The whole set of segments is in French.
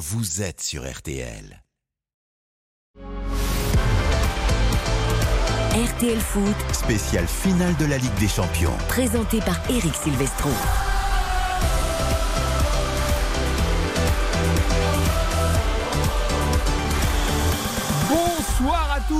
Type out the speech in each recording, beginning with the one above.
vous êtes sur RTL. RTL Foot, Spécial finale de la Ligue des Champions. présenté par Eric Silvestro.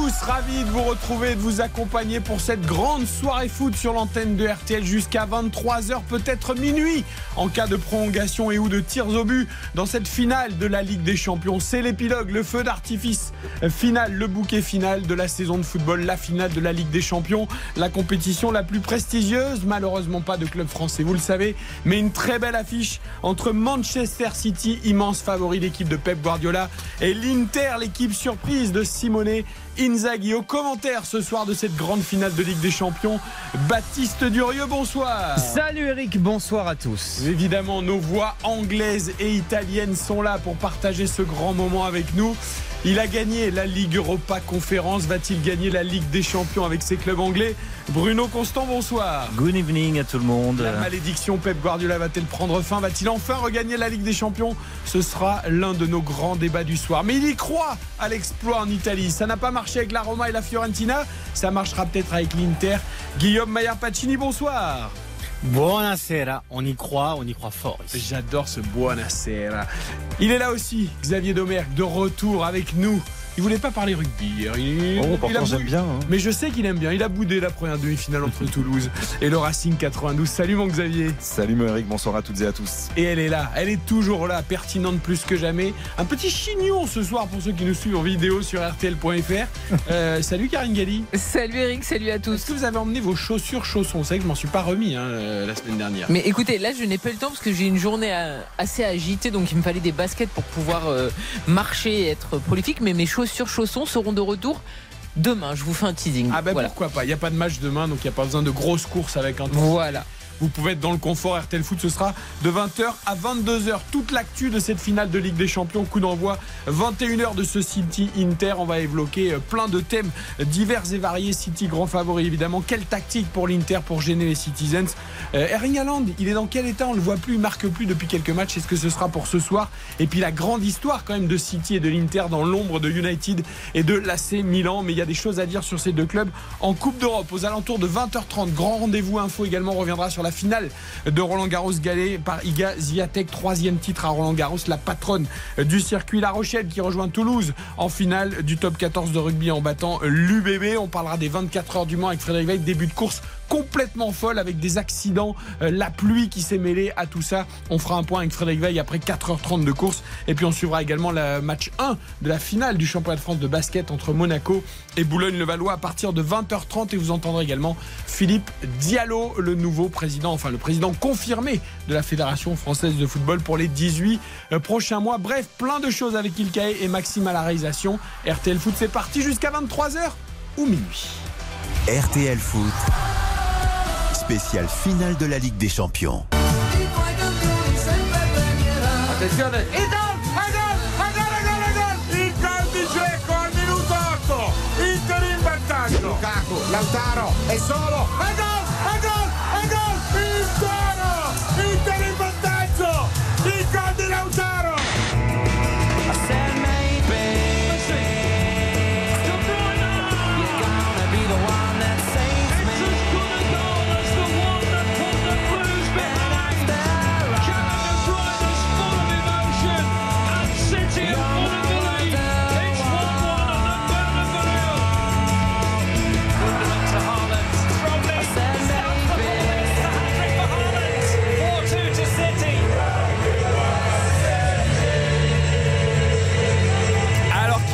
Tous, de vous retrouver, de vous accompagner pour cette grande soirée foot sur l'antenne de RTL jusqu'à 23h, peut-être minuit, en cas de prolongation et ou de tirs au but dans cette finale de la Ligue des Champions. C'est l'épilogue, le feu d'artifice final, le bouquet final de la saison de football, la finale de la Ligue des Champions, la compétition la plus prestigieuse, malheureusement pas de club français, vous le savez, mais une très belle affiche entre Manchester City, immense favori d'équipe de Pep Guardiola, et l'Inter, l'équipe surprise de Simone Inzaghi. Au commentaire ce soir de cette grande finale de Ligue des Champions, Baptiste Durieux, bonsoir. Salut Eric, bonsoir à tous. Évidemment, nos voix anglaises et italiennes sont là pour partager ce grand moment avec nous. Il a gagné la Ligue Europa Conférence. Va-t-il gagner la Ligue des Champions avec ses clubs anglais? Bruno Constant, bonsoir. Good evening à tout le monde. La malédiction Pep Guardiola va-t-elle prendre fin? Va-t-il enfin regagner la Ligue des Champions? Ce sera l'un de nos grands débats du soir. Mais il y croit à l'exploit en Italie. Ça n'a pas marché avec la Roma et la Fiorentina. Ça marchera peut-être avec l'Inter. Guillaume Maillard Pacini, bonsoir. Buonasera, on y croit, on y croit fort. J'adore ce buonasera. Il est là aussi, Xavier Domergue, de retour avec nous. Il voulait pas parler rugby. hier. Il, Oh, il a boudé. bien. hein. Mais je sais qu'il aime bien. Il a boudé la première demi-finale entre Toulouse et le Racing 92. Salut mon Xavier. Salut mon Eric, bonsoir à toutes et à tous. Et elle est là, elle est toujours là, pertinente plus que jamais. Un petit chignon ce soir pour ceux qui nous suivent en vidéo sur RTL.fr. Euh, salut Karine Galli. Salut Eric, salut à Est-ce tous. que vous avez emmené vos chaussures chaussons? Savez que je m'en suis pas remis hein, euh, la semaine dernière. Mais écoutez, là je n'ai pas eu le temps parce que j'ai une journée assez agitée, donc il me fallait des baskets pour pouvoir euh, marcher et être prolifique. Mais mes chaussures chaussons seront de retour demain. Je vous fais un teasing. Ah ben voilà. pourquoi pas, il n'y a pas de match demain, donc il n'y a pas besoin de grosses courses avec un temps. Voilà. Vous pouvez être dans le confort. RTL Foot, ce sera de 20h à 22h. Toute l'actu de cette finale de Ligue des Champions. Coup d'envoi 21h de ce City Inter. On va évoquer euh, plein de thèmes divers et variés. City, grand favori évidemment. Quelle tactique pour l'Inter pour gêner les Citizens? Euh, Erling Haaland, il est dans quel état? On le voit plus, il marque plus depuis quelques matchs. Est-ce que ce sera pour ce soir? Et puis la grande histoire quand même de City et de l'Inter dans l'ombre de United et de l'AC Milan. Mais il y a des choses à dire sur ces deux clubs en Coupe d'Europe aux alentours de 20h30. Grand rendez-vous info également reviendra sur la finale de Roland Garros galé par Iga Ziatek, troisième titre à Roland Garros, la patronne du circuit La Rochelle qui rejoint Toulouse en finale du top 14 de rugby en battant l'UBB. On parlera des 24 heures du Mans avec Frédéric Veil, début de course complètement folle avec des accidents, euh, la pluie qui s'est mêlée à tout ça. On fera un point avec Frédéric Veil après 4h30 de course et puis on suivra également le match 1 de la finale du championnat de France de basket entre Monaco et Boulogne-le-Valois à partir de 20h30 et vous entendrez également Philippe Diallo, le nouveau président, enfin le président confirmé de la Fédération française de football pour les 18 euh, prochains mois. Bref, plein de choses avec Ilkae et Maxime à la réalisation. RTL Foot, c'est parti jusqu'à 23h ou minuit. RTL Foot. Spécial finale de la Ligue des Champions. Lukaku, Lautaro, è solo, è gol, è gol,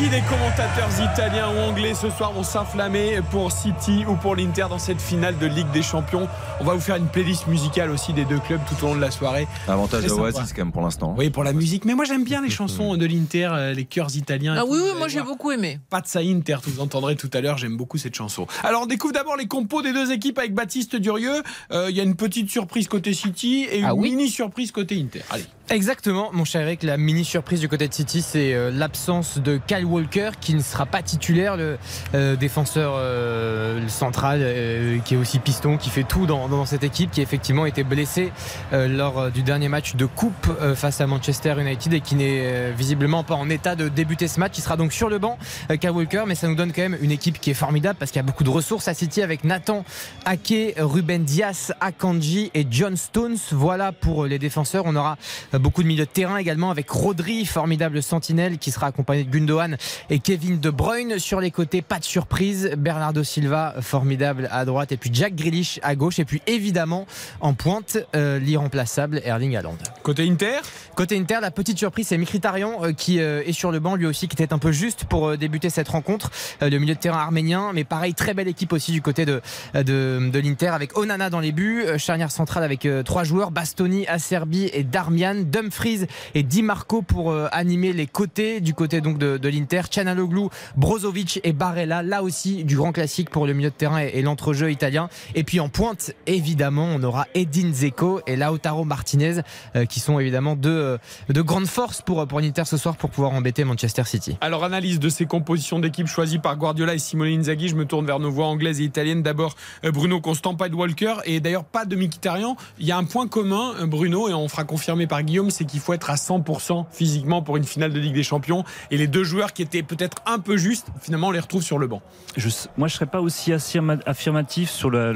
qui des commentateurs italiens ou anglais ce soir vont s'inflammer pour City ou pour l'Inter dans cette finale de Ligue des Champions On va vous faire une playlist musicale aussi des deux clubs tout au long de la soirée. Avantage de. Oasis quand même pour l'instant. Oui, pour la musique. Mais moi, j'aime bien les chansons de l'Inter, euh, les chœurs italiens. Ah oui, oui, moi j'ai beaucoup aimé. Pazza Inter, vous entendrez tout à l'heure, j'aime beaucoup cette chanson. Alors on découvre d'abord les compos des deux équipes avec Baptiste Durieux. Euh, Il y a une petite surprise côté City et une Ah oui mini surprise côté Inter. Allez. Exactement, mon cher Eric. La mini surprise du côté de City, c'est euh, l'absence de Kyle Walker qui ne sera pas titulaire, le euh, défenseur euh, central euh, qui est aussi piston, qui fait tout dans, dans cette équipe, qui a effectivement été blessé euh, lors du dernier match de coupe face à Manchester United et qui n'est visiblement pas en état de débuter ce match. Il sera donc sur le banc, Kyle Walker, mais ça nous donne quand même une équipe qui est formidable parce qu'il y a beaucoup de ressources à City avec Nathan Ake, Ruben Dias, Akanji et John Stones. Voilà pour les défenseurs. On aura beaucoup de milieux de terrain également avec Rodri, formidable sentinelle qui sera accompagné de Gundogan et Kevin De Bruyne sur les côtés. Pas de surprise. Bernardo Silva, formidable à droite et puis Jack Grealish à gauche et puis évidemment en pointe euh, l'irremplaçable Erling Haaland. Côté Inter, Côté Inter, la petite surprise, c'est Mkhitaryan euh, qui euh, est sur le banc, lui aussi, qui était un peu juste pour euh, débuter cette rencontre. Euh, le milieu de terrain arménien, mais pareil, très belle équipe aussi du côté de, de, de l'Inter avec Onana dans les buts, euh, charnière centrale avec euh, trois joueurs, Bastoni, Acerbi et Darmian, Dumfries et Di Marco pour euh, animer les côtés du côté donc de, de l'Inter, Chanaloglu, Brozovic et Barella, là aussi du grand classique pour le milieu de terrain et, l'entrejeu italien. Et puis en pointe, évidemment, on aura Edin Zeko et Lautaro Martinez euh, qui sont évidemment deux, euh, de grandes forces pour, pour l'Inter ce soir pour pouvoir embêter Manchester City. alors analyse de ces compositions d'équipe choisies par Guardiola et Simone Inzaghi. Je me tourne vers nos voix anglaises et italiennes. D'abord Bruno Constant, pas Walker et d'ailleurs pas de Mkhitaryan. Il y a un point commun, Bruno, et on fera confirmer par Guillaume, c'est qu'il faut être à 100% physiquement pour une finale de Ligue des Champions. Et les deux joueurs qui étaient peut-être un peu justes, finalement, on les retrouve sur le banc. Je, moi, je serais pas aussi affirma- affirmatif sur la,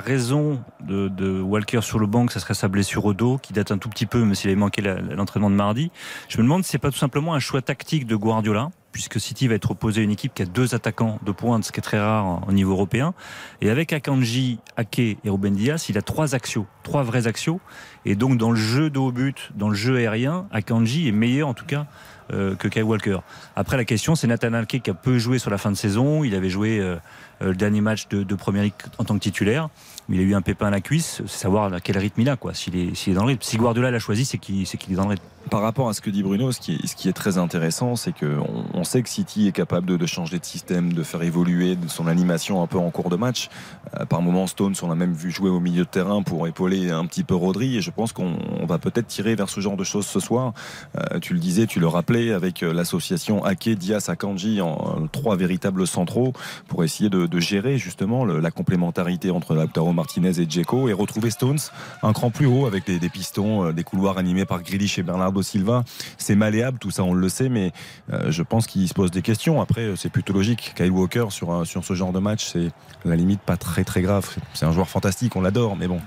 raison de, Walker sur le banc, que ça serait sa blessure au dos, qui date un tout petit peu, même s'il avait manqué l'entraînement de mardi. Je me demande si c'est pas tout simplement un choix tactique de Guardiola, puisque City va être opposé à une équipe qui a deux attaquants de pointe, ce qui est très rare au niveau européen. Et avec Akanji, Ake et Ruben Dias, il a trois axios, trois vrais axios. Et donc, dans le jeu de haut but, dans le jeu aérien, Akanji est meilleur, en tout cas, euh, que Kyle Walker. Après, la question, c'est Nathan Ake qui a peu joué sur la fin de saison. Il avait joué euh, euh, le dernier match de, de Première Ligue en tant que titulaire. Il a eu un pépin à la cuisse. Savoir à quel rythme il a. S'il est, est dans le rythme. Si Guardiola l'a choisi, c'est qu'il, est dans le rythme. Par rapport à ce que dit Bruno, ce qui est, très intéressant, c'est qu'on on sait que City est capable de, changer de système, de faire évoluer son animation un peu en cours de match. Euh, par moments, Stones, on a même vu jouer au milieu de terrain pour épauler un petit peu Rodri. Et je pense qu'on on va peut-être tirer vers ce genre de choses ce soir. Euh, tu le disais, tu le rappelais, avec euh, l'association Ake, Diaz, Akanji, en, trois véritables centraux, pour essayer de, gérer justement la complémentarité entre Martinez et Dzeko et retrouver Stones un cran plus haut avec des, pistons, euh, des couloirs animés par Grealish et Bernardo Silva. C'est malléable, tout ça on le sait, mais euh, je pense qu'il se pose des questions. Après, euh, c'est plutôt logique. Kyle Walker sur, sur ce genre de match, c'est à la limite pas très très grave. C'est un joueur fantastique, on l'adore, mais bon,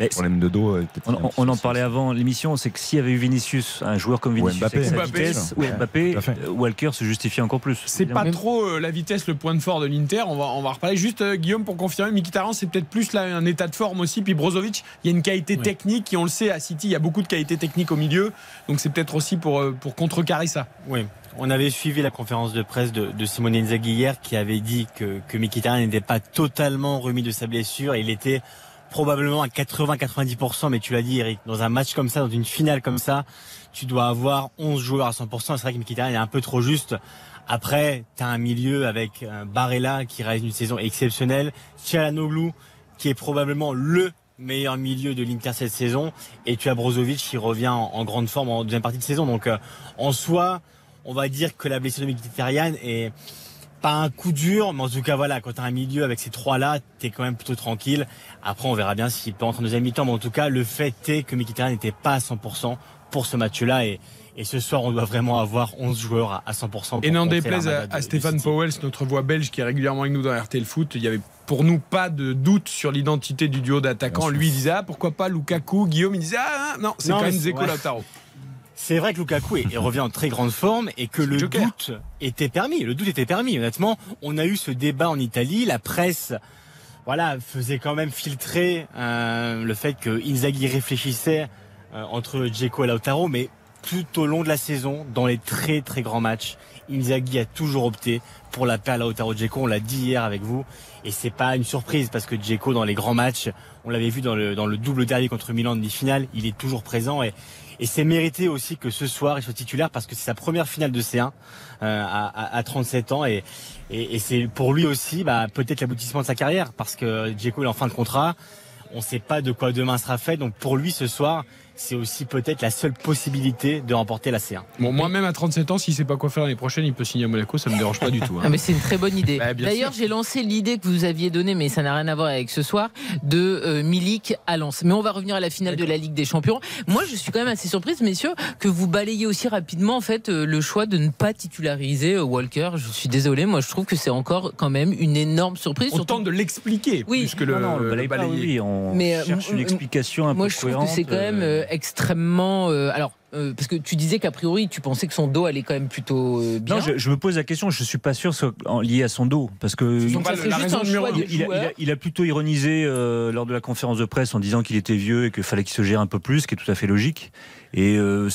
Mais problème de dos. euh, On, en parlait avant l'émission, c'est que s'il y avait eu Vinicius, un joueur comme Ou Vinicius Mbappé. avec sa Mbappé. vitesse, ou Mbappé, euh, Walker se justifie encore plus. C'est pas trop euh, la vitesse le point de fort de l'Inter. On va, on va reparler. Juste euh, Guillaume pour confirmer, Mkhitaryan c'est peut-être plus là un état de forme aussi. Puis Brozovic, il y a une qualité Oui. technique. Qui on le sait à City, il y a beaucoup de qualité technique au milieu. Donc c'est peut-être aussi pour euh, pour contrecarrer ça. Oui. On avait suivi la conférence de presse de, de Simone Inzaghi hier qui avait dit que, que Mkhitaryan n'était pas totalement remis de sa blessure. Il était probablement à 80-90%, mais tu l'as dit Eric, dans un match comme ça, dans une finale comme ça, tu dois avoir 11 joueurs à 100%. C'est vrai que Mkhitaryan est un peu trop juste. Après, tu as un milieu avec euh, Barella qui réalise une saison exceptionnelle, Tchalanoglu qui est probablement le meilleur milieu de l'Inter cette saison, et tu as Brozovic qui revient en, grande forme en deuxième partie de saison. Donc euh, en soi, on va dire que la blessure de Mkhitaryan est pas un coup dur, mais en tout cas voilà, quand tu as un milieu avec ces trois-là, tu es quand même plutôt tranquille. Après, on verra bien s'il peut entrer en deuxième mi-temps, mais en tout cas, le fait est que Mkhitaryan n'était pas à 100% pour ce match-là, et, et ce soir, on doit vraiment avoir 11 joueurs à, à 100%. pour Et n'en déplaise à, Stéphane. Powell, notre voix belge qui est régulièrement avec nous dans RTL Foot, il y avait pour nous pas de doute sur l'identité du duo d'attaquants. Lui il disait ah, pourquoi pas Lukaku, Guillaume il disait ah non c'est quand même Zeko ouais. Lautaro. C'est vrai que Lukaku est- revient en très grande forme et que le Joker. doute était permis. Le doute était permis. Honnêtement, on a eu ce débat en Italie. La presse, voilà, faisait quand même filtrer euh, le fait que Inzaghi réfléchissait euh, entre Dzeko et Lautaro, mais tout au long de la saison, dans les très très grands matchs, Inzaghi a toujours opté pour la paire Lautaro Dzeko. On l'a dit hier avec vous, et c'est pas une surprise parce que Dzeko dans les grands matchs, on l'avait vu dans le dans le double derby contre Milan demi-finale, il est toujours présent et et c'est mérité aussi que ce soir il soit titulaire parce que c'est sa première finale de C1 euh, à, à, à 37 ans et, et, c'est pour lui aussi bah, peut-être l'aboutissement de sa carrière parce que Dzeko est en fin de contrat. On ne sait pas de quoi demain sera fait. Donc pour lui ce soir, c'est aussi peut-être la seule possibilité de remporter la C1. Bon, moi-même à 37 ans, s'il sait pas quoi faire l'année prochaine, il peut signer à Monaco, ça me dérange pas du tout. hein. Ah, mais c'est une très bonne idée. Bah, D'ailleurs, j'ai lancé l'idée que vous aviez donnée, mais ça n'a rien à voir avec ce soir, de euh, Milik à Lens. Mais on va revenir à la finale de la Ligue des Champions. Moi, je suis quand même assez surprise, messieurs, que vous balayez aussi rapidement en fait euh, le choix de ne pas titulariser euh, Walker. Je suis désolé, moi, je trouve que c'est encore quand même une énorme surprise. On surtout- tente de l'expliquer Oui. plus que le, non, non, le le balaye pas, balayer. oui, on Mais, cherche une explication un Moi, peu je trouve que c'est quand même extrêmement. euh, alors, euh, parce que tu disais qu'a priori, tu pensais que son dos allait quand même plutôt euh, bien. Non, je, je me pose la question. Je suis pas sûr que ce soit en- lié à son dos, parce que pas juste un choix il a, il a- joueur. il a plutôt ironisé euh, lors de la conférence de presse en disant qu'il était vieux et qu'il fallait qu'il se gère un peu plus, ce qui est tout à fait logique. Et euh,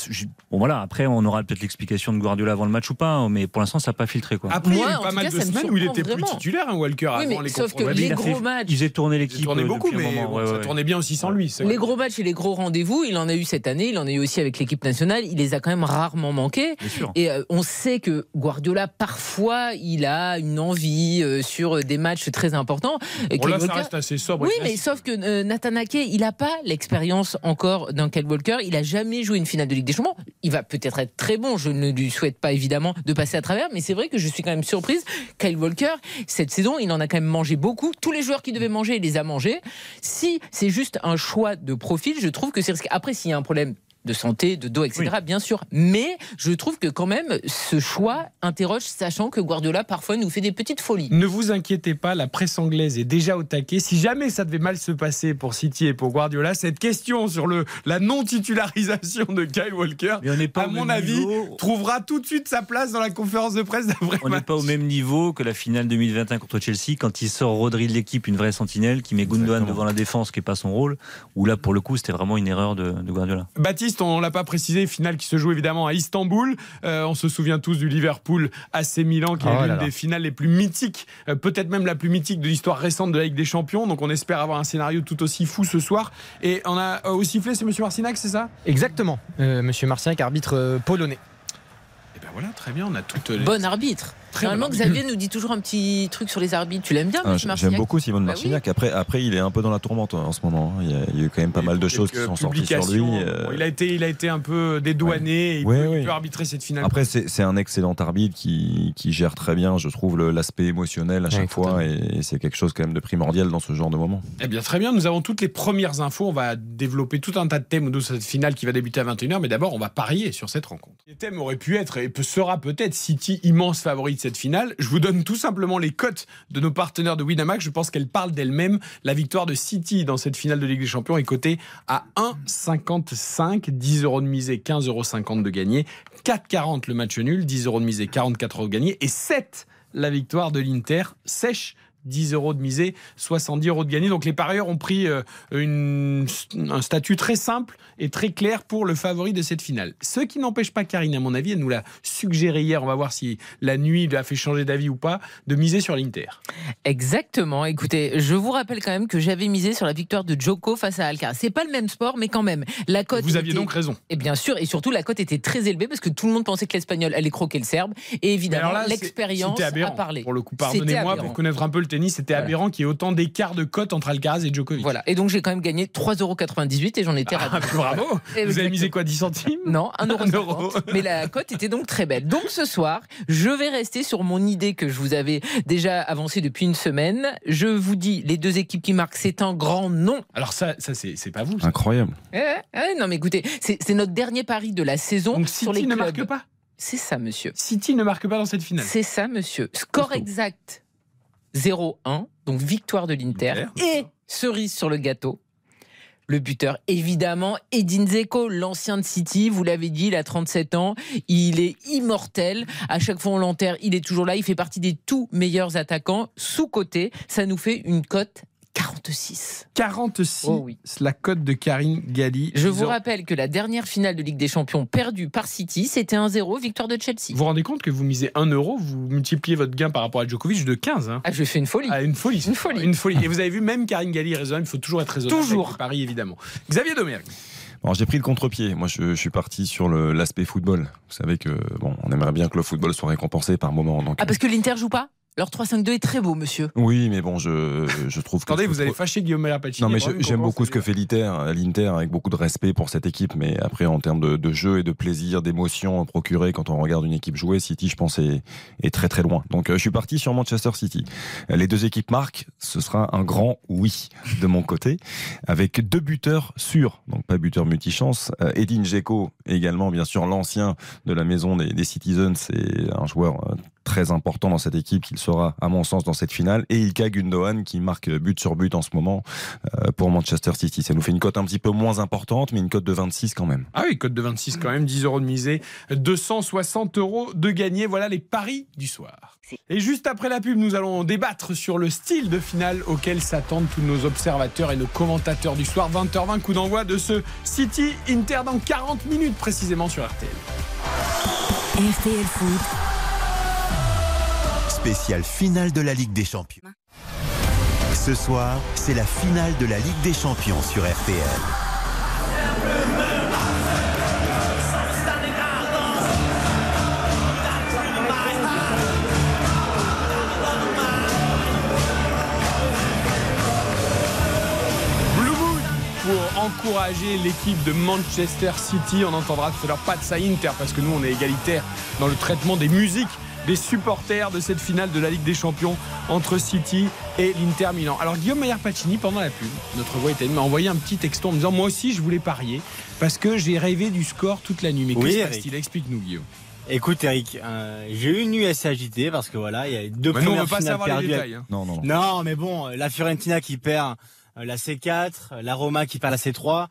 bon voilà, après on aura peut-être l'explication de Guardiola avant le match ou pas, hein, mais pour l'instant ça n'a pas filtré quoi. Après, il y Moi, a eu pas mal cas, de ça semaines où il était plus vraiment. titulaire, hein, Walker, Oui, mais avant les sauf que les gros fait- matchs- Ils aient tourné Il l'équipe. tournait euh, beaucoup, mais moment. bon, Ouais, ça ouais. tournait bien aussi sans lui. Les vrai. gros matchs et les gros rendez-vous, il en a eu cette année, il en a eu aussi avec l'équipe nationale, il les a quand même rarement manqués. Bien sûr. Et euh, on sait que Guardiola, parfois, il a une envie euh, sur des matchs très importants. Et Bon, là, ça Walker- reste assez sobre. Oui, mais sauf que Nathan Ake, il n'a pas l'expérience encore d'un Kyle Walker. Il a jamais une finale de Ligue des Champions. Il va peut-être être très bon. Je ne lui souhaite pas évidemment de passer à travers, mais c'est vrai que je suis quand même surprise. Kyle Walker, cette saison, il en a quand même mangé beaucoup. Tous les joueurs qui devaient manger, il les a mangés. Si c'est juste un choix de profil, je trouve que c'est risqué. Après, s'il y a un problème de santé, de dos, etc. Bien sûr. Mais je trouve que quand même, ce choix interroge, sachant que Guardiola parfois nous fait des petites folies. Ne vous inquiétez pas, la presse anglaise est déjà au taquet. Si jamais ça devait mal se passer pour City et pour Guardiola, cette question sur le, la non-titularisation de Kyle Walker, on n'est pas à mon avis, niveau. trouvera tout de suite sa place dans la conférence de presse d'après On n'est pas au même niveau que la finale 2021 contre Chelsea quand il sort Rodri de l'équipe, une vraie sentinelle, qui met Gundogan devant la défense, qui n'est pas son rôle. Où là, pour le coup, c'était vraiment une erreur de, de Guardiola. Baptiste, on l'a pas précisé, finale qui se joue évidemment à Istanbul. Euh, on se souvient tous du Liverpool AC Milan, qui est Oh là l'une des finales les plus mythiques, euh, peut-être même la plus mythique de l'histoire récente de la Ligue des Champions. Donc on espère avoir un scénario tout aussi fou ce soir. Et on a euh, au sifflet, c'est Monsieur Marcinac, c'est ça? Exactement. Euh, Monsieur Marciac, arbitre euh, polonais. Eh ben voilà, très bien, on a toutes les. Bon arbitre. Très Normalement, Xavier nous dit toujours un petit truc sur les arbitres. Tu l'aimes bien, Ah, J'aime beaucoup Simon Bah oui. Après, après, il est un peu dans la tourmente en ce moment. hein. Il y a, il y a eu quand même pas mal de choses qui sont sorties sur lui. euh, Bon, il, a été, il a été un peu dédouané. il, Ouais, peut, il ouais. peut arbitrer cette finale. Après, c'est un excellent arbitre qui, qui gère très bien, je trouve, l'aspect émotionnel à chaque Ouais, fois. Et, c'est quelque chose quand même de primordial dans ce genre de moment. Eh bien, très bien. Nous avons toutes les premières infos. On va développer tout un tas de thèmes de cette finale qui va débuter à 21h. Mais d'abord, on va parier sur cette rencontre. Les thèmes auraient pu être et sera peut-être City immense favori de finale. Je vous donne tout simplement les cotes de nos partenaires de Winamax. Je pense qu'elles parlent d'elles-mêmes. La victoire de City dans cette finale de Ligue des Champions est cotée à 1,55. 10 euros de misée, 15,50 euros de gagné. 4,40 le match nul, 10 euros de misée, 44 euros de gagné. Et 7 la victoire de l'Inter sèche 10 euros de misée, 70 euros de gagné. Donc les parieurs ont pris euh, un statut très simple et très clair pour le favori de cette finale. Ce qui n'empêche pas Karine, à mon avis, elle nous l'a suggéré hier, on va voir si la nuit lui a fait changer d'avis ou pas, de miser sur l'Inter. Exactement. Écoutez, je vous rappelle quand même que j'avais misé sur la victoire de Joko face à Alcaraz. C'est pas le même sport, mais quand même. La cote. Vous aviez était- donc raison. Et bien sûr, et surtout la cote était très élevée parce que tout le monde pensait que l'Espagnol allait croquer le Serbe. Et évidemment, l'expérience a parlé. Pour le coup, pardonnez-moi, pour connaître un peu le tennis, c'était Voilà. aberrant qu'il y ait autant d'écart de cote entre Alcaraz et Djokovic. Voilà. Et donc j'ai quand même gagné 3,98€ et j'en étais Ah, ravi. bravo Vous avez misé quoi, 10 centimes Non, 1,50€. Un euro. Mais la cote était donc très belle. Donc ce soir, je vais rester sur mon idée que je vous avais déjà avancée depuis une semaine. Je vous dis, les deux équipes qui marquent, c'est un grand nom. Alors ça, ça c'est pas vous. ça. Incroyable. Eh, eh, non mais écoutez, c'est notre dernier pari de la saison Donc sur les City ne clubs. marque pas C'est ça, monsieur. City ne marque pas dans cette finale. C'est ça, monsieur. Score exact 0-1, donc victoire de l'Inter. Inter, Et cerise sur le gâteau. Le buteur, évidemment, Edin Dzeko, l'ancien de City, vous l'avez dit, il a 37 ans, il est immortel. À chaque fois on l'enterre, il est toujours là, il fait partie des tout meilleurs attaquants. Sous-côté, ça nous fait une cote 46. 46, Oh oui. c'est la cote de Karine Galli. Je 10 vous rappelle que la dernière finale de Ligue des Champions perdue par City, c'était 1-0, victoire de Chelsea. Vous vous rendez compte que vous misez 1 euro, vous multipliez votre gain par rapport à Djokovic de 15. Hein. Ah, je fais une folie. Ah, une folie. Une folie. Une folie. Et vous avez vu, même Karine Galli raisonnable, il faut toujours être raisonnable. Toujours. avec paris, évidemment. Xavier Domergue. Alors j'ai pris le contre-pied. Moi, je, je suis parti sur le- l'aspect football. Vous savez que bon, on aimerait bien que le football soit récompensé par moment. Donc, Ah, parce que l'Inter joue pas? Leur 3-5-2 est très beau, monsieur. Oui, mais bon, je, je trouve que. Attendez, vous allez fâcher Guillaume Merapacini. Non, mais j'aime beaucoup ce que fait l'Inter, l'Inter avec beaucoup de respect pour cette équipe, mais après en termes de, de jeu et de plaisir, d'émotion procurée quand on regarde une équipe jouer, City, je pense, est, est très très loin. Donc euh, je suis parti sur Manchester City. Euh, Les deux équipes marquent, ce sera un grand oui de mon côté, avec deux buteurs sûrs, donc pas buteur multichance. Euh, Edin Dzeko, également bien sûr l'ancien de la maison des, des Citizens, c'est un joueur euh, très important dans cette équipe, qu'il sera à mon sens dans cette finale, et Ilka Gundogan qui marque but sur but en ce moment euh, pour Manchester City. Ça nous fait une cote un petit peu moins importante, mais une cote de 26 quand même. Ah oui, code de 26 quand même, 10 euros de misée, 260 euros de gagné. Voilà les paris du soir. Et juste après la pub, nous allons débattre sur le style de finale auquel s'attendent tous nos observateurs et nos commentateurs du soir. 20h20, coup d'envoi de ce City Inter dans 40 minutes précisément sur RTL. RTL Foot, Spécial finale de la Ligue des Champions. Ce soir, c'est la finale de la Ligue des Champions sur RTL. Pour encourager l'équipe de Manchester City. On entendra tout à l'heure pas de ça Inter parce que nous on est égalitaire dans le traitement des musiques des supporters de cette finale de la Ligue des Champions entre City et l'Inter Milan. Alors Guillaume Maillard Pacini pendant la pub, notre voix italienne m'a envoyé un petit texto en me disant moi aussi je voulais parier parce que j'ai rêvé du score toute la nuit. Mais Oui, que se Eric. passe-t-il? Explique-nous Guillaume. Écoute Eric, euh, j'ai eu une nuit assez agitée parce que voilà, il y a deux on premières veut pas finales savoir les perdues. détails. hein. Non, non, non. Non, mais bon, la Fiorentina qui perd euh, la C4, euh, la Roma qui perd la C3.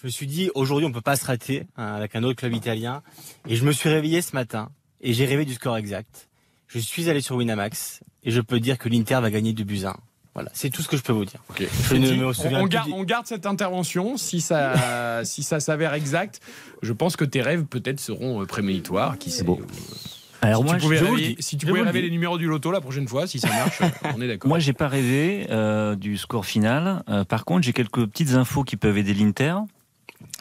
Je me suis dit, aujourd'hui, on peut pas se rater hein, avec un autre club italien. Et je me suis réveillé ce matin et j'ai rêvé du score exact. Je suis allé sur Winamax et je peux dire que l'Inter va gagner 2 buts à 1. Voilà, c'est tout ce que je peux vous dire. Ok. Je ne Dit, me on, souviens on plus garde, du- on garde cette intervention si ça, si ça s'avère exact. Je pense que tes rêves peut-être seront euh, prémonitoire. Qui sait beau. Alors si moi, tu pouvais si tu dis. les numéros du loto la prochaine fois, si ça marche, euh, on est d'accord. Moi, j'ai pas rêvé euh, du score final. Euh, par contre, j'ai quelques petites infos qui peuvent aider l'Inter,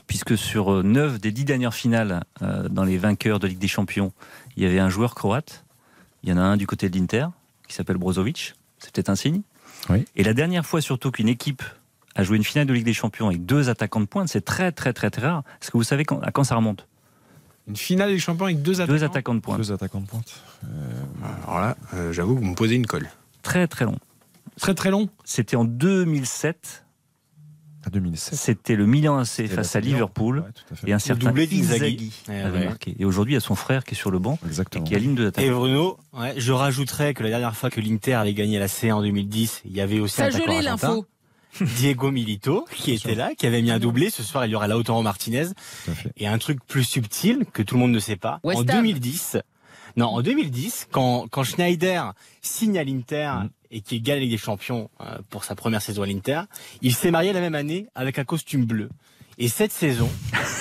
puisque sur euh, 9 des 10 dernières finales euh, dans les vainqueurs de Ligue des Champions, il y avait un joueur croate. Il y en a un du côté de l'Inter qui s'appelle Brozovic. C'est peut-être un signe. Oui. Et la dernière fois, surtout, qu'une équipe a joué une finale de Ligue des Champions avec deux attaquants de pointe, c'est très, très, très, très rare. Est-ce que vous savez quand, à quand ça remonte Une finale des champions avec deux attaquants. Deux attaquants de pointe. Deux attaquants de pointe. Alors là, euh, j'avoue que vous me posez une colle. Très, très long. Très très long. C'était en 2007. À 2007. C'était le Milan AC face la à Liverpool. Ouais, tout à fait. Et un certain. Inzaghi Ouais, avait ouais. marqué. Et aujourd'hui, il y a son frère qui est sur le banc et Exactement. qui aligne deux Et attaques. Bruno, ouais, je rajouterais que la dernière fois que l'Inter avait gagné la C en 2010, il y avait aussi Ça un l'info. Diego Milito, qui était là, qui avait mis un doublé. Ce soir, il y aura Lautaro Martinez. Tout à fait. Et un truc plus subtil que tout le monde ne sait pas. West en Ham. 2010, non, en 2010, quand, quand Schneider signe à l'Inter Mm. Et qu'il gagne la Ligue des Champions euh, pour sa première saison à l'Inter, il s'est marié la même année avec un costume bleu. Et cette saison,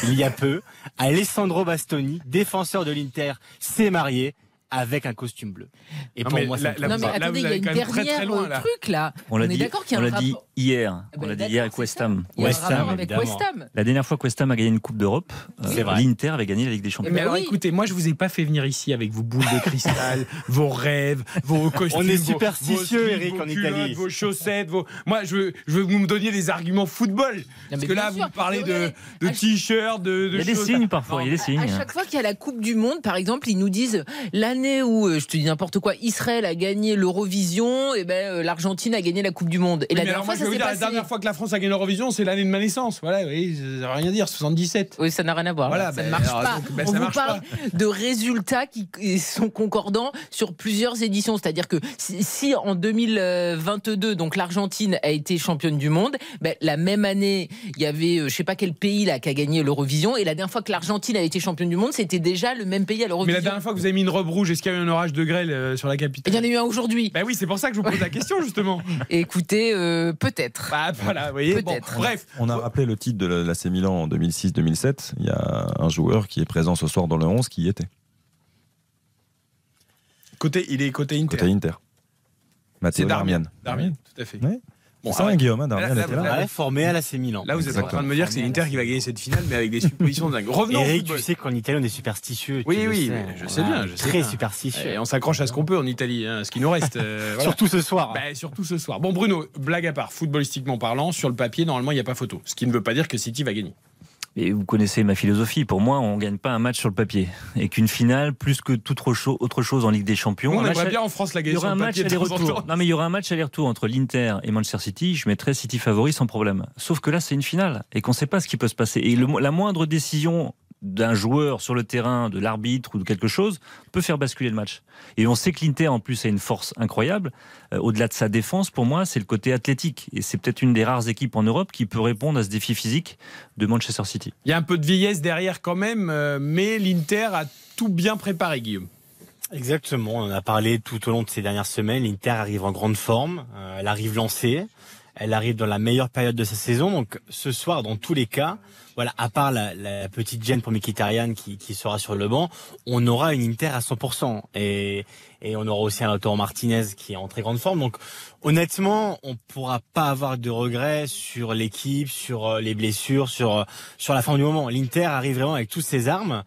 il y a peu, Alessandro Bastoni, défenseur de l'Inter, s'est marié avec un costume bleu. Et Non, pour moi, me là, Non mais vous- attendez, il y a une très, très dernière loin, euh, là. truc là. On l'a est dit, d'accord qu'il y on a un l'a dit rapport. Hier. Ah On ben, l'a dit hier avec West ça. Ham. West avec. West. La dernière fois que West Ham a gagné une Coupe d'Europe, euh, C'est vrai. l'Inter avait gagné la Ligue des Champions. Mais Mais alors oui. écoutez, moi je vous ai pas fait venir ici avec vos boules de cristal, vos rêves, vos costumes. On est vos- superstitieux, vos slips, Eric, vos en culottes, Italie. Vos chaussettes, vos. Moi je veux, je veux que vous me donniez des arguments football. Parce que là vous me parlez de, t-shirts, de, de Il y a des signes parfois, il y a des signes. À chaque fois qu'il y a la Coupe du Monde, par exemple, ils nous disent l'année où, euh, je te dis n'importe quoi, Israël a gagné l'Eurovision, et ben euh, l'Argentine a gagné la Coupe du Monde. Et la dernière fois, je ça s'est passé. la dernière fois que la France a gagné l'Eurovision, c'est l'année de ma naissance. Voilà, oui, ça n'a rien à dire, 77. Oui, ça n'a rien à voir. Voilà, ça ben, ne marche alors, pas. donc, ben, On ça vous marche parle de résultats qui sont concordants sur plusieurs éditions. C'est-à-dire que si, si en 2022, donc l'Argentine a été championne du monde, ben, la même année, il y avait, euh, je sais pas quel pays là qui a gagné l'Eurovision, et la dernière fois que l'Argentine a été championne du monde, c'était déjà le même pays à Mais l'Eurovision. la dernière fois que vous avez mis une robe rouge, est-ce qu'il y a eu un orage de grêle euh, sur la Il capitale y en a eu un aujourd'hui. Ben oui, c'est pour ça que je vous pose la question justement. Écoutez, euh, peut-être. Bah voilà, vous voyez. Bon, Peut-être. bref, On a rappelé le titre de l'AC Milan en 2006-2007. Il y a un joueur qui est présent ce soir dans le 11 qui y était, côté, il est côté Inter. côté Inter. C'est Matteo Darmian. Darmian. Tout à fait. Bon, ça, ah ouais. Guillaume, hein, Darmian Là, là, était là. là, Ouais, formé à l'AC Milan. Là, vous êtes en train de me dire que c'est l'Inter qui va gagner cette finale, mais avec des suppositions dingues. Revenons au Eric, tu sais qu'en Italie, on est superstitieux. Oui, oui, sais. mais je sais bien, je sais Très bien. superstitieux. Et on s'accroche à ce qu'on peut en Italie, hein, ce qui nous reste. euh, voilà. Surtout ce soir. Bah, surtout ce soir. Bon, Bruno, blague à part, footballistiquement parlant, sur le papier, normalement, il n'y a pas photo. Ce qui ne veut pas dire que City va gagner. Et vous connaissez ma philosophie. Pour moi, on gagne pas un match sur le papier. Et qu'une finale, plus que toute autre cho- autre chose en Ligue des Champions. Nous, on match aimerait bien en France la Il y gagner aura sur un le match papier aller-retour. temps. Non, mais il y aura un match aller-retour entre l'Inter et Manchester City. Je mettrais City favori sans problème. Sauf que là, c'est une finale et qu'on ne sait pas ce qui peut se passer. Et le- la moindre décision d'un joueur sur le terrain, de l'arbitre ou de quelque chose, peut faire basculer le match. Et on sait que l'Inter, en plus, a une force incroyable. Euh, Au-delà de sa défense, pour moi, c'est le côté athlétique. Et c'est peut-être une des rares équipes en Europe qui peut répondre à ce défi physique de Manchester City. Il y a un peu de vieillesse derrière quand même, euh, mais l'Inter a tout bien préparé, Guillaume. Exactement, on en a parlé tout au long de ces dernières semaines. L'Inter arrive en grande forme, euh, elle arrive lancée, elle arrive dans la meilleure période de sa saison. Donc ce soir, dans tous les cas, voilà, à part la, la petite gêne pour Mkhitaryan qui, qui sera sur le banc, on aura une Inter à 100%. Et, et on aura aussi un Lautaro Martinez qui est en très grande forme. Donc honnêtement, on pourra pas avoir de regrets sur l'équipe, sur euh, les blessures, sur, euh, sur la fin du moment. L'Inter arrive vraiment avec toutes ses armes.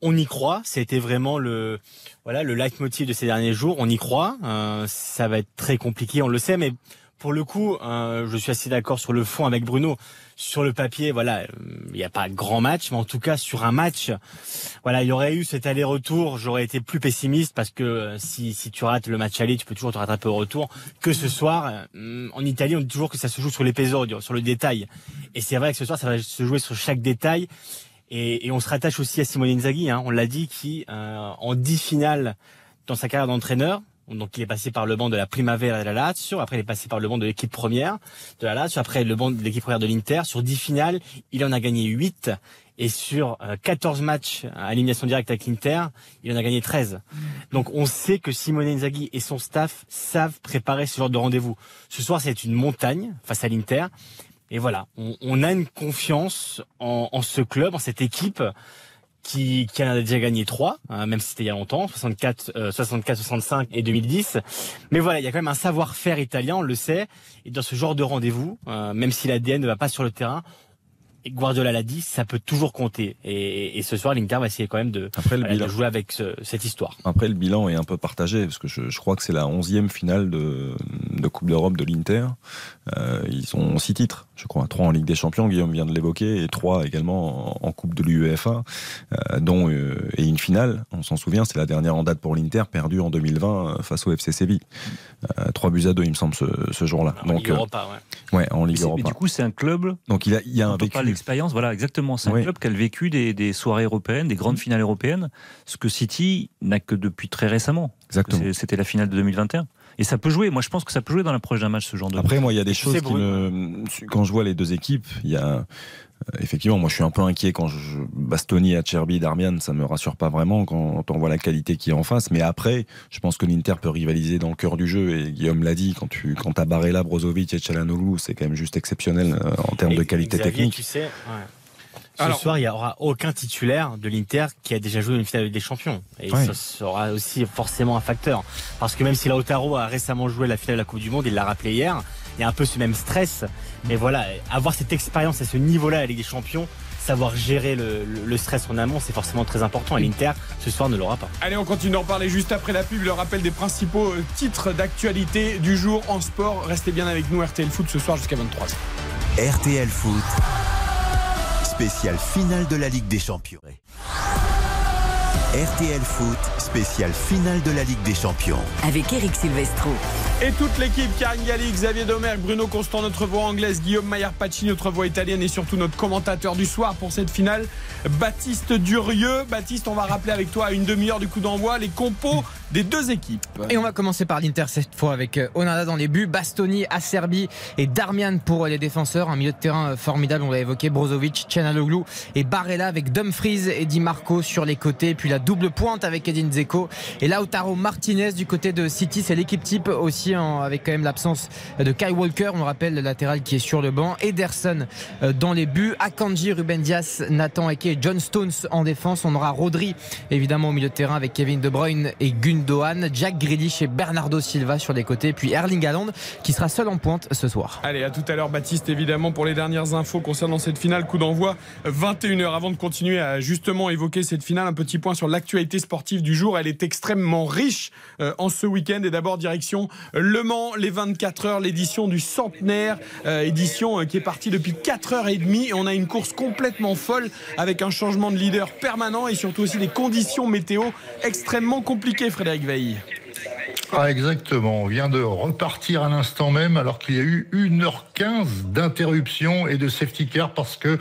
On y croit, c'était vraiment le voilà le leitmotiv de ces derniers jours. On y croit, euh, ça va être très compliqué, on le sait, mais pour le coup, euh, je suis assez d'accord sur le fond avec Bruno. Sur le papier, voilà, il n'y a pas grand match, mais en tout cas sur un match, voilà, il y aurait eu cet aller-retour. J'aurais été plus pessimiste parce que euh, si si tu rates le match aller, tu peux toujours te rattraper au retour. Que ce soir, euh, en Italie, on dit toujours que ça se joue sur l'épisode, sur le détail. Et c'est vrai que ce soir, ça va se jouer sur chaque détail. Et, on se rattache aussi à Simone Inzaghi, hein, on l'a dit, qui euh, en dix finales dans sa carrière d'entraîneur, donc il est passé par le banc de la Primavera de la Lazio, après il est passé par le banc de l'équipe première de la Lazio, après le banc de l'équipe première de l'Inter. Sur dix finales, il en a gagné 8 et sur euh, 14 matchs à élimination directe avec l'Inter, il en a gagné 13. Donc on sait que Simone Inzaghi et son staff savent préparer ce genre de rendez-vous. Ce soir, c'est une montagne face à l'Inter. Et voilà, on, on a une confiance en, en ce club, en cette équipe qui, qui en a déjà gagné trois, hein, même si c'était il y a longtemps, 64, euh, 64, 65 et 2010. Mais voilà, il y a quand même un savoir-faire italien, on le sait. Et dans ce genre de rendez-vous, euh, même si l'ADN ne va pas sur le terrain, et Guardiola l'a dit, ça peut toujours compter. Et, et ce soir, l'Inter va essayer quand même de, Après le voilà, bilan. de jouer avec ce- cette histoire. Après, le bilan est un peu partagé, parce que je, je crois que c'est la onzième finale de, de Coupe d'Europe de l'Inter. Euh, ils ont six titres, je crois. Trois en Ligue des Champions, Guillaume vient de l'évoquer, et trois également en, en Coupe de l'UEFA, euh, dont euh, et une finale, on s'en souvient, c'est la dernière en date pour l'Inter, perdue en 2020 euh, face au FC Séville. Euh, Trois buts à deux, il me semble, ce, ce jour-là. En Donc, Ligue euh, Europa, ouais. ouais, en Ligue mais Europa. du coup, c'est un club Donc il, a, il y a un vécu. d'expérience, voilà, exactement. C'est un Oui. club qui a vécu des, des soirées européennes, des grandes finales européennes, ce que City n'a que depuis très récemment. Exactement. C'était la finale de 2021. Et ça peut jouer. Moi, je pense que ça peut jouer dans l'approche d'un match, ce genre de. Après, moi, il y a des choses qui me. Quand je vois les deux équipes, il y a. euh, Effectivement, moi je suis un peu inquiet quand je Bastoni, Acerbi, Darmian, ça me rassure pas vraiment quand on voit la qualité qui est en face. Mais après, je pense que l'Inter peut rivaliser dans le cœur du jeu. Et Guillaume l'a dit, quand tu quand as Barella, Brozovic et Chalanoglu, c'est quand même juste exceptionnel euh, en termes de qualité Xavier, technique. Tu sais, ouais. Ce Alors- soir, il n'y aura aucun titulaire de l'Inter qui a déjà joué une finale des champions. Et ça sera aussi forcément un facteur. Parce que même si Lautaro a récemment joué la finale de la Coupe du Monde, il l'a rappelé hier, il y a un peu ce même stress. Mais voilà, avoir cette expérience à ce niveau-là à la Ligue des Champions, savoir gérer le, le- le stress en amont, c'est forcément très important. Et l'Inter, ce soir, ne l'aura pas. Allez, on continue d'en parler juste après la pub. Le rappel des principaux euh, titres d'actualité du jour en sport. Restez bien avec nous, RTL Foot, ce soir jusqu'à 23h. RTL Foot, spécial finale de la Ligue des Champions. RTL Foot, spécial finale de la Ligue des Champions. Avec Eric Silvestro. Et toute l'équipe, Karine Galli, Xavier Domergue, Bruno Constant, notre voix anglaise, Guillaume Maillard Pacci, notre voix italienne et surtout notre commentateur du soir pour cette finale, Baptiste Durieux. Baptiste, on va rappeler avec toi à une demi-heure du coup d'envoi les compos des deux équipes. Et on va commencer par l'Inter cette fois avec euh, Onana dans les buts, Bastoni, Acerbi et Darmian pour les défenseurs. Un milieu de terrain euh, formidable, on l'a évoqué, Brozovic, Chanaloglu et Barella avec Dumfries et Di Marco sur les côtés. Puis la double pointe avec Edin Dzeko et Lautaro Martinez du côté de City. C'est l'équipe type aussi avec quand même l'absence de Kyle Walker, on rappelle le latéral qui est sur le banc, Ederson euh, dans les buts, Akanji, Ruben Dias, Nathan Ake John Stones en défense. On aura Rodri évidemment au milieu de terrain avec Kevin De Bruyne et Gundogan, Jack Grealish et Bernardo Silva sur les côtés, puis Erling Haaland qui sera seul en pointe ce soir. Allez, à tout à l'heure, Baptiste, évidemment, pour les dernières infos concernant cette finale. Coup d'envoi, 21h. Avant de continuer à justement évoquer cette finale, un petit point sur l'actualité sportive du jour. Elle est extrêmement riche euh, en ce week-end. Et d'abord, direction Le Mans, les 24 heures, l'édition du centenaire, euh, édition euh, qui est partie depuis 4h30. Et on a une course complètement folle avec un changement de leader permanent et surtout aussi des conditions météo extrêmement compliquées, Frédéric Veil. Ah, exactement. On vient de repartir à l'instant même alors qu'il y a eu 1h15 d'interruption et de safety car parce que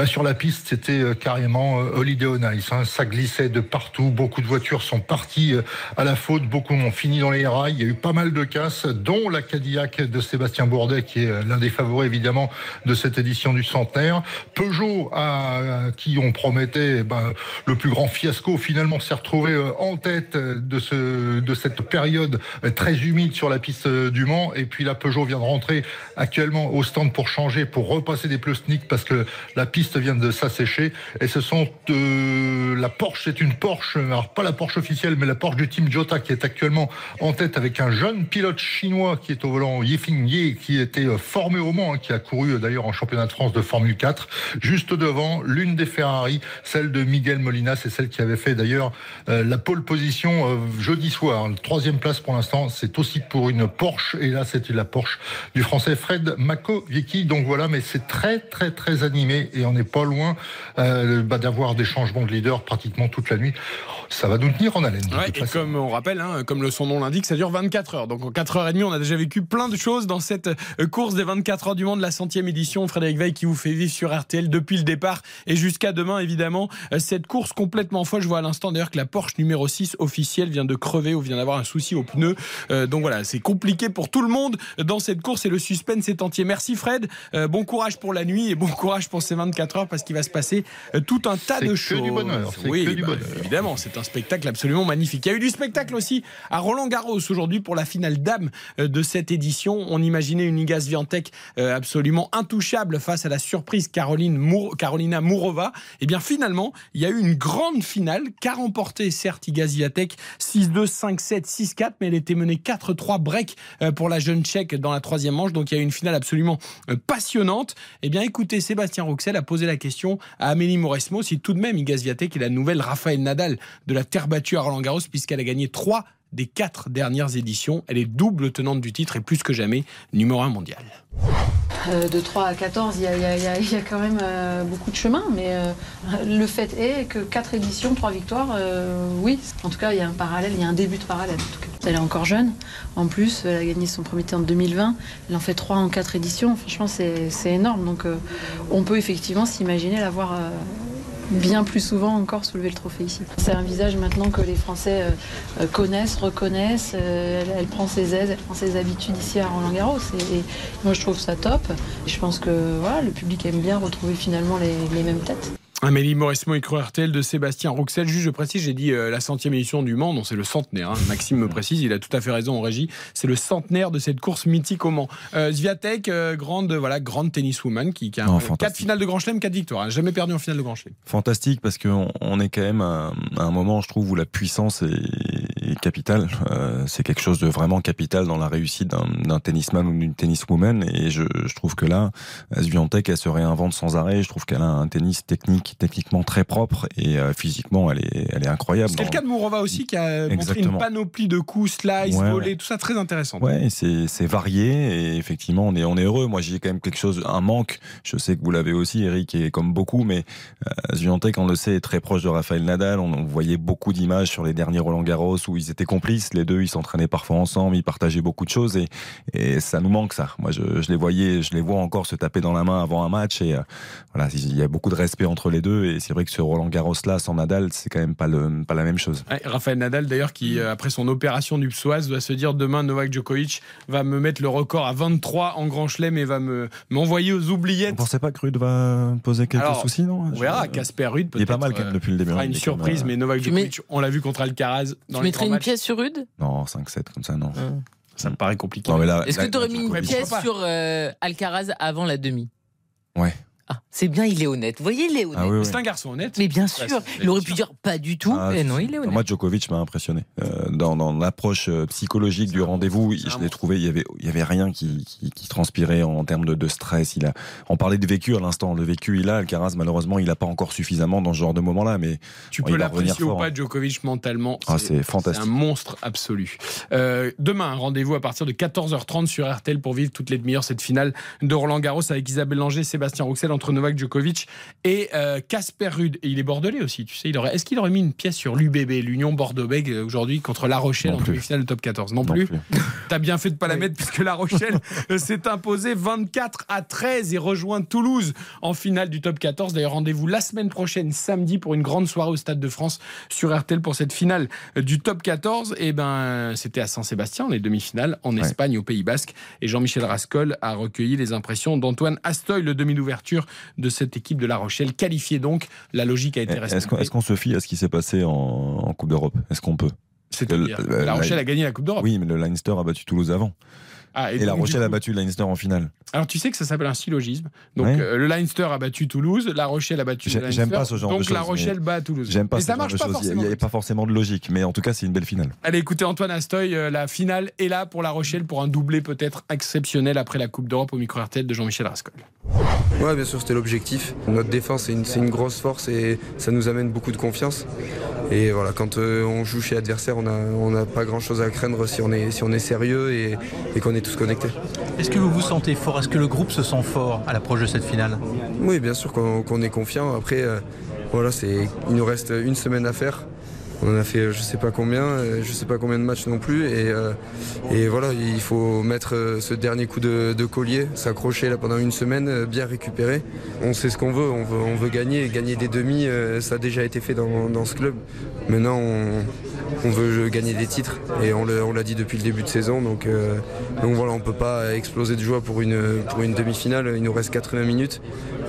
bah, sur la piste, c'était euh, carrément euh, Holiday on Ice. hein. Ça glissait de partout. Beaucoup de voitures sont parties euh, à la faute. Beaucoup ont fini dans les rails. Il y a eu pas mal de casses, dont la Cadillac de Sébastien Bourdet, qui est l'un des favoris évidemment de cette édition du centenaire. Peugeot, à, qui on promettait eh ben, le plus grand fiasco, finalement s'est retrouvé en tête de, ce, de cette période très humide sur la piste du Mans. Et puis la Peugeot vient de rentrer actuellement au stand pour changer, pour repasser des pneus parce que la piste vient de s'assécher. Et ce sont euh, la Porsche, c'est une Porsche, alors pas la Porsche officielle, mais la Porsche du team Jota qui est actuellement en tête avec un jeune pilote chinois qui est au volant, Yifeng Ye, qui était euh, formé au Mans, hein, qui a couru euh, d'ailleurs en championnat de France de Formule 4. Juste devant, l'une des Ferrari, celle de Miguel Molina, c'est celle qui avait fait d'ailleurs la pole position jeudi soir. Troisième place pour l'instant, c'est aussi pour une Porsche. Et là, c'était la Porsche du français Fred Makoviecki. Donc voilà, mais c'est très, très, très animé et on n'est pas loin euh, bah, d'avoir des changements de leader pratiquement toute la nuit. Ça va nous tenir en haleine. Ouais, et comme on rappelle, hein, comme le son nom l'indique, ça dure 24 heures. Donc en 4h30, on a déjà vécu plein de choses dans cette euh, course des 24 heures du monde, la centième édition. Frédéric Veil qui vous fait vivre sur RTL depuis le départ et jusqu'à demain, évidemment. Euh, Cette course complètement folle. Je vois à l'instant d'ailleurs que la Porsche numéro 6 officielle vient de crever ou vient d'avoir un souci au pneu. Euh, donc voilà, c'est compliqué pour tout le monde dans cette course et le suspense est entier. Merci Fred. Euh, bon courage pour la nuit et bon courage pour ces 24 heures parce qu'il va se passer euh, tout un tas de choses. du bonheur, c'est Oui, que du bah, bonheur. évidemment, c'est un spectacle absolument magnifique. Il y a eu du spectacle aussi à Roland Garros aujourd'hui pour la finale dame euh, de cette édition. On imaginait une Iga Swiatek euh, absolument intouchable face à la surprise Caroline Mour- Carolina Mourova. Et bien finalement, il y a eu une grande finale qu'a remporté certes Iga Swiatek 6-2, 5-7, 6-4, mais elle était menée 4-3 break pour la jeune Tchèque dans la troisième manche. Donc il y a eu une finale absolument passionnante. Eh bien écoutez, Sébastien Rouxel a posé la question à Amélie Mauresmo si tout de même Iga Swiatek est la nouvelle Raphaël Nadal de la terre battue à Roland Garros puisqu'elle a gagné trois des quatre dernières éditions. Elle est double tenante du titre et plus que jamais numéro un mondial. Euh, de 3 à 14, il y a, quand même euh, beaucoup de chemin, mais euh, le fait est que 4 éditions, 3 victoires, oui. En tout cas, il y a un parallèle, il y a un début de parallèle. Elle est encore jeune. En plus, elle a gagné son premier titre en 2020. Elle en fait 3 en 4 éditions. Franchement, c'est énorme. Donc, on peut effectivement s'imaginer la voir euh, bien plus souvent encore soulever le trophée ici. C'est un visage maintenant que les Français euh, euh, connaissent, reconnaissent. Euh, elle, prend ses aises, elle prend ses habitudes ici à Roland Garros. Et, et moi, je trouve ça top. Je pense que le public aime bien retrouver finalement les mêmes têtes. Amélie Mauresmo, écru RTL de Sébastien Rouxel. Juste, je précise, j'ai dit euh, la centième édition du Mans. Non, c'est le centenaire. hein. Maxime me précise, il a tout à fait raison en régie. C'est le centenaire de cette course mythique au Mans. Euh, Swiatek, euh, grande, voilà, grande tenniswoman qui, qui a Non, quatre finales de Grand Chelem, quatre victoires. N'a jamais perdu en finale de Grand Chelem. fantastique parce qu'on on est quand même à, à un moment, je trouve, où la puissance est, est capitale. Euh, c'est quelque chose de vraiment capital dans la réussite d'un tennisman ou d'une tenniswoman. Et je, je trouve que là, Swiatek, elle se réinvente sans arrêt. Je trouve qu'elle a un tennis technique, techniquement très propre et euh, physiquement, elle est, elle est incroyable. C'est le cas de Mourova aussi qui a montré une Exactement. panoplie de coups, slice, Ouais, tout ça très intéressant. Ouais, c'est varié et effectivement on est on est heureux. Moi j'ai quand même quelque chose, un manque. Je sais que vous l'avez aussi, Eric, et comme beaucoup, mais euh, on le sait, est très proche de Raphaël Nadal. On, on voyait beaucoup d'images sur les derniers Roland Garros où ils étaient complices. Les deux, ils s'entraînaient parfois ensemble, ils partageaient beaucoup de choses et et ça nous manque ça. Moi je, je les voyais, je les vois encore se taper dans la main avant un match et euh, voilà, il y a beaucoup de respect entre les deux et c'est vrai que ce Roland Garros là sans Nadal, c'est quand même pas le pas la même chose. Ouais, Raphaël Nadal, d'ailleurs, qui, euh, après son opération du psoas, doit se dire demain, Novak Djokovic va me mettre le record à 23 en Grand Chelem et va me m'envoyer aux Vous oubliettes. pensez pas que Rude va poser quelques Alors, soucis, non? On verra. Casper Ruud, Il est pas peut-être, mal quand même euh, depuis le début. hein, une surprise, mais Novak Djokovic, on l'a vu contre Alcaraz dans Tu les mettrais une matchs. pièce sur Rude Non, 5-7 comme ça, non. Ça me paraît compliqué. Non, mais là- Est-ce que tu aurais mis une pièce sur euh, Alcaraz avant la demi? Ouais. Ah, c'est bien, il est honnête. Vous voyez, il est honnête. Ah oui, oui. C'est un garçon honnête. Mais bien sûr, il aurait pu dire pas du tout. Ah, et non, il est honnête. Moi, Djokovic m'a impressionné. Euh, dans dans l'approche euh, psychologique du rendez-vous, je l'ai trouvé, il y avait, il y avait rien qui, qui, qui transpirait en, termes de, de stress. Il a, on parlait de vécu à l'instant. Le vécu, il a. Alcaraz, malheureusement, il n'a pas encore suffisamment dans ce genre de moment-là. Mais Tu peux l'apprécier ou pas, hein. Djokovic, mentalement. Ah, c'est fantastique. un monstre absolu. Euh, demain, rendez-vous à partir de 14h30 sur RTL pour vivre toutes les demi-heures cette finale de Roland Garros avec Isabelle Langer, Sébastien Rouxel entre Novak Djokovic et euh, Casper Ruud. Et il est bordelais aussi, tu sais. Il aurait, est-ce qu'il aurait mis une pièce sur l'UBB, l'Union Bordeaux-Bègles, euh, aujourd'hui contre La Rochelle Non en plus. demi-finale de top 14 Non, Non plus. plus. T'as bien fait de pas la mettre puisque La Rochelle euh, s'est imposée 24 à 13 et rejoint Toulouse en finale du top 14. D'ailleurs, rendez-vous la semaine prochaine, samedi, pour une grande soirée au Stade de France sur RTL pour cette finale euh, du top 14. Et ben, c'était à Saint-Sébastien, les demi-finales, en Ouais. Espagne, au Pays Basque. Et Jean-Michel Rascol a recueilli les impressions d'Antoine Astoy, le demi d'ouverture de cette équipe de La Rochelle, qualifié donc. La logique a été Est-ce qu'on respectée. est-ce qu'on se fie à ce qui s'est passé en, en Coupe d'Europe? Est-ce qu'on peut? C'est-à-dire, la- Rochelle a gagné la Coupe d'Europe. Oui, mais le Leinster a battu Toulouse avant. Ah, Et, la donc, Rochelle a battu le Leinster en finale. Alors tu sais que ça s'appelle un syllogisme. Donc Ouais. euh, le Leinster a battu Toulouse, la Rochelle a battu Leinster. J'aime pas ce genre donc de choses. la Rochelle bat Toulouse. J'aime pas Mais ce ça genre marche de pas. Il n'y avait pas forcément de logique, mais en tout cas, c'est une belle finale. Allez écoutez Antoine Astoy, euh, la finale est là pour la Rochelle pour un doublé peut-être exceptionnel après la Coupe d'Europe au micro RTL de Jean-Michel Rascol. Ouais, bien sûr, c'était l'objectif. Notre défense, c'est une, c'est une grosse force et ça nous amène beaucoup de confiance. Et voilà, quand euh, on joue chez l'adversaire, on n'a on pas grand-chose à craindre si on est, si on est sérieux et, et qu'on est tous connectés. Est-ce que vous vous sentez fort? Est-ce que le groupe se sent fort à l'approche de cette finale? Oui, bien sûr qu'on est confiant. Après, euh, voilà, il nous reste une semaine à faire. On en a fait je sais pas combien, euh, je sais pas combien de matchs non plus. Et, euh, voilà, il faut mettre euh, ce dernier coup de, collier, s'accrocher là pendant une semaine, bien récupérer. On sait ce qu'on veut, on veut, gagner. Gagner des demi, ça a déjà été fait dans, ce club. Maintenant, on, on veut gagner des titres et on l'a dit depuis le début de saison. Donc, euh, donc voilà, on peut pas exploser de joie pour une, pour une demi-finale. Il nous reste 80 minutes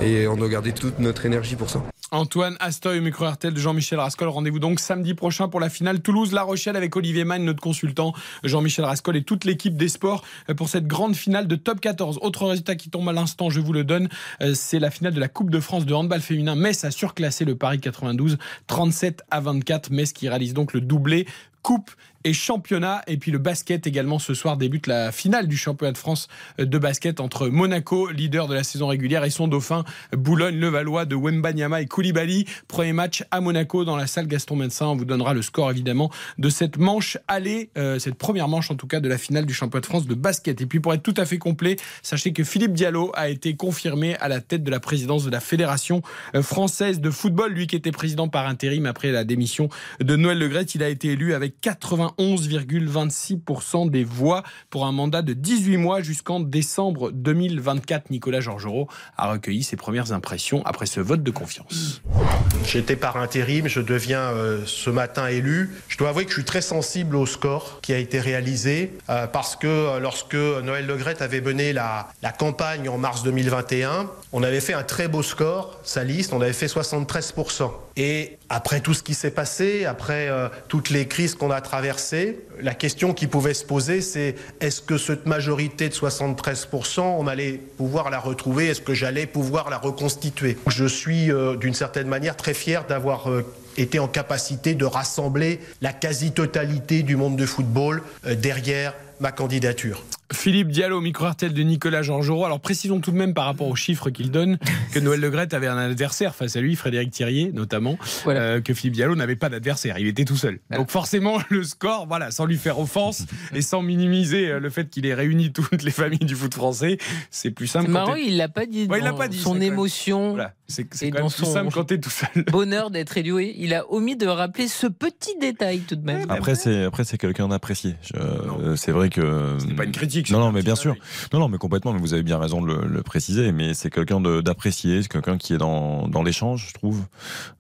et on doit garder toute notre énergie pour ça. Antoine Astoy au micro RTL de Jean-Michel Rascol. Rendez-vous donc samedi prochain pour la finale Toulouse-La Rochelle avec Olivier Mann, notre consultant, Jean-Michel Rascol et toute l'équipe des sports pour cette grande finale de top 14. Autre résultat qui tombe à l'instant, je vous le donne, euh, c'est la finale de la Coupe de France de handball féminin. Metz a surclassé le Paris 92, 37 à 24. Metz qui réalise donc le doublé Coupe et championnat. Et puis le basket également ce soir débute la finale du championnat de France de basket entre Monaco, leader de la saison régulière, et son dauphin Boulogne-Levallois de Wembanyama et Koulibaly. Premier match à Monaco dans la salle Gaston Médecin. On vous donnera le score évidemment de cette manche aller, euh, cette première manche en tout cas de la finale du championnat de France de basket. Et puis pour être tout à fait complet, sachez que Philippe Diallo a été confirmé à la tête de la présidence de la Fédération euh, française de football. Lui qui était président par intérim après la démission de Noël Legrette, il a été élu avec 91,26% des voix pour un mandat de 18 mois jusqu'en décembre 2024. Nicolas Georgerot a recueilli ses premières impressions après ce vote de confiance. J'étais par intérim, je deviens euh, ce matin élu. Je dois avouer que je suis très sensible au score qui a été réalisé euh, parce que euh, lorsque Noël Legrette avait mené la, la campagne en mars 2021, on avait fait un très beau score, sa liste, on avait fait 73%. Et après tout ce qui s'est passé, après toutes les crises qu'on a traversées, la question qui pouvait se poser, c'est est-ce que cette majorité de 73%, on allait pouvoir la retrouver? Est-ce que j'allais pouvoir la reconstituer? Je suis euh, d'une certaine manière très fier d'avoir euh, été en capacité de rassembler la quasi-totalité du monde de football euh, derrière ma candidature. Philippe Diallo, au micro RTL de Nicolas Georgerot. Alors précisons tout de même par rapport aux chiffres qu'il donne que Noël Legrette avait un adversaire face à lui, Frédéric Thirier notamment, euh, que Philippe Diallo n'avait pas d'adversaire, il était tout seul. Donc forcément le score, voilà, sans lui faire offense et sans minimiser euh, le fait qu'il ait réuni toutes les familles du foot français, c'est plus simple. C'est marrant, il l'a pas dit. Ouais, il l'a pas dit, Son émotion. Voilà, c'est quand même plus son simple quand t'es tout seul. bonheur d'être élu. Il a omis de rappeler ce petit détail tout de même. Après, c'est après c'est quelqu'un d'apprécié. Euh, C'est vrai que C'est pas une critique. Non, non, mais bien sûr. Non, non, mais complètement. Mais vous avez bien raison de le, le préciser. Mais c'est quelqu'un de- d'apprécié, c'est quelqu'un qui est dans, dans l'échange, je trouve,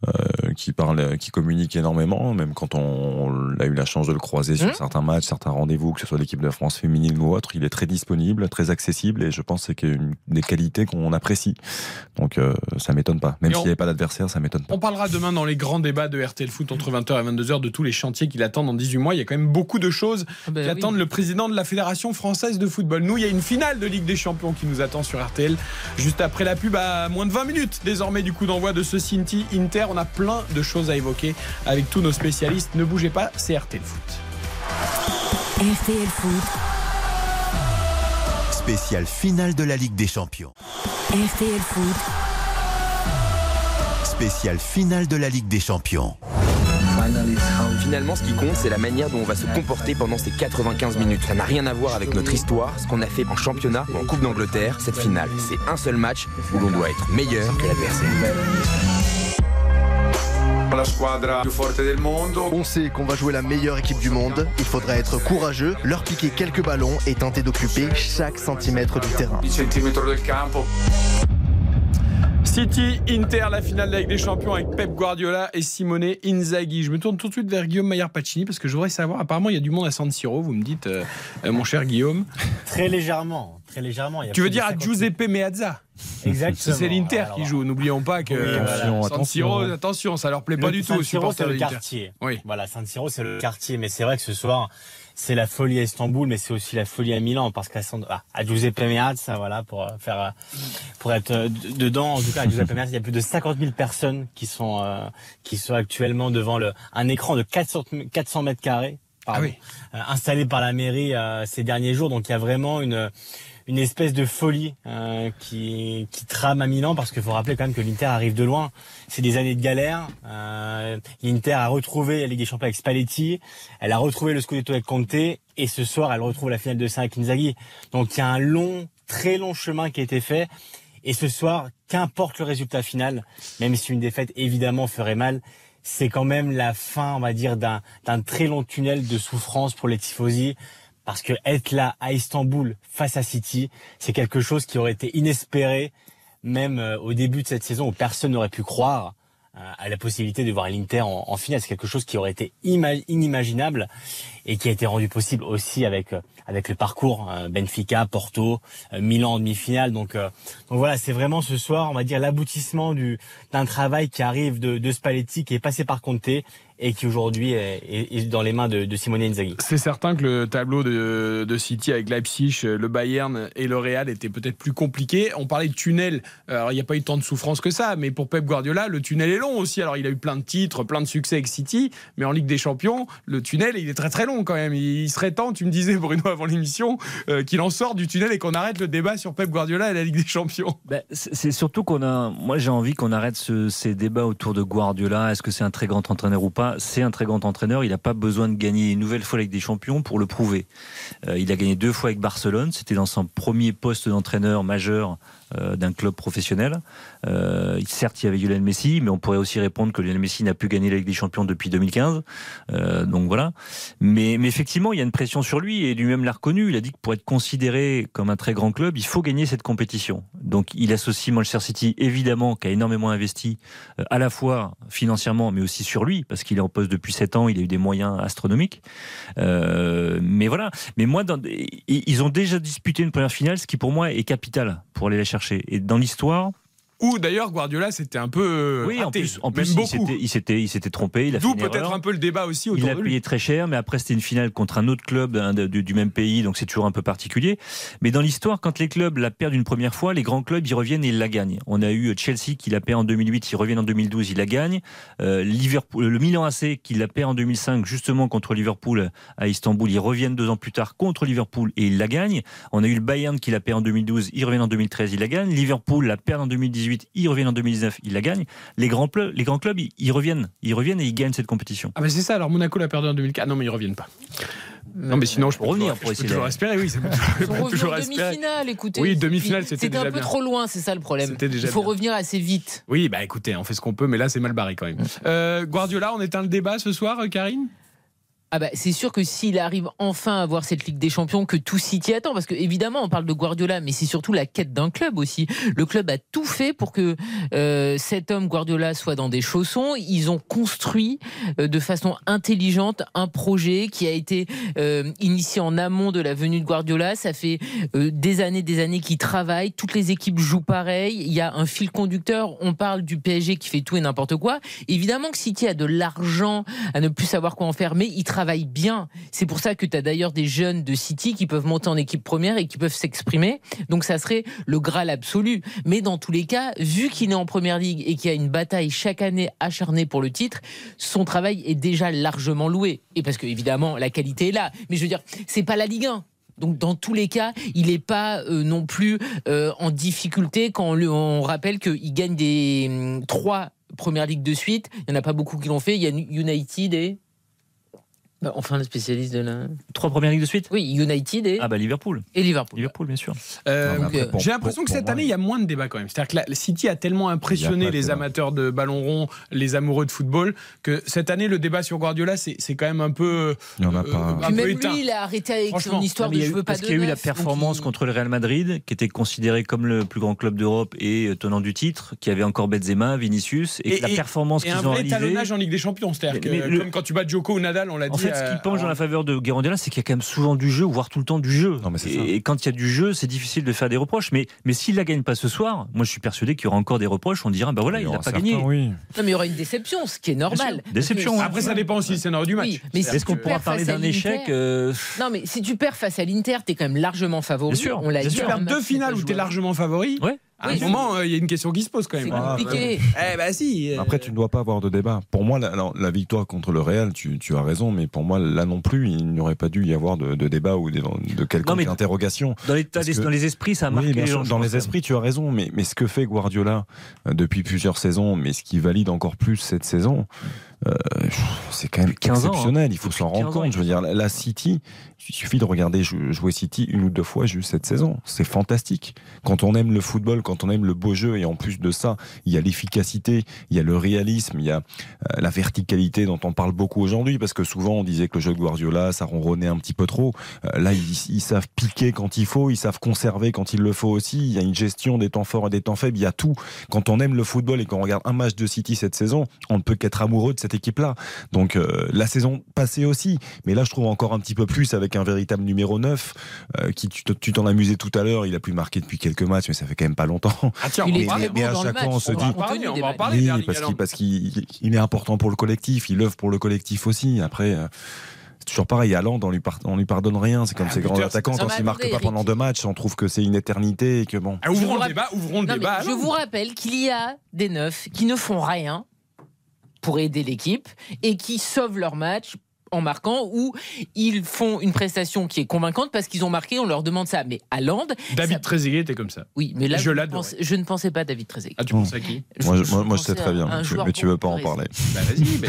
euh, qui parle, qui communique énormément. Même quand on, a eu la chance de le croiser sur Mhm. certains matchs, certains rendez-vous, que ce soit l'équipe de France féminine ou autre, il est très disponible, très accessible, et je pense que c'est une des qualités qu'on apprécie. Donc euh, ça m'étonne pas. Même s'il n'y avait pas d'adversaire, ça m'étonne pas. On parlera demain dans les grands débats de RTL Foot entre 20h et 22h de tous les chantiers qui l'attendent dans 18 mois. Il y a quand même beaucoup de choses Ah ben qui oui. attendent le président de la Fédération française de football. Nous, il y a une finale de Ligue des Champions qui nous attend sur RTL juste après la pub à moins de 20 minutes désormais du coup d'envoi de ce Cinti Inter. On a plein de choses à évoquer avec tous nos spécialistes. Ne bougez pas, c'est RTL Foot. RTL Foot, Spécial finale de la Ligue des Champions. RTL Foot, Spécial finale de la Ligue des Champions. Finalement, ce qui compte, c'est la manière dont on va se comporter pendant ces 95 minutes. Ça n'a rien à voir avec notre histoire, ce qu'on a fait en championnat ou en Coupe d'Angleterre. Cette finale, c'est un seul match où l'on doit être meilleur que l'adversaire. On sait qu'on va jouer la meilleure équipe du monde. Il faudra être courageux, leur piquer quelques ballons et tenter d'occuper chaque centimètre du terrain. City Inter, la finale de la Ligue des Champions avec Pep Guardiola et Simone Inzaghi. Je me tourne tout de suite vers Guillaume Maillard-Pacini parce que je voudrais savoir. Apparemment, il y a du monde à San Siro. Vous me dites, euh, euh, mon cher Guillaume. Très légèrement, très légèrement. il y a Tu veux dire à 50 Giuseppe Meazza? Exactement. C'est l'Inter qui joue. N'oublions pas que Oui, voilà. San Siro, attention, ça leur plaît pas Le du tout San aux Siro, supporters c'est le quartier. Oui. Voilà, San Siro, c'est le quartier. Mais c'est vrai que ce soir, c'est la folie à Istanbul, mais c'est aussi la folie à Milan, parce qu'à ah, à Giuseppe Meazza, voilà, pour euh, faire, euh, pour être euh, dedans, en tout cas, à Giuseppe Meazza, il y a plus de 50 000 personnes qui sont, euh, qui sont actuellement devant le, un écran de 400, 400 mètres carrés. pardon, euh, installé par la mairie euh, ces derniers jours. Donc il y a vraiment une une espèce de folie euh, qui, trame à Milan parce qu'il faut rappeler quand même que l'Inter arrive de loin. C'est des années de galère. Euh, L'Inter a retrouvé la Ligue des Champions avec Spalletti, elle a retrouvé le Scudetto avec Conte et ce soir elle retrouve la finale de ça avec. Donc il y a un long, très long chemin qui a été fait. Et ce soir, qu'importe le résultat final, même si une défaite évidemment ferait mal, c'est quand même la fin, on va dire, d'un d'un très long tunnel de souffrance pour les tifosi. Parce que être là à Istanbul face à City, c'est quelque chose qui aurait été inespéré, même euh, au début de cette saison où personne n'aurait pu croire euh, à la possibilité de voir l'Inter en, finale. C'est quelque chose qui aurait été ima- inimaginable et qui a été rendu possible aussi avec euh, avec le parcours euh, Benfica, Porto, Milan en demi-finale. Donc donc voilà, c'est vraiment ce soir, on va dire l'aboutissement du d'un travail qui arrive de, de Spalletti, qui est passé par Conte et qui aujourd'hui est, dans les mains de, de Simone Inzaghi. C'est certain que le tableau de, de City avec Leipzig, le Bayern et le Real était peut-être plus compliqué. On parlait de tunnel. Alors, il n'y a pas eu tant de souffrance que ça, mais pour Pep Guardiola, le tunnel est long aussi. Alors, il a eu plein de titres, plein de succès avec City, mais en Ligue des Champions, le tunnel, il est très très long quand même. Il serait temps, tu me disais, Bruno, avant l'émission, euh, qu'il en sorte du tunnel et qu'on arrête le débat sur Pep Guardiola et la Ligue des Champions. Ben, c'est c'est surtout qu'on a. Moi, j'ai envie qu'on arrête ce- ces débats autour de Guardiola. Est-ce que c'est un très grand entraîneur ou pas? C'est un très grand entraîneur. Il n'a pas besoin de gagner une nouvelle fois avec des champions pour le prouver. Euh, il a gagné deux fois avec Barcelone. C'était dans son premier poste d'entraîneur majeur euh, d'un club professionnel. Euh, certes, il y avait Lionel Messi, mais on pourrait aussi répondre que Lionel Messi n'a plus gagné la Ligue des Champions depuis 2015. Euh, donc voilà. Mais, effectivement, il y a une pression sur lui et lui-même l'a reconnu. Il a dit que pour être considéré comme un très grand club, il faut gagner cette compétition. Donc il associe Manchester City, évidemment, qui a énormément investi, à la fois financièrement, mais aussi sur lui, parce qu'il est en poste depuis 7 ans, il a eu des moyens astronomiques. Mais voilà. Mais moi, ils ont déjà disputé une première finale, ce qui pour moi est capital pour aller la chercher. Et dans l'histoire, Ou d'ailleurs, Guardiola, c'était un peu. euh, oui, en plus, en plus il beaucoup. s'était- il s'était, il s'était trompé. Il a D'où peut-être un peu le débat aussi Il autour a de lui. payé très cher, mais après c'était une finale contre un autre club hein, de- du même pays, donc c'est toujours un peu particulier. Mais dans l'histoire, quand les clubs la perdent une première fois, les grands clubs ils reviennent et ils la gagnent. On a eu Chelsea qui la perd en 2008, ils reviennent en 2012, ils la gagnent. Euh, Liverpool, le Milan AC qui la perd en 2005 justement contre Liverpool à Istanbul, ils reviennent deux ans plus tard contre Liverpool et ils la gagnent. On a eu le Bayern qui la perd en 2012, ils reviennent en 2013, ils la gagnent. Liverpool la perd en 2018, ils reviennent en 2019, ils la gagnent. Les grands, clubs- les grands clubs, ils, ils reviennent, ils reviennent et ils gagnent cette compétition. Ah, mais c'est ça, alors Monaco l'a perdu en 2004. Non, mais ils reviennent pas. Non, mais sinon, je peux revenir toujours, pour je peux essayer toujours de- espérer, oui. toujours- Ils sont demi-finale, écoutez. Oui, demi-finale, c'était C'était déjà un peu bien. trop loin, c'est ça le problème. Déjà Il faut bien. revenir assez vite. Oui, bah écoutez, on fait ce qu'on peut, mais là, c'est mal barré quand même. Euh, Guardiola, on éteint le débat ce soir, euh, Karine? Ah bah, c'est sûr que s'il arrive enfin à avoir cette Ligue des Champions que tout City attend, parce que évidemment on parle de Guardiola, mais c'est surtout la quête d'un club aussi. Le club a tout fait pour que euh, cet homme Guardiola soit dans des chaussons. Ils ont construit euh, de façon intelligente un projet qui a été euh, initié en amont de la venue de Guardiola. Ça fait euh, des années, des années qu'ils travaillent. Toutes les équipes jouent pareil. Il y a un fil conducteur. On parle du PSG qui fait tout et n'importe quoi. Évidemment que City a de l'argent à ne plus savoir quoi en faire, mais il travaille bien. C'est pour ça que tu as d'ailleurs des jeunes de City qui peuvent monter en équipe première et qui peuvent s'exprimer. Donc ça serait le Graal absolu. Mais dans tous les cas, vu qu'il est en première ligue et qu'il y a une bataille chaque année acharnée pour le titre, son travail est déjà largement loué. Et parce que évidemment, la qualité est là. Mais je veux dire, c'est pas la Ligue 1. Donc dans tous les cas, il n'est pas euh, non plus euh, en difficulté quand on, le- on rappelle qu'il gagne des hum, trois premières ligues de suite. Il n'y en a pas beaucoup qui l'ont fait. Il y a United et Bah, enfin le spécialiste de la. Trois premières ligues de suite Oui, United et, Ah bah Liverpool. et Liverpool. Liverpool, bien sûr. Euh, J'ai l'impression que cette année, il y a moins de débats quand même. C'est-à-dire que la- City a tellement impressionné a de les amateurs de ballon rond, les amoureux de football, que cette année, le débat sur Guardiola, c'est c'est quand même un peu. Il y en a euh, pas. un peu même éteint. lui, il a arrêté avec son histoire Non, mais de il y a je eu- veux pas parce qu'il y a eu la donc performance il- contre le Real Madrid, qui était considéré comme le plus grand club d'Europe et euh, tenant du titre, qui avait encore Benzema, Vinicius, et, Et- la et- performance Et qu'ils un ont vrai réalisée. talonnage en Ligue des Champions. C'est-à-dire comme quand tu bats Djoko ou Nadal, on l'a dit. Fait, ce qui euh, penche dans en- la faveur de Guardiola, c'est qu'il y a quand même souvent du jeu, voire tout le temps du jeu. Non, mais c'est et, ça. et quand il y a du jeu, c'est difficile de faire des reproches. Mais, mais s'il la gagne pas ce soir, moi je suis persuadé qu'il y aura encore des reproches. On dira, bah voilà, il n'a pas gagné. Oui. Non, mais il y aura une déception, ce qui est normal. Déception, que- Après, ça dépend aussi du scénario du match. Oui, mais Est-ce si qu'on pourra parler d'un échec euh, Non, mais si tu perds face à l'Inter, t'es quand même largement favori. Bien sûr, On l'a bien dit. sûr. Tu perds deux finales où tu es joué. largement favori. Ouais. À un Oui, moment, euh, il y a une question qui se pose quand même. C'est Ah, compliqué. Eh ben si. euh, Après, tu ne dois pas avoir de débat. Pour moi, la, la- la victoire contre le Real, tu, tu as raison, mais pour moi, là non plus, il n'y aurait pas dû y avoir de, de débat ou de, de quelconque Non, mais interrogation. dans, l'état Parce des- que- dans les esprits, ça a marqué Oui, les gens. dans les esprits, tu as raison, mais, mais ce que fait Guardiola euh, depuis plusieurs saisons, mais ce qui valide encore plus cette saison, euh, c'est quand même 15 ans, hein. exceptionnel. Il faut s'en rendre 15 ans, compte. Je veux dire, la City, il suffit de regarder jou- jouer City une ou deux fois juste cette saison. C'est fantastique. Quand on aime le football, quand on aime le beau jeu, et en plus de ça, il y a l'efficacité, il y a le réalisme, il y a euh, la verticalité dont on parle beaucoup aujourd'hui, parce que souvent on disait que le jeu de Guardiola, ça ronronnait un petit peu trop. Euh, là, ils, ils savent piquer quand il faut, ils savent conserver quand il le faut aussi. Il y a une gestion des temps forts et des temps faibles, il y a tout. Quand on aime le football et qu'on regarde un match de City cette saison, on ne peut qu'être amoureux de cette équipe-là. Donc euh, la saison passée aussi, mais là je trouve encore un petit peu plus avec un véritable numéro 9, euh, qui tu te- tu t'en amusais tout à l'heure, il a plus marqué depuis quelques matchs, mais ça fait quand même pas longtemps. Ah tiens, mais à chaque fois, on se On va en dit- parler, on va en Oui, parce qu'il parce qu'il il est important pour le collectif, il œuvre pour le collectif aussi. Après, euh, c'est toujours pareil. Haaland, on lui, par- on lui pardonne rien. C'est comme Ah, ces grands buteur, attaquants quand ils marquent pas pendant deux matchs, on trouve que c'est une éternité et que bon. Ah, ouvrons le débat, ouvrons le débat. je vous rappelle qu'il y a des neufs qui ne font rien pour aider l'équipe et qui sauvent leur match en marquant ou ils font une prestation qui est convaincante parce qu'ils ont marqué, on leur demande ça. Mais à Land, David ça- Trezeguet était comme ça. oui, mais là, Je je, l'adorais. pense- je ne pensais pas à David Trezeguet. Ah, tu penses à qui? Moi, je, Je- moi, je moi, je sais pensais très bien, mais tu, mais tu veux pas en parler. Bah vas-y, bah,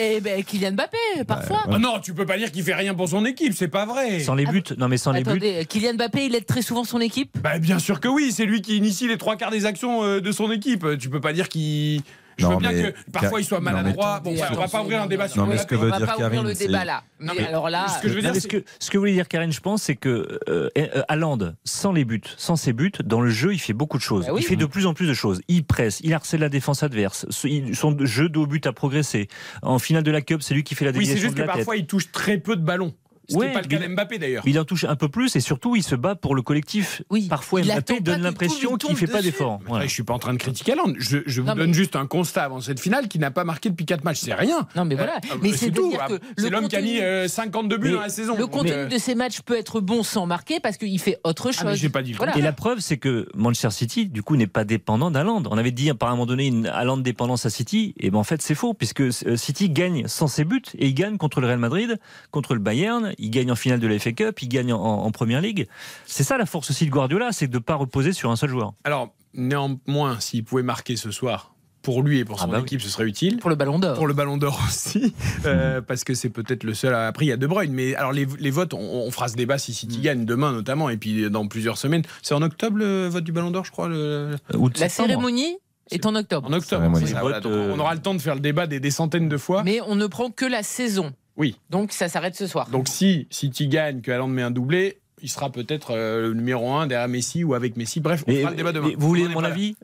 eh ben, Kylian Mbappé, parfois. Ah non, tu peux pas dire qu'il fait rien pour son équipe, c'est pas vrai. Sans les buts, non mais sans les buts. Kylian Mbappé, il aide très souvent son équipe? Bah bien sûr que oui, c'est lui qui initie les trois quarts des actions euh, de son équipe. Tu peux pas dire qu'il. Je Non, veux bien mais- que parfois il soit maladroit. Bon, on va pas ouvrir un débat non, sur mais le ce que on veut va dire pas ouvrir Karine, le débat là. Non, Mais mais alors là, ce que je veux dire, ce, que, ce que voulait dire Karine, je pense, c'est que euh, euh, Haaland, sans les buts, sans ses buts, dans le jeu, il fait beaucoup de choses. Bah oui. Il fait de plus en plus de choses. Il presse, il harcèle la défense adverse. Son jeu de haut but a progressé. En finale de la Cup, c'est lui qui fait la Oui, c'est déviation juste que parfois il touche très peu de ballons. C'était Ouais, pas le cas d'Mbappé d'ailleurs. Il en touche un peu plus et surtout, il se bat pour le collectif. Oui, Parfois, Mbappé donne l'impression qu'il tombe fait pas dessus. Après, Voilà. je suis pas en train de critiquer Haaland. Je, je vous Non, mais- donne juste un constat avant cette finale qui n'a pas marqué depuis 4 matchs. C'est rien. Non, mais voilà. Euh, mais c'est tout. C'est l'homme qui a mis contenu- euh, 52 buts Mais dans la saison. Le contenu euh, de ces matchs peut être bon sans marquer parce qu'il fait autre chose. Ah, mais pas dit le Voilà. Et la preuve, c'est que Manchester City, du coup, n'est pas dépendant d'Haaland. On avait dit par un moment donné une Haaland dépendance à City, et ben en fait c'est faux, puisque euh, City gagne sans ses buts, et il gagne contre le Real Madrid, contre le Bayern, il gagne en finale de la FA Cup, il gagne en, en Première Ligue. C'est ça la force aussi de Guardiola, c'est de ne pas reposer sur un seul joueur. Alors, néanmoins, s'il pouvait marquer ce soir, pour lui et pour Ah son bah oui. équipe, ce serait utile. Pour le ballon d'or. Pour le Ballon d'Or aussi, euh, parce que c'est peut-être le seul. à- Après, il y a De Bruyne, mais alors les, les votes, on, on fera ce débat si City Mm. gagne demain notamment, et puis dans plusieurs semaines. C'est en octobre le vote du Ballon d'Or, je crois. le- La cérémonie est en octobre. En octobre. Ça, voilà. Donc, euh, On aura le temps de faire le débat des, des centaines de fois. Mais on ne prend que la saison. Oui. Donc ça s'arrête ce soir. Donc si City gagne, que Haaland met un doublé, il sera peut-être euh, le numéro 1 derrière Messi ou avec Messi. Bref, on Mais- fera le débat demain. mais vous voulez mon avis?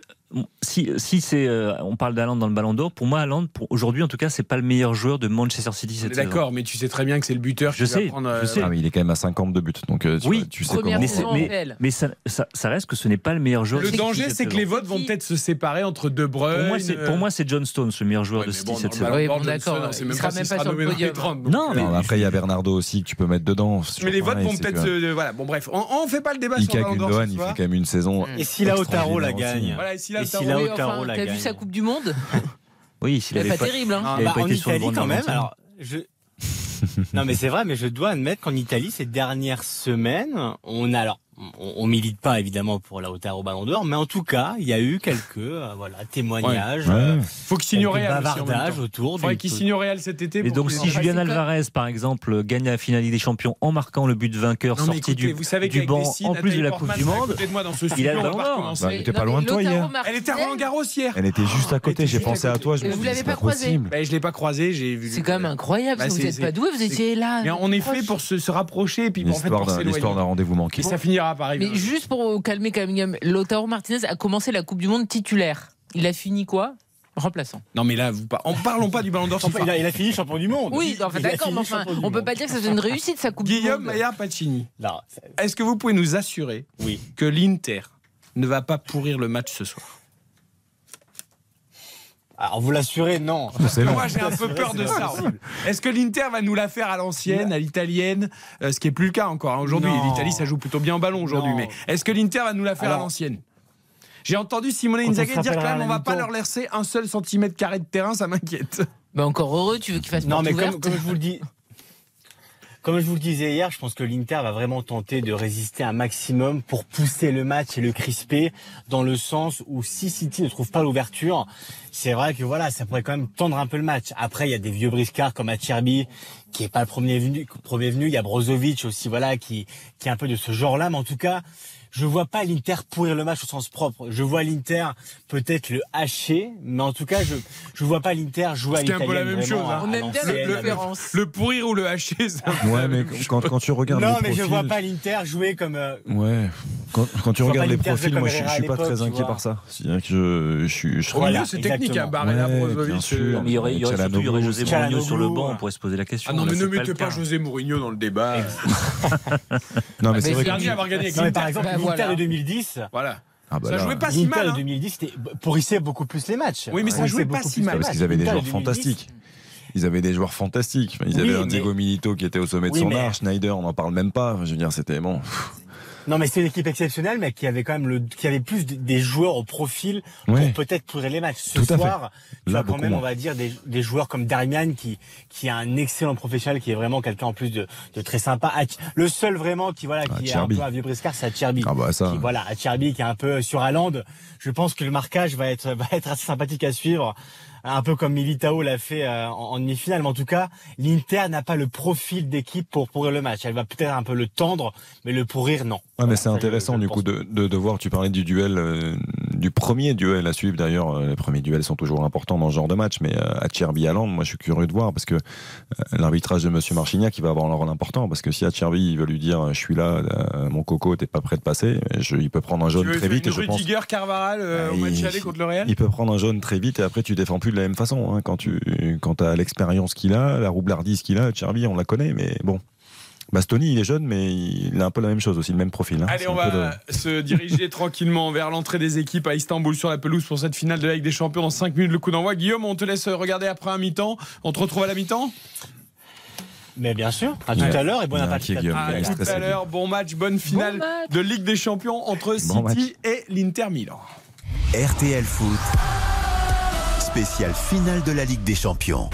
Si, si c'est, euh, on parle d'Haaland dans le Ballon d'Or, pour moi, pour aujourd'hui en tout cas, c'est pas le meilleur joueur de Manchester City cette saison. D'accord, mais tu sais très bien que c'est le buteur qui Je va sais, prendre. euh, je sais. Ah, mais il est quand même à 50 de buts. Donc, euh, tu, Oui, vois, tu sais comment. Mais, c'est- mais, mais ça, ça- ça reste que ce n'est pas le meilleur joueur Le danger, c'est que les votes vont peut-être se séparer entre De Bruyne. Pour moi, c'est, pour moi, c'est John Stones, le meilleur joueur Ouais, de City bon, cette saison. Oui, bon, d'accord. Il même sera pas même pas sur le podium. 30, donc, Non, mais- après, il y a Bernardo aussi que tu peux mettre dedans. C'est Mais les votes vont c'est peut-être. Voilà, bon, bref, on, fait pas le débat sur le Ballon d'Or il fait quand même une saison. Et si la extraordinaire aussi. gagne Voilà, si Oui, enfin, T'as vu sa Coupe du Monde Oui, s'il C'est avait pas pas, terrible. Hein. Ah, Il avait bah, pas en Italie quand même. d'Argentine. Alors, je... non mais c'est vrai, mais je dois admettre qu'en Italie ces dernières semaines, on a alors on, on milite pas évidemment pour la hauteur au Ballon d'Or, mais en tout cas, il y a eu quelques euh, voilà témoignages, Ouais. euh. Faut qu'il signe au Real. autour. Faudrait du- qu'il signe au Real cet été. Et donc, si Bah, Julian Alvarez, par exemple, gagne la finale des Champions en marquant le but vainqueur Non, mais sorti écoutez, du, vous savez du qu'avec banc, Messi, en plus de la Coupe du Monde, côté de moi dans ce il a le Ballon d'Or. recommencer. Bah, pas loin de toi hier. Elle était à Roland Garros hier. Elle était juste à côté. J'ai pensé à toi. Je vous suis dit, l'avez pas pas croisé. Ben, je l'ai pas croisé. J'ai vu. C'est quand même incroyable. Bah, vous n'êtes pas doué, vous étiez là. On est fait pour se, rapprocher et puis en fait L'histoire pour d'un l'histoire d'un s'éloigner. rendez-vous manqué. Et ça finira par. Mais juste pour calmer quand même, Lautaro Martinez a commencé la Coupe du Monde titulaire. Il a fini quoi? Remplaçant. Non mais là, vous par- en parlons pas du Ballon d'Or. Il, a, il a fini champion du monde. Oui, enfin, d'accord, mais enfin, on peut pas dire que c'est une réussite sa Coupe du Guillaume Monde. Maillard Pacini. Est-ce que vous pouvez nous assurer oui. que l'Inter ne va pas pourrir le match ce soir? Alors vous l'assurez, non. C'est long. Moi j'ai un peu peur de ça. Est-ce que l'Inter va nous la faire à l'ancienne, à l'italienne? Euh, Ce qui est plus le cas encore. hein. Aujourd'hui, l'Italie ça joue plutôt bien au ballon aujourd'hui. Mais est-ce que l'Inter va nous la faire à l'ancienne? J'ai entendu Simone Inzaghi dire quand même on va pas leur laisser un seul centimètre carré de terrain, ça m'inquiète. Bah encore heureux, tu veux qu'il fasse Non, mais comme, comme je vous le dis. Comme je vous le disais hier, je pense que l'Inter va vraiment tenter de résister un maximum pour pousser le match et le crisper dans le sens où si City ne trouve pas l'ouverture, c'est vrai que voilà, ça pourrait quand même tendre un peu le match. Après, il y a des vieux briscards comme Acerbi qui est pas le premier venu, premier venu. Il y a Brozovic aussi, voilà, qui, qui est un peu de ce genre-là. Mais en tout cas, je vois pas l'Inter pourrir le match au sens propre. Je vois l'Inter peut-être le hacher, mais en tout cas, je je vois pas l'Inter jouer à C'est un peu la même chose. hein. On aime bien le- avec- différence. Le pourrir ou le hacher, c'est un peu la Ouais, mais même chose. quand, quand tu regardes Non, les mais je vois pas l'Inter jouer comme. euh, Ouais. Quand, quand tu regardes les profils, moi je, je suis pas très inquiet par ça. C'est-à-dire que je, je suis. Je serais- Voilà, c'est technique, hein, Ouais, Brozovic. bien sûr. Mais il y aurait, il y aurait José Mourinho sur le banc, on pourrait se poser la question. Ah non, mais ne mettez le pas. José Mourinho dans le débat. Non, mais Mais c'est vrai. Dernier à avoir gagné avec l'Inter. de 2010. Voilà. Ah bah Ça là, jouait pas si L'Inter mal. de hein. 2010 c'était pourrissait beaucoup plus les matchs. Oui, mais ça jouait pas si mal. parce qu'ils avaient des joueurs 2010, fantastiques. Ils avaient des joueurs fantastiques. Ils Oui, avaient un mais- Diego Milito qui était au sommet de Oui, son mais- art. Schneider, on n'en parle même pas. Je veux dire, c'était bon. Non, mais c'est une équipe exceptionnelle, mais qui avait quand même le, qui avait plus de- des joueurs au profil Ouais. pour peut-être pourrir les matchs. Ce Tout soir, tu as quand même, moins. on va dire, des, des joueurs comme Darmian qui, qui est un excellent professionnel, qui est vraiment quelqu'un en plus de, de très sympa. Le seul vraiment qui, voilà, qui est un peu un vieux briscard, c'est Acerbi. Ah bah ça. Qui, voilà, Acerbi qui est un peu sur Haaland. Je pense que le marquage va être, va être assez sympathique à suivre. Un peu comme Militao l'a fait euh, en, en demi-finale. Mais en tout cas, l'Inter n'a pas le profil d'équipe pour pourrir le match. Elle va peut-être un peu le tendre, mais le pourrir, non. Ouais, mais Voilà, c'est je- intéressant je du coup pense. de, de, de voir, tu parlais du duel, euh, du premier duel à suivre d'ailleurs, euh, les premiers duels sont toujours importants dans ce genre de match, mais euh, Acerbi Haaland, moi je suis curieux de voir parce que euh, l'arbitrage de Monsieur Marchignac qui va avoir un rôle important parce que si Acerbi il veut lui dire je suis là, mon coco t'es pas prêt de passer, je, il peut prendre un jaune très vite et je pense Carvaral euh, au Ah, match il- aller contre le Real? Il peut prendre un jaune très vite et après tu défends plus de la même façon. hein. Quand tu quand as l'expérience qu'il a, la roublardise qu'il a, Cherby on la connaît, mais bon. Bastoni il est jeune mais il a un peu la même chose aussi, le même profil. hein. Allez, on va se diriger tranquillement vers l'entrée des équipes à Istanbul sur la pelouse pour cette finale de la Ligue des Champions dans 5 minutes le coup d'envoi. Guillaume, on te laisse regarder après un mi-temps. On te retrouve à la mi-temps? Mais bien sûr. À tout Ouais. à l'heure et bon Il y a un appétit. À tout à l'heure. Bon match, bonne finale match. de Ligue des Champions entre Bon City et l'Inter Milan. RTL Foot, spécial finale de la Ligue des Champions.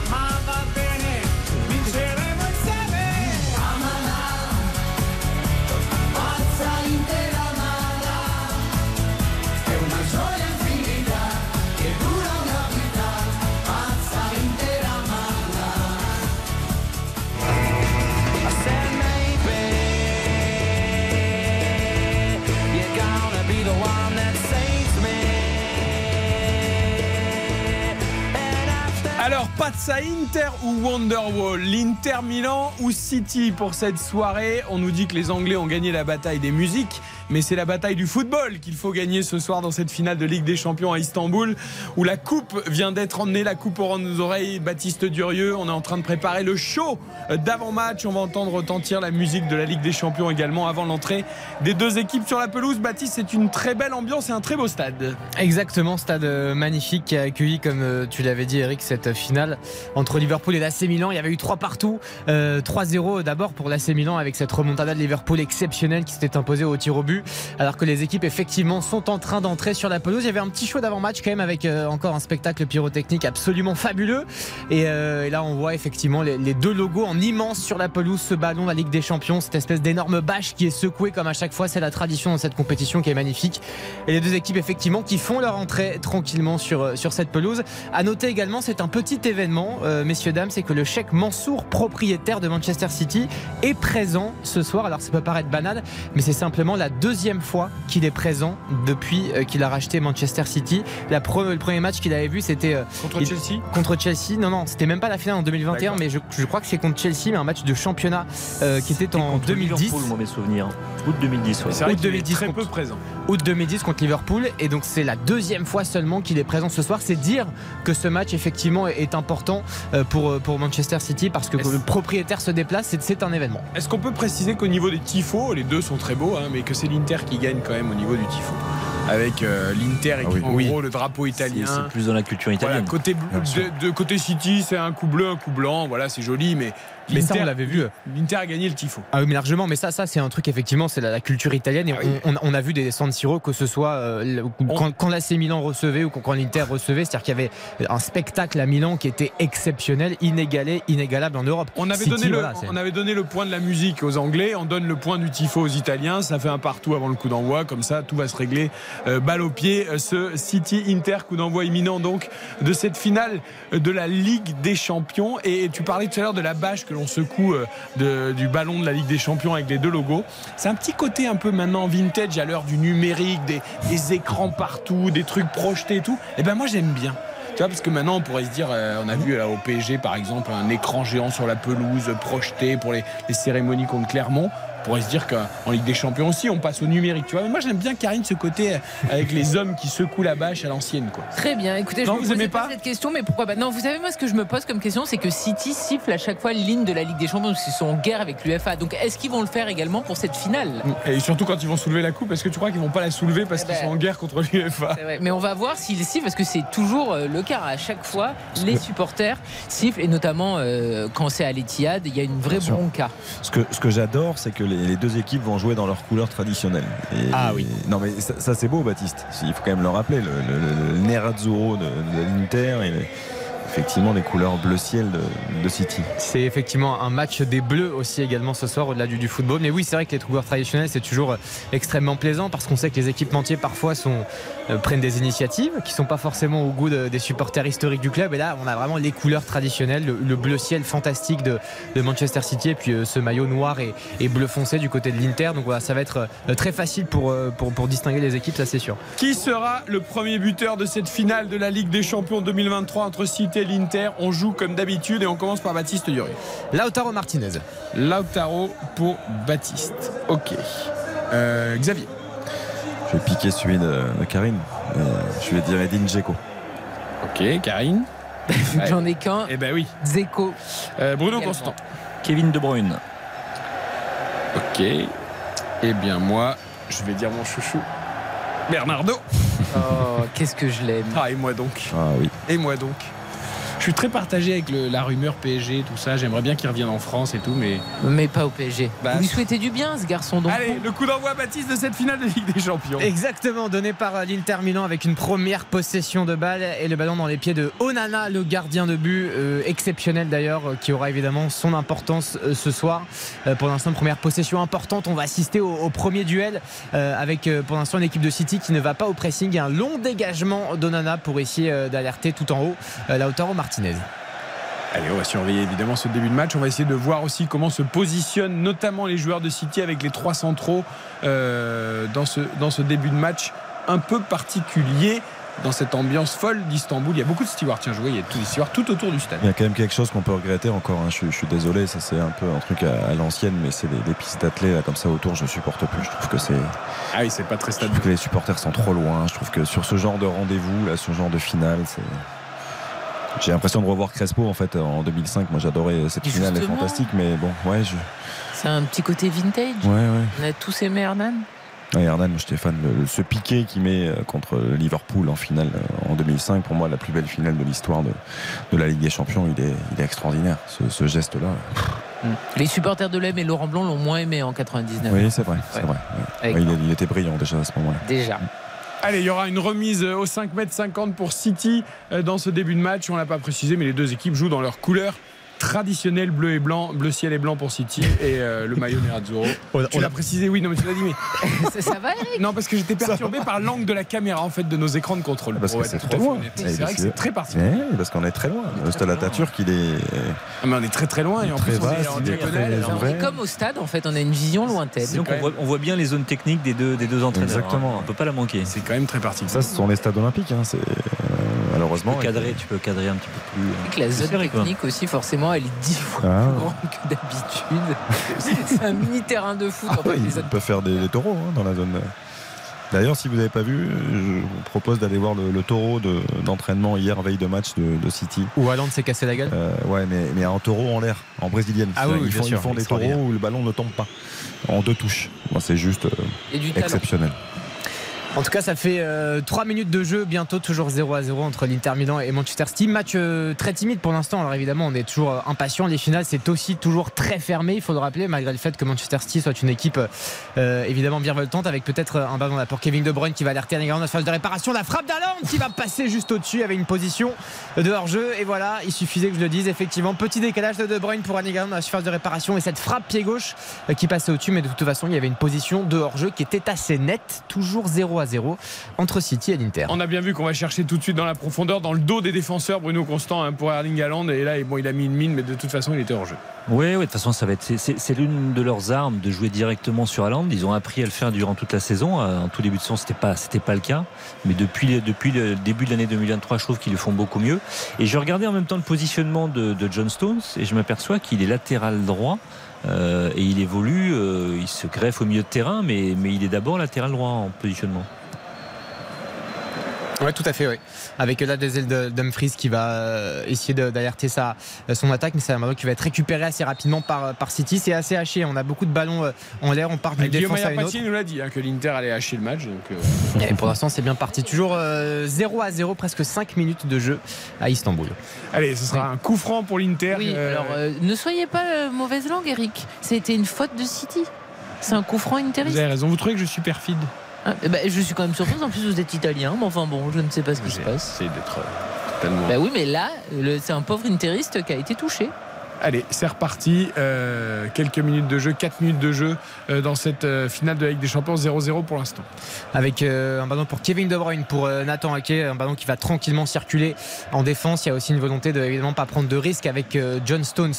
Alors, Pazza Inter ou Wonderwall L'Inter Milan ou City pour cette soirée? On nous dit que les Anglais ont gagné la bataille des musiques mais c'est la bataille du football qu'il faut gagner ce soir dans cette finale de Ligue des Champions à Istanbul où la coupe vient d'être emmenée, la coupe au rang de nos oreilles. Baptiste Durieux, on est en train de préparer le show d'avant-match. On va entendre retentir la musique de la Ligue des Champions également avant l'entrée des deux équipes sur la pelouse. Baptiste, c'est une très belle ambiance et un très beau stade. Exactement, stade euh, magnifique qui a accueilli, comme euh, tu l'avais dit Eric, cette finale entre Liverpool et l'AC Milan. Il y avait eu trois partout. Euh, 3-0 d'abord pour l'AC Milan avec cette remontada de Liverpool exceptionnelle qui s'était imposée au tir au but alors que les équipes effectivement sont en train d'entrer sur la pelouse. Il y avait un petit show d'avant-match quand même avec euh, encore un spectacle pyrotechnique absolument fabuleux. Et, euh, là on voit effectivement les, deux logos en immense sur la pelouse, ce ballon, la Ligue des Champions, cette espèce d'énorme bâche qui est secouée comme à chaque fois. C'est la tradition dans cette compétition qui est magnifique. Et les deux équipes effectivement qui font leur entrée tranquillement sur, euh, sur cette pelouse. À noter également, c'est un petit événement, messieurs, dames, c'est que le chèque Mansour, propriétaire de Manchester City, est présent ce soir. Alors ça peut paraître banal, mais c'est simplement la deuxième fois qu'il est présent depuis euh, qu'il a racheté Manchester City. La pre le premier match qu'il avait vu, c'était contre il, Chelsea. Contre Chelsea. Non, non, c'était même pas la finale en 2021, mais je, je crois que c'est contre Chelsea, mais un match de championnat euh, qui était en 2010. Liverpool, mes souvenirs. Août 2010. Ouais. C'est vrai Août 2010 très contre, peu présent. Août 2010 contre Liverpool, et donc c'est la deuxième fois seulement qu'il est présent ce soir. C'est dire que ce match effectivement est important euh, pour pour Manchester City parce que le propriétaire se déplace, c'est un événement. Est-ce qu'on peut préciser qu'au niveau des tifos, les deux sont très beaux, hein, mais que c'est l'Inter qui gagne quand même au niveau du tifo avec euh, l'Inter et Ah oui. en Oui. gros le drapeau italien. C'est plus dans la culture Voilà, italienne. côté, de, de côté City, c'est un coup bleu, un coup blanc. Voilà, c'est joli, mais Mais ça, on l'avait vu. L'Inter a gagné le tifo. Ah oui, mais largement, mais ça, ça c'est un truc effectivement, c'est la, la culture italienne. Et Ah on, on- on a vu des San Siro que ce soit euh, quand, quand l'AC Milan recevait ou quand, quand l'Inter recevait, c'est-à-dire qu'il y avait un spectacle à Milan qui était exceptionnel, inégalé, inégalable en Europe. On avait, City, donné le, voilà, on avait donné le point de la musique aux Anglais, on donne le point du tifo aux Italiens, ça fait un partout avant le coup d'envoi, comme ça tout va se régler. Euh, balle au pied, euh, ce City Inter coup d'envoi imminent donc de cette finale de la Ligue des Champions. Et tu parlais tout à l'heure de la bâche que l'on secoue euh, du ballon de la Ligue des Champions avec les deux logos. C'est un petit côté un peu maintenant vintage à l'heure du numérique, des, écrans partout, des trucs projetés et tout. Et ben moi j'aime bien. Tu vois, parce que maintenant, on pourrait se dire, euh, on a vu là, au PSG, par exemple, un écran géant sur la pelouse projeté pour les cérémonies contre Clermont. On pourrait se dire qu'en Ligue des Champions aussi, on passe au numérique. Tu vois, mais moi, j'aime bien Karine ce côté euh, avec les hommes qui secouent la bâche à l'ancienne, quoi. Très bien. Écoutez, Non, je vous me posais aimez pas pas cette question, mais pourquoi pas Non, vous savez moi ce que je me pose comme question, c'est que City siffle à chaque fois ligne de la Ligue des Champions parce qu'ils sont en guerre avec l'UFA. Donc est-ce qu'ils vont le faire également pour cette finale? Et surtout quand ils vont soulever la coupe, est-ce que tu crois qu'ils vont pas la soulever parce Eh qu'ils ben, sont en guerre contre vrai. Mais on va voir s'ils sifflent parce que c'est toujours euh, le cas. À chaque fois, les supporters sifflent et notamment euh, quand c'est à l'Etihad, il y a une vraie bronca. Ce que, ce que j'adore, c'est que les, les deux équipes vont jouer dans leurs couleurs traditionnelles. Et- Ah oui. Non, mais ça, ça, c'est beau, Baptiste. Il faut quand même le rappeler. Le, le, le Nerazzurro de, de l'Inter et les- effectivement les couleurs bleu ciel de, de City. C'est effectivement un match des Bleus aussi également ce soir au-delà du, du football. Mais oui, c'est vrai que les couleurs traditionnelles c'est toujours euh, extrêmement plaisant parce qu'on sait que les équipementiers parfois sont, euh, prennent des initiatives qui sont pas forcément au goût de- des supporters historiques du club. Et là, on a vraiment les couleurs traditionnelles, le, le bleu ciel fantastique de, de Manchester City et puis euh, ce maillot noir et, et bleu foncé du côté de l'Inter. Donc voilà, ça va être euh, très facile pour, euh, pour, pour distinguer les équipes, ça c'est sûr. Qui sera le premier buteur de cette finale de la Ligue des Champions 2023 entre City et l'Inter On joue comme d'habitude et on commence par Baptiste Durieux. Lautaro Martinez. Lautaro pour Baptiste. Ok. Euh, Xavier. Je vais piquer celui de, de Karine. Euh, je vais dire Edin Dzeko. Ok, Karine. J'en ai qu'un. Eh ben oui. Zeko. Euh, Bruno Également. Constant. Kevin De Bruyne. Ok. Eh bien moi, je vais dire mon chouchou. Bernardo. Oh, qu'est-ce que je l'aime. Ah et moi donc. Ah oui. Et moi donc. Je suis très partagé avec le- la rumeur PSG, tout ça. J'aimerais bien qu'il revienne en France et tout, mais. Mais pas au PSG. Bah, Vous lui souhaitez du bien, ce garçon. Donc Allez, le coup d'envoi Baptiste de cette finale de Ligue des Champions. Exactement, donné par euh, l'Inter Milan avec une première possession de balle et le ballon dans les pieds de Onana, le gardien de but, euh, exceptionnel d'ailleurs, euh, qui aura évidemment son importance euh, ce soir. Euh, pour l'instant, première possession importante. On va assister au, au premier duel euh, avec euh, pour l'instant une équipe de City qui ne va pas au pressing et un long dégagement d'Onana pour essayer euh, d'alerter tout en haut euh, Lautaro Martinez. Allez, on va surveiller évidemment ce début de match. On va essayer de voir aussi comment se positionnent notamment les joueurs de City avec les trois centraux euh, dans, ce, dans ce début de match un peu particulier. dans cette ambiance folle d'Istanbul. Il y a beaucoup de stewards, tiens, je vois, il y a tous les stewards tout autour du stade. Il y a quand même quelque chose qu'on peut regretter encore. hein. Je, je suis désolé, ça c'est un peu un truc à, à l'ancienne, mais c'est les pistes d'athlètes comme ça autour, je supporte plus. Je trouve que c'est. Ah oui, c'est pas très Je stade. trouve que les supporters sont trop loin. Je trouve que sur ce genre de rendez-vous, là, ce genre de finale, c'est. J'ai l'impression de revoir Crespo en fait en 2005. Moi j'adorais cette Et finale, elle est fantastique, mais bon, ouais, je... C'est un petit côté vintage. ouais, ouais. On a tous aimé Hernan. Ouais, Hernan, fan. Le- ce piqué qu'il met euh, contre Liverpool en finale euh, en 2005, pour moi, la plus belle finale de l'histoire de, de la Ligue des Champions, il est, il est extraordinaire. Ce, ce geste-là. Les supporters de l'EM et Laurent Blanc l'ont moins aimé en 99. Oui, c'est vrai. c'est Ouais. vrai. ouais. Avec- Ouais, il, était brillant déjà à ce moment-là. Déjà. Allez, il y aura une remise euh, au 5 m 50 pour City euh, dans ce début de match. On l'a pas précisé, mais les deux équipes jouent dans leur couleur traditionnelle bleu et blanc, bleu ciel et blanc pour City et euh, le maillot Nerazzurro. On- tu on l'as précisé, oui, non, mais tu l'as dit, mais ça, ça va, Eric non, parce que j'étais perturbé par l'angle de la caméra en fait de nos écrans de contrôle. Parce que c'est tout trop à fait loin. Eh, C'est vrai que c'est très particulier. Ouais, parce qu'on est très loin. Le stade Atatürk, il est. Ah, mais on est très très loin et en Très plus on est vaste, en il est diagonale. très alors- On est comme au stade, en fait, on a une vision lointaine. Donc on voit, on voit bien les zones techniques des deux, des deux entraîneurs. Exactement. hein. On peut pas la manquer. C'est quand même très particulier. Ça, ce sont les stades olympiques. hein. C'est euh, malheureusement. Tu peux cadrer, tu peux cadrer un petit peu plus. Que la zone serré, quoi. technique aussi, forcément, elle est dix fois Ah. plus grande que d'habitude. C'est un mini terrain de foot. Ah en fait, ouais, zones- peuvent faire des, des taureaux hein, dans la zone. D'ailleurs, si vous n'avez pas vu, je vous propose d'aller voir le, le taureau de- d'entraînement hier, veille de match de, de City. Où Haaland s'est cassé la gueule. Euh, ouais, mais, mais un taureau en l'air, en brésilienne. Ah oui, ils font, sûr, ils font des taureaux où le ballon ne tombe pas. En deux touches. C'est juste euh, talent. En tout cas, ça fait 3 minutes de jeu, bientôt toujours 0 à 0 entre l'Inter Milan et Manchester City. Match euh, très timide pour l'instant. Alors évidemment, on est toujours euh, impatient. Les finales, c'est aussi toujours très fermé. Il faut le rappeler, malgré le fait que Manchester City soit une équipe euh, évidemment virevoltante, avec peut-être un ballon là pour Kevin De Bruyne qui va alerter à la phase de réparation. La frappe d'Haaland qui va passer juste au-dessus avec une position de hors-jeu. Et voilà, il suffisait que je le dise. Effectivement, petit décalage de De Bruyne pour Haaland à la surface de réparation et cette frappe pied gauche euh, qui passait au-dessus. Mais de toute façon, il y avait une position de hors-jeu qui était assez nette, toujours 0 à 0 entre City et l'Inter. On a bien vu qu'on va chercher tout de suite dans la profondeur, dans le dos des défenseurs, Bruno Constant hein, pour Erling Haaland. Et là, bon, il a mis une mine, mais de toute façon, il était hors jeu. Oui, de toute façon, ça va être. c'est- l'une de leurs armes de jouer directement sur Haaland. Ils ont appris à le faire durant toute la saison. Euh, En tout début de saison, c'était pas, c'était pas le cas. Mais depuis, depuis le début de l'année 2023, je trouve qu'ils le font beaucoup mieux. Et je regardais en même temps le positionnement de, de John Stones et je m'aperçois qu'il est latéral droit. Euh, et il évolue, euh, il se greffe au milieu de terrain, mais, mais il est d'abord latéral droit en positionnement. Ouais, tout à fait, oui. Avec là des ailes de Dumfries qui va euh, essayer d'alerter sa, euh, son attaque, mais c'est un ballon qui va être récupéré assez rapidement par, par City. C'est assez haché. On a beaucoup de ballons euh, en l'air. On part d'une Guillaume défense à une autre. Nous l'a dit, hein, que l'Inter allait hacher le match. Donc, euh, Et pour l'instant, c'est bien parti. Toujours euh, 0 à 0, presque 5 minutes de jeu à Istanbul. Allez, ce sera un coup franc pour l'Inter. Oui, Euh, alors euh, ne soyez pas euh, mauvaise langue, Eric. C'était une faute de City. C'est un coup franc vous interiste. avez raison, vous trouvez que je suis perfide? Ah, eh ben, je suis quand même surprise. En plus, vous êtes italien. Mais enfin, bon, je ne sais pas ce qui se passe. C'est d'être euh, totalement. Bah oui, mais là, c'est un pauvre interiste qui a été touché. Allez, c'est reparti. Euh, quelques minutes de jeu, 4 minutes de jeu euh, dans cette euh, finale de la Ligue des Champions, 0-0 pour l'instant. Avec un ballon pour Kevin De Bruyne, pour Nathan Ake, un ballon qui va tranquillement circuler en défense. Il y a aussi une volonté de évidemment pas prendre de risque avec John Stones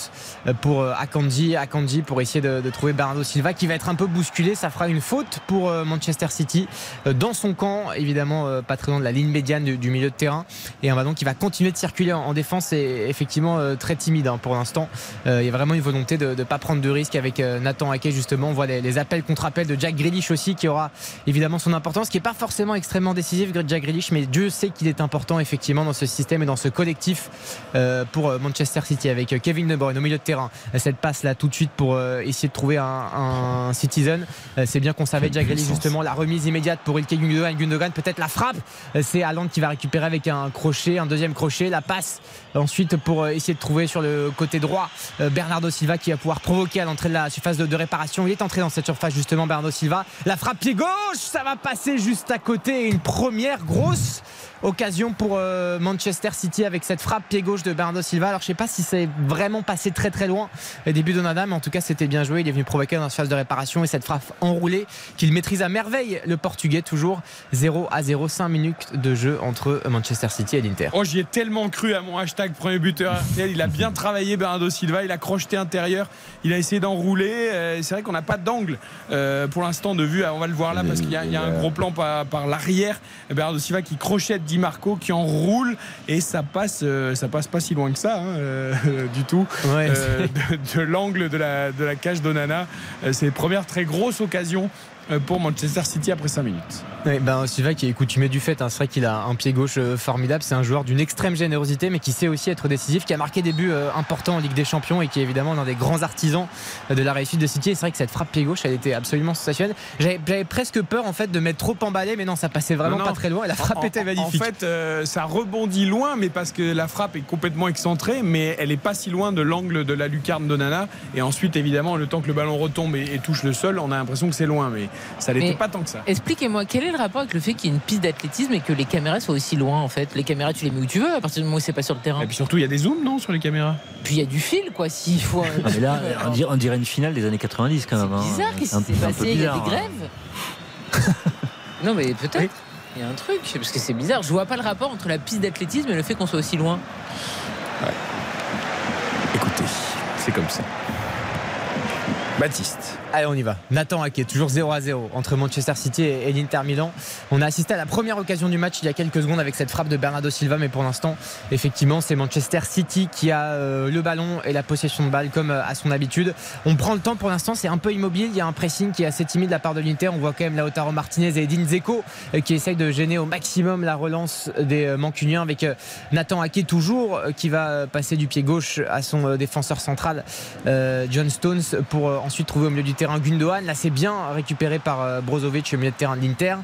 pour Akanji, Akanji pour essayer de, trouver Bernardo Silva qui va être un peu bousculé. Ça fera une faute pour Manchester City dans son camp, évidemment pas très loin de la ligne médiane du, milieu de terrain. Et un ballon qui va continuer de circuler en, en défense et effectivement très timide hein, pour l'instant. Euh, il y a vraiment une volonté de ne pas prendre de risque avec euh, Nathan Ake justement. On voit les, les appels contre appels de Jack Grealish aussi qui aura évidemment son importance, qui n'est pas forcément extrêmement décisif, Jack Grealish, mais Dieu sait qu'il est important effectivement dans ce système et dans ce collectif euh, pour Manchester City avec Kevin De Bruyne au milieu de terrain. Cette passe là tout de suite pour euh, essayer de trouver un, un Citizen. C'est bien conservé Jack Grealish justement. La remise immédiate pour Ilkay Gundogan. Gundogan peut-être la frappe. C'est Haaland qui va récupérer avec un crochet, un deuxième crochet, la passe ensuite pour euh, essayer de trouver sur le côté droit euh, Bernardo Silva qui va pouvoir provoquer à l'entrée de la surface de, de réparation. Il est entré dans cette surface justement Bernardo Silva. La frappe pied gauche, ça va passer juste à côté. Une première grosse occasion pour euh, Manchester City avec cette frappe pied gauche de Bernardo Silva. Alors je sais pas si c'est vraiment passé très très loin au début de Nadal, mais en tout cas c'était bien joué. Il est venu provoquer dans la phase de réparation et cette frappe enroulée qu'il maîtrise à merveille le Portugais. Toujours 0 à 0, 5 minutes de jeu entre Manchester City et l'Inter. Oh, j'y ai tellement cru à mon hashtag premier buteur RTL. Il a bien travaillé Bernardo Silva. Il a crocheté intérieur, il a essayé d'enrouler. Euh, c'est vrai qu'on n'a pas d'angle euh, pour l'instant de vue. On va le voir là parce qu'il y, a- il y a un gros plan par, par l'arrière. Bernardo Silva qui crochette Di Marco, qui enroule et ça passe, euh, ça passe pas si loin que ça hein, euh, du tout. Ouais, Euh, de, de l'angle de la, de la cage d'Onana. C'est première très grosse occasion pour Manchester City après 5 minutes. Oui, ben, Silva qui est coutumé du fait, hein. c'est vrai qu'il a un pied gauche euh, formidable, c'est un joueur d'une extrême générosité mais qui sait aussi être décisif, qui a marqué des buts euh, importants en Ligue des Champions et qui est évidemment l'un des grands artisans euh, de la réussite de City. Et c'est vrai que cette frappe pied gauche, elle était absolument sensationnelle. J'avais j'avais presque peur en fait de mettre trop emballé, mais non, ça passait vraiment Non, non. pas très loin et la frappe En- était magnifique. En fait, euh, ça rebondit loin, mais parce que la frappe est complètement excentrée, mais elle est pas si loin de l'angle de la lucarne d'Onana. Et ensuite, évidemment, le temps que le ballon retombe et, et touche le sol, on a l'impression que c'est loin, mais ça n'était Mais- pas tant que ça. Expliquez-moi, quel est le rapport avec le fait qu'il y ait une piste d'athlétisme et que les caméras soient aussi loin en fait? Les caméras, tu les mets où tu veux à partir du moment où c'est pas sur le terrain. Et puis surtout, il y a des zooms, non, sur les caméras? Puis il y a du fil, quoi, s'il faut. Ah, mais là, on dirait, on dirait une finale des années 90 quand même. hein. bizarre, qu'est-ce Un- qui s'est passé Il y a des bizarre, hein. grèves Non, mais peut-être. Il y a un truc, parce que c'est bizarre. Je vois pas le rapport entre la piste d'athlétisme et le fait qu'on soit aussi loin. Écoutez, c'est comme ça. Baptiste. Allez, on y va. Nathan Ake, toujours 0 à 0 entre Manchester City et, l'Inter Milan. On a assisté à la première occasion du match il y a quelques secondes avec cette frappe de Bernardo Silva, mais pour l'instant, effectivement, c'est Manchester City qui a euh, le ballon et la possession de balle comme euh, à son habitude. On prend le temps pour l'instant, c'est un peu immobile. Il y a un pressing qui est assez timide de la part de l'Inter. On voit quand même Lautaro Martinez et Edin Zeko euh, qui essayent de gêner au maximum la relance des Mancuniens avec Nathan Ake toujours qui va passer du pied gauche à son défenseur central John Stones pour ensuite trouver au milieu du terrain Gundogan. Là, c'est bien récupéré par euh, Brozovic au milieu de terrain de l'Inter.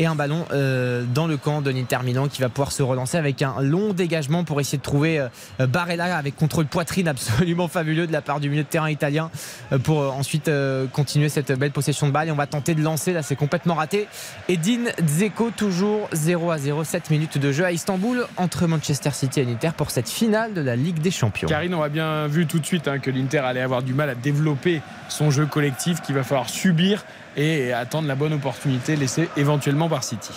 Et un ballon euh, dans le camp de l'Inter Milan qui va pouvoir se relancer avec un long dégagement pour essayer de trouver euh, Barella avec contrôle poitrine absolument fabuleux de la part du milieu de terrain italien euh, pour ensuite continuer cette belle possession de balle. Et on va tenter de lancer. Là, c'est complètement raté. Edin Dzeko, toujours 0 à 0. 7 minutes de jeu à Istanbul entre Manchester City et l'Inter pour cette finale de la Ligue des Champions. Karine, on a bien vu tout de suite hein, que l'Inter allait avoir du mal à développer son jeu collectif, qu'il va falloir subir et attendre la bonne opportunité laissée éventuellement par City.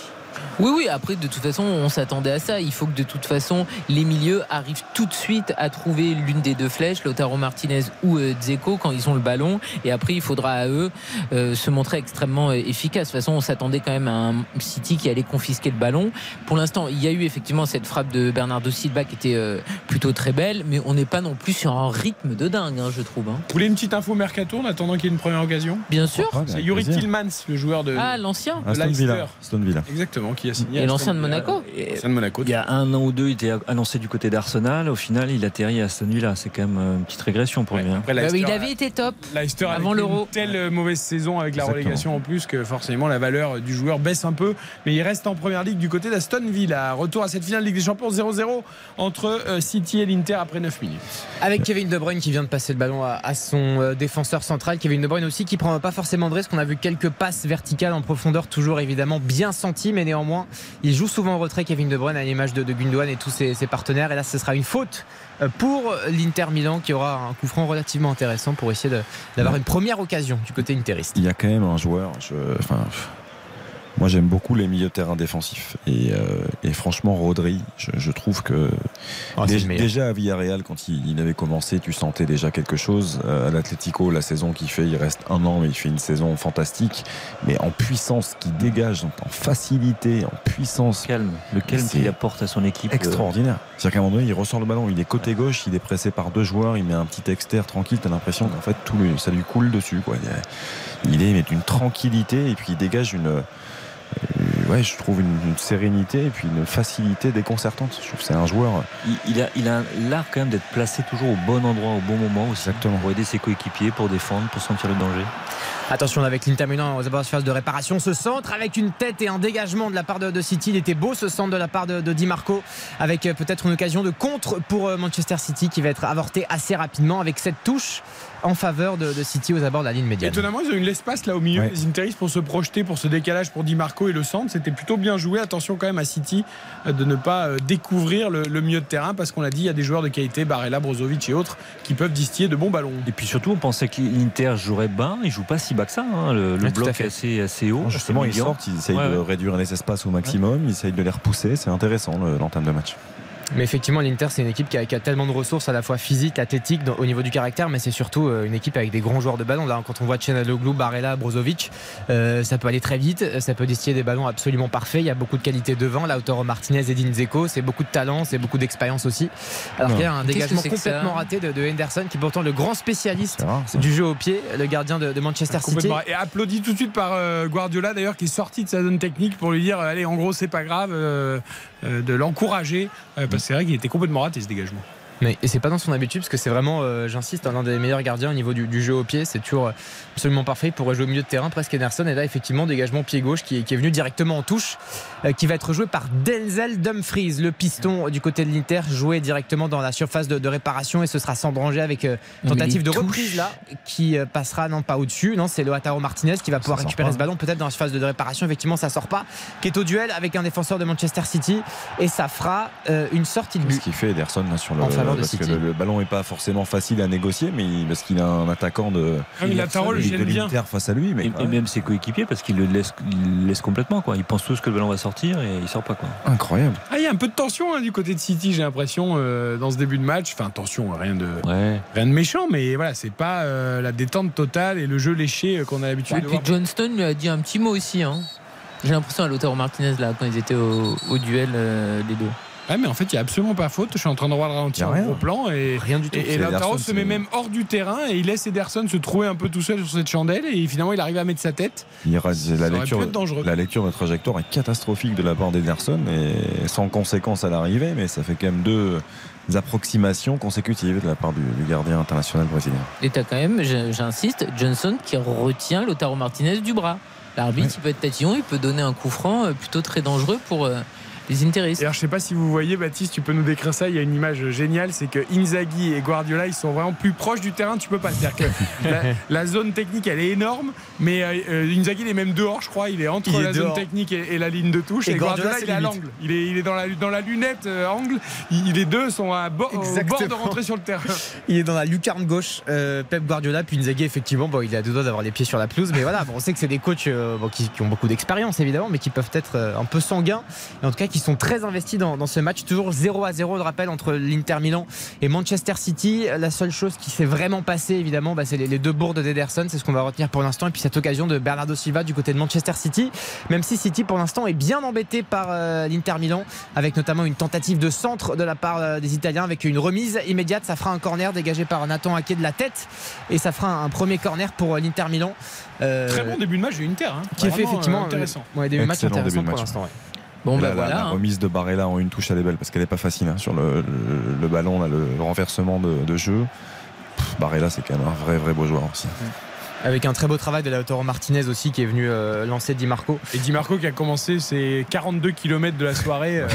Oui, oui, après, de toute façon, on s'attendait à ça. Il faut que de toute façon, les milieux arrivent tout de suite à trouver l'une des deux flèches, Lautaro Martinez ou euh, Dzeko, quand ils ont le ballon. Et après, il faudra à eux euh, se montrer extrêmement euh, efficaces. De toute façon, on s'attendait quand même à un City qui allait confisquer le ballon. Pour l'instant, il y a eu effectivement cette frappe de Bernardo Silva qui était euh, plutôt très belle, mais on n'est pas non plus sur un rythme de dingue, hein, je trouve. hein. Vous voulez une petite info mercato en attendant qu'il y ait une première occasion? Bien sûr. C'est Yuri Tillmans, le joueur de Ah, l'ancien Leicester. Villa. Villa. Exactement, qui a signé. Et l'ancien de. Monaco. L'ancien de Monaco. Il y a un an ou deux, il était annoncé du côté d'Arsenal. Au final, il atterrit à Aston Villa. C'est quand même euh, une petite régression pour lui. hein. Après, Bah oui, il avait été top Leicester avant l'Euro. Telle mauvaise saison avec la Exactement. relégation en plus que forcément la valeur du joueur baisse un peu. Mais il reste en première ligue du côté d'Aston Villa. Retour à cette finale Ligue des Champions 0-0 entre euh, City et l'Inter après 9 minutes. Avec Kevin De Bruyne qui vient de passer le ballon à, à son euh, défenseur central. Kevin De Bruyne aussi qui prend pas forcément de risque. On a vu quelques passes verticales en profondeur, toujours évidemment bien senties, mais néanmoins, il joue souvent en retrait Kevin De Bruyne à l'image de, de Gundogan et tous ses, ses partenaires. Et là, ce sera une faute euh, pour l'Inter Milan qui aura un coup franc relativement intéressant pour essayer d'avoir une première occasion du côté interiste. Il y a quand même un joueur. Je, enfin, moi, j'aime beaucoup les milieux de terrain défensifs. Et, euh, et franchement, Rodri, je, je trouve que Ah, dé- le déjà à Villarreal, quand il, il avait commencé, tu sentais déjà quelque chose. Euh, à l'Atlético, la saison qu'il fait, il reste un an, mais il fait une saison fantastique. Mais en puissance, qui dégage, en facilité, en puissance. Calme. Le calme qu'il apporte à son équipe. euh, Extraordinaire. C'est-à-dire qu'à un moment donné, il ressort le ballon, il est côté gauche, il est pressé par deux joueurs, il met un petit externe tranquille, t'as l'impression qu'en fait tout lui, ça lui coule dessus. Quoi. Il est- Il est mais d'une tranquillité et puis il dégage une, euh, ouais, je trouve une, une sérénité et puis une facilité déconcertante. Je trouve que c'est un joueur. Il, il a, il a l'art quand même d'être placé toujours au bon endroit, au bon moment aussi. Exactement. Pour aider ses coéquipiers, pour défendre, pour sentir le danger. Attention avec l'Inter Milan aux abords de phase de réparation. Ce centre avec une tête et un dégagement de la part de, de City. Il était beau ce centre de la part de, de Di Marco avec euh, peut-être une occasion de contre pour euh, Manchester City qui va être avorté assez rapidement avec cette touche en faveur de, de City aux abords de la ligne médiane. Étonnamment, ils ont eu l'espace là au milieu Ouais. des Interistes pour se projeter, pour ce décalage pour Di Marco et le centre. C'était plutôt bien joué. Attention quand même à City euh, de ne pas euh, découvrir le, le milieu de terrain parce qu'on l'a dit, il y a des joueurs de qualité, Barella, Brozovic et autres, qui peuvent distiller de bons ballons. Et puis surtout, on pensait que l'Inter jouerait bas. Il joue pas si bas que ça. hein. Le, Ouais, bloc est assez, assez haut. Justement, assez ils sortent, ils essayent Ouais, de ouais. réduire les espaces au maximum, ils essayent de les repousser. C'est intéressant le- l'entame de match. Mais effectivement, l'Inter, c'est une équipe qui a, qui a tellement de ressources à la fois physiques, athlétiques, dans- au niveau du caractère, mais c'est surtout euh, une équipe avec des grands joueurs de ballon. Là, quand on voit Chenaloglu, Barella, Brozovic, euh, ça peut aller très vite, ça peut distiller des ballons absolument parfaits. Il y a beaucoup de qualité devant. Lautaro Martinez, Edin Dzeko, c'est beaucoup de talent, c'est beaucoup d'expérience aussi. Alors qu'il y a un dégagement complètement raté de, de Henderson, qui est pourtant le grand spécialiste du jeu au pied, le gardien de, de Manchester City. Et applaudi tout de suite par euh, Guardiola d'ailleurs qui est sorti de sa zone technique pour lui dire allez en gros c'est pas grave euh, euh, de l'encourager euh, parce c'est vrai qu'il était complètement raté ce dégagement. Mais et c'est pas dans son habitude parce que c'est vraiment, euh, j'insiste, un des meilleurs gardiens au niveau du, du jeu au pied. C'est toujours euh, absolument parfait. Il pourrait jouer au milieu de terrain presque Ederson. Et là, effectivement, dégagement pied gauche qui, est- qui est venu directement en touche, euh, qui va être joué par Denzel Dumfries, le piston du côté de l'Inter, joué directement dans la surface de, de réparation et ce sera sans danger avec euh, tentative de touches. reprise là qui euh, passera non pas au-dessus, non c'est le Ataro Martinez qui va pouvoir récupérer pas. ce ballon peut-être dans la surface de réparation. Effectivement, ça sort pas, qui est au duel avec un défenseur de Manchester City et ça fera euh, une sortie de Ce but. qu'il fait Ederson là, sur le parce que le, le ballon est pas forcément facile à négocier, mais il- parce qu'il a un attaquant de, Ah, mais Lautaro, de, l'Inter face à lui, mais Et, même, ses coéquipiers parce qu'il le laisse, il complètement quoi. Ils pensent tous que le ballon va sortir et il sort pas quoi. incroyable. Ah, il y a un peu de tension hein, du côté de City j'ai l'impression euh, dans ce début de match. Enfin tension, rien de rien de méchant mais voilà c'est pas euh, la détente totale et le jeu léché euh, qu'on a l'habitude Et de puis voir. Johnston lui a dit un petit mot aussi. hein. J'ai l'impression à Lautaro Martinez là quand ils étaient au, au duel euh, les deux. Ouais, mais en fait, il n'y a absolument pas faute. Je suis en train de revoir le ralenti en gros plan. Et, Rien du tout. Et, Lautaro se met même hors du terrain et il laisse Ederson se trouver un peu tout seul sur cette chandelle. Et finalement, il arrive à mettre sa tête. il la, lecture, dangereux. la lecture de trajectoire est catastrophique de la part d'Ederson et sans conséquence à l'arrivée, mais ça fait quand même deux approximations consécutives de la part du, du gardien international brésilien. Et t'as quand même, j'insiste, Johnson qui retient Lautaro Martinez du bras. L'arbitre, il peut être tatillon, il peut donner un coup franc euh, plutôt très dangereux pour euh, les Interistes. Et alors, je sais pas si vous voyez, Baptiste, tu peux nous décrire ça. Il y a une image géniale, c'est que Inzaghi et Guardiola, ils sont vraiment plus proches du terrain. Tu peux pas. C'est-à-dire que la, la zone technique, elle est énorme, mais euh, euh, Inzaghi, il est même dehors, je crois. Il est entre Il est la zone technique et, et la ligne de touche. Et Et, Guardiola, Guardiola, il est à l'angle. Il est, il est dans la dans la lunette euh, angle. Il- les deux sont à bord, au bord de rentrer sur le terrain. Il est dans la lucarne gauche, euh, Pep Guardiola, puis Inzaghi effectivement, bon, il à deux doigts d'avoir les pieds sur la pelouse, mais voilà, bon, on sait que c'est des coachs euh, bon, qui, qui ont beaucoup d'expérience évidemment, mais qui peuvent être euh, un peu sanguins, et en tout cas qui sont très investis dans, dans ce match, toujours 0 à 0 le rappel entre l'Inter Milan et Manchester City. La seule chose qui s'est vraiment passée évidemment, bah, c'est les, les deux bourdes d'Ederson, c'est ce qu'on va retenir pour l'instant, et puis cette occasion de Bernardo Silva du côté de Manchester City, même si City pour l'instant est bien embêté par euh, l'Inter Milan, avec notamment une tentative de centre de la part euh, des Italiens, avec une remise immédiate, ça fera un corner dégagé par Nathan Ake de la tête, et ça fera un premier corner pour euh, l'Inter Milan. euh, Très bon début de match de Inter. hein. qui est fait effectivement euh, intéressant. ouais, des matchs Excellent intéressants début de pour match. l'instant. ouais. Bon, bah la, voilà. la hein. remise de Barella en une touche, elle est belle parce qu'elle n'est pas facile hein, sur le, le- le ballon, là, le, renversement de, de jeu. Pff, Barella, c'est quand même un vrai, vrai beau joueur aussi. Avec un très beau travail de Lautaro Martinez aussi qui est venu euh, lancer Di Marco. Et Di Marco qui a commencé ses 42 km de la soirée euh,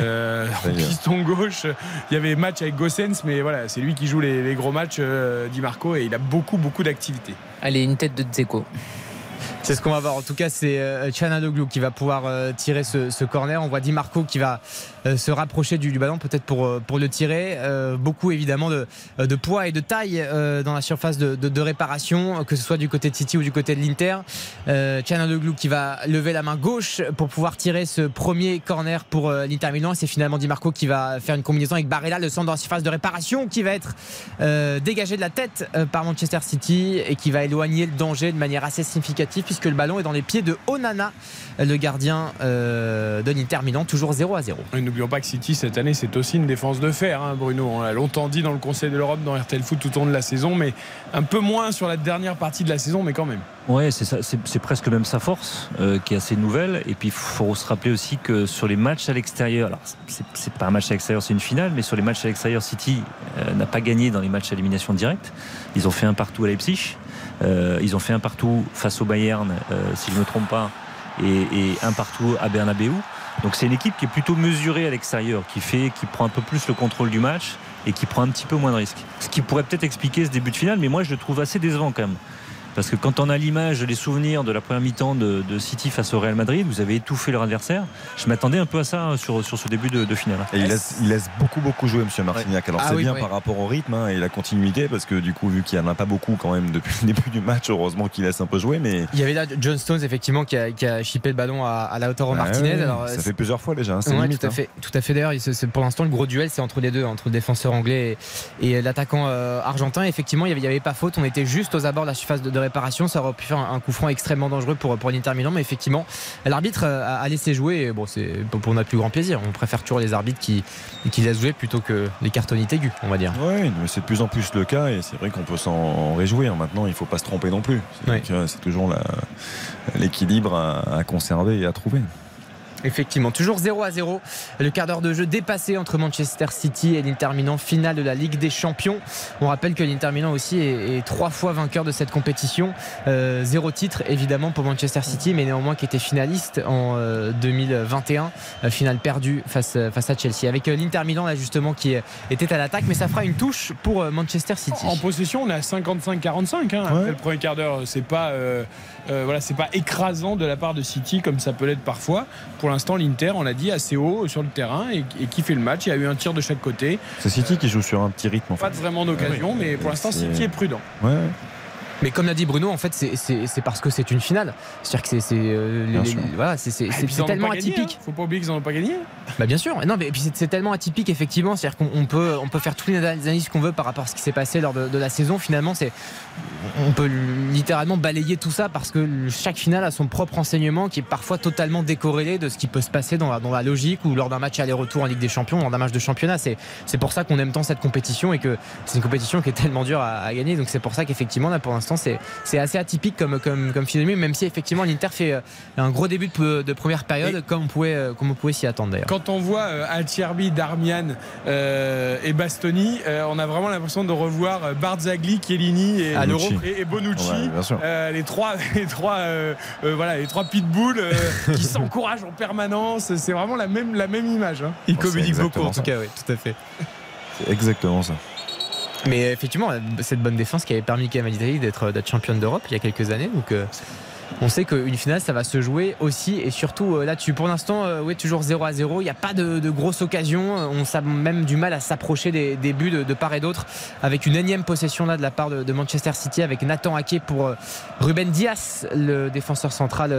euh, en piston gauche. Il y avait match avec Gossens, mais voilà, c'est lui qui joue les, les gros matchs, euh, Di Marco, et il a beaucoup, beaucoup d'activité. Allez, une tête de Dzeko. C'est ce qu'on va voir. En tout cas, c'est euh, Chanaloglu qui va pouvoir euh, tirer ce, ce corner. On voit Di Marco qui va se rapprocher du, ballon, peut-être pour, euh, pour le tirer. Euh, beaucoup évidemment de, de poids et de taille euh, dans la surface de, de- réparation, que ce soit du côté de City ou du côté de l'Inter. Euh, Chanaloglu qui va lever la main gauche pour pouvoir tirer ce premier corner pour euh, l'Inter Milan. C'est finalement Di Marco qui va faire une combinaison avec Barella, le centre dans la surface de réparation, qui va être euh, dégagé de la tête euh, par Manchester City et qui va éloigner le danger de manière assez significative puisque le ballon est dans les pieds de Onana, le gardien euh, de l'Inter Milan, toujours 0 à 0. Et N'oublions pas que City, cette année, c'est aussi une défense de fer, hein, Bruno. On l'a longtemps dit dans le Conseil de l'Europe, dans RTL Foot tout au long de la saison, mais un peu moins sur la dernière partie de la saison, mais quand même. Ouais, c'est presque même sa force euh, qui est assez nouvelle. Et puis il faut se rappeler aussi que sur les matchs à l'extérieur, alors c'est pas un match à l'extérieur, c'est une finale, mais sur les matchs à l'extérieur, City euh, n'a pas gagné dans les matchs à élimination directe. Ils ont fait un partout à Leipzig, euh, ils ont fait un partout face au Bayern, si je ne me trompe pas, et, et un partout à Bernabeu. Donc c'est une équipe qui est plutôt mesurée à l'extérieur, qui fait, qui prend un peu plus le contrôle du match et qui prend un petit peu moins de risques. Ce qui pourrait peut-être expliquer ce début de finale, mais moi je le trouve assez décevant quand même. Parce que quand on a l'image, les souvenirs de la première mi-temps de, de City face au Real Madrid, vous avez étouffé leur adversaire. Je m'attendais un peu à ça sur, sur ce début de, de finale. Et il laisse, il laisse beaucoup beaucoup jouer Monsieur Martignac. Alors Ah c'est oui, bien par rapport au rythme hein, et la continuité parce que du coup vu qu'il n'y en a pas beaucoup quand même depuis le début du match, heureusement qu'il laisse un peu jouer. Mais Il y avait là John Stones effectivement qui a, qui a chippé le ballon à, à Lautaro Ouais, Martinez. Alors, ça c'est- fait plusieurs fois déjà. hein, C'est Ouais, limite. tout à hein. fait, tout à fait. D'ailleurs, pour l'instant, le gros duel, c'est entre les deux, entre le défenseur anglais et, et l'attaquant euh, argentin. Effectivement, il n'y avait pas faute. On était juste aux abords de la surface de, de réparation. Ça aurait pu faire un, un coup franc extrêmement dangereux pour, pour l'Inter Milan. Mais effectivement, l'arbitre euh, a, a laissé jouer. Et bon, c'est pour notre plus grand plaisir. On préfère toujours les arbitres qui, qui laissent jouer plutôt que les cartonnites aiguës, on va dire. Oui, mais c'est de plus en plus le cas et c'est vrai qu'on peut s'en réjouir. Maintenant, il ne faut pas se tromper non plus. C'est toujours l'équilibre à, à conserver et à trouver. Effectivement, toujours 0 à 0. Le quart d'heure de jeu dépassé entre Manchester City et l'Inter Milan, finale de la Ligue des Champions. On rappelle que l'Inter Milan aussi est, est trois fois vainqueur de cette compétition. Euh, zéro titre évidemment pour Manchester City, mais néanmoins qui était finaliste en euh, 2021, euh, finale perdue face, euh, face à Chelsea. Avec euh, l'Inter Milan là justement qui euh, était à l'attaque, mais ça fera une touche pour euh, Manchester City. En possession, on est à 55-45. hein. Après le premier quart d'heure, c'est pas, euh, voilà, c'est pas écrasant de la part de City comme ça peut l'être parfois. Pour l'instant, l'Inter, on l'a dit, assez haut sur le terrain et, et qui fait le match. Il y a eu un tir de chaque côté. C'est City qui joue sur un petit rythme. En fait. Pas vraiment d'occasion, mais pour l'instant, City est prudent. Ouais. Mais comme l'a dit Bruno, en fait, c'est- parce que c'est une finale. C'est-à-dire que c'est c'est, euh, voilà, ont tellement pas gagné, atypique. hein. Faut pas oublier qu'ils n'en ont pas gagné. Bah bien sûr. Non, mais et puis c'est- tellement atypique effectivement. C'est-à-dire qu'on on peut on peut faire toutes les analyses qu'on veut par rapport à ce qui s'est passé lors de, de la saison. Finalement, c'est on peut littéralement balayer tout ça parce que chaque finale a son propre enseignement qui est parfois totalement décorrélé de ce qui peut se passer dans la, dans la logique ou lors d'un match aller-retour en Ligue des Champions, lors d'un match de championnat. C'est c'est pour ça qu'on aime tant cette compétition et que c'est une compétition qui est tellement dure à, à gagner. Donc c'est pour ça qu'effectivement là pour l'instant c'est c'est assez atypique comme comme comme physionomie, même si effectivement l'Inter fait euh, un gros début de, de première période comme on pouvait euh, comme on pouvait s'y attendre d'ailleurs. Quand on voit euh, Alcierbi, Darmian euh, et Bastoni, euh, on a vraiment l'impression de revoir Barzagli, Chiellini et, l'Euro. et, et Bonucci, Ouais, bien sûr. Euh, les trois, les trois, euh, euh, voilà, les trois pitbulls euh, qui s'encouragent en permanence. C'est vraiment la même, la même image. hein. Ils communiquent beaucoup en tout ça. cas, oui, tout à fait. C'est exactement ça. Mais effectivement, cette bonne défense qui avait permis à d'être d'être championne d'Europe il y a quelques années. Donc euh, on sait qu'une finale, ça va se jouer aussi et surtout euh, là-dessus. Pour l'instant, euh, ouais, toujours 0 à 0. Il n'y a pas de, grosses occasions. On a même du mal à s'approcher des, buts de, part et d'autre. Avec une énième possession là de la part de, Manchester City avec Nathan Ake pour euh, Ruben Dias, le défenseur central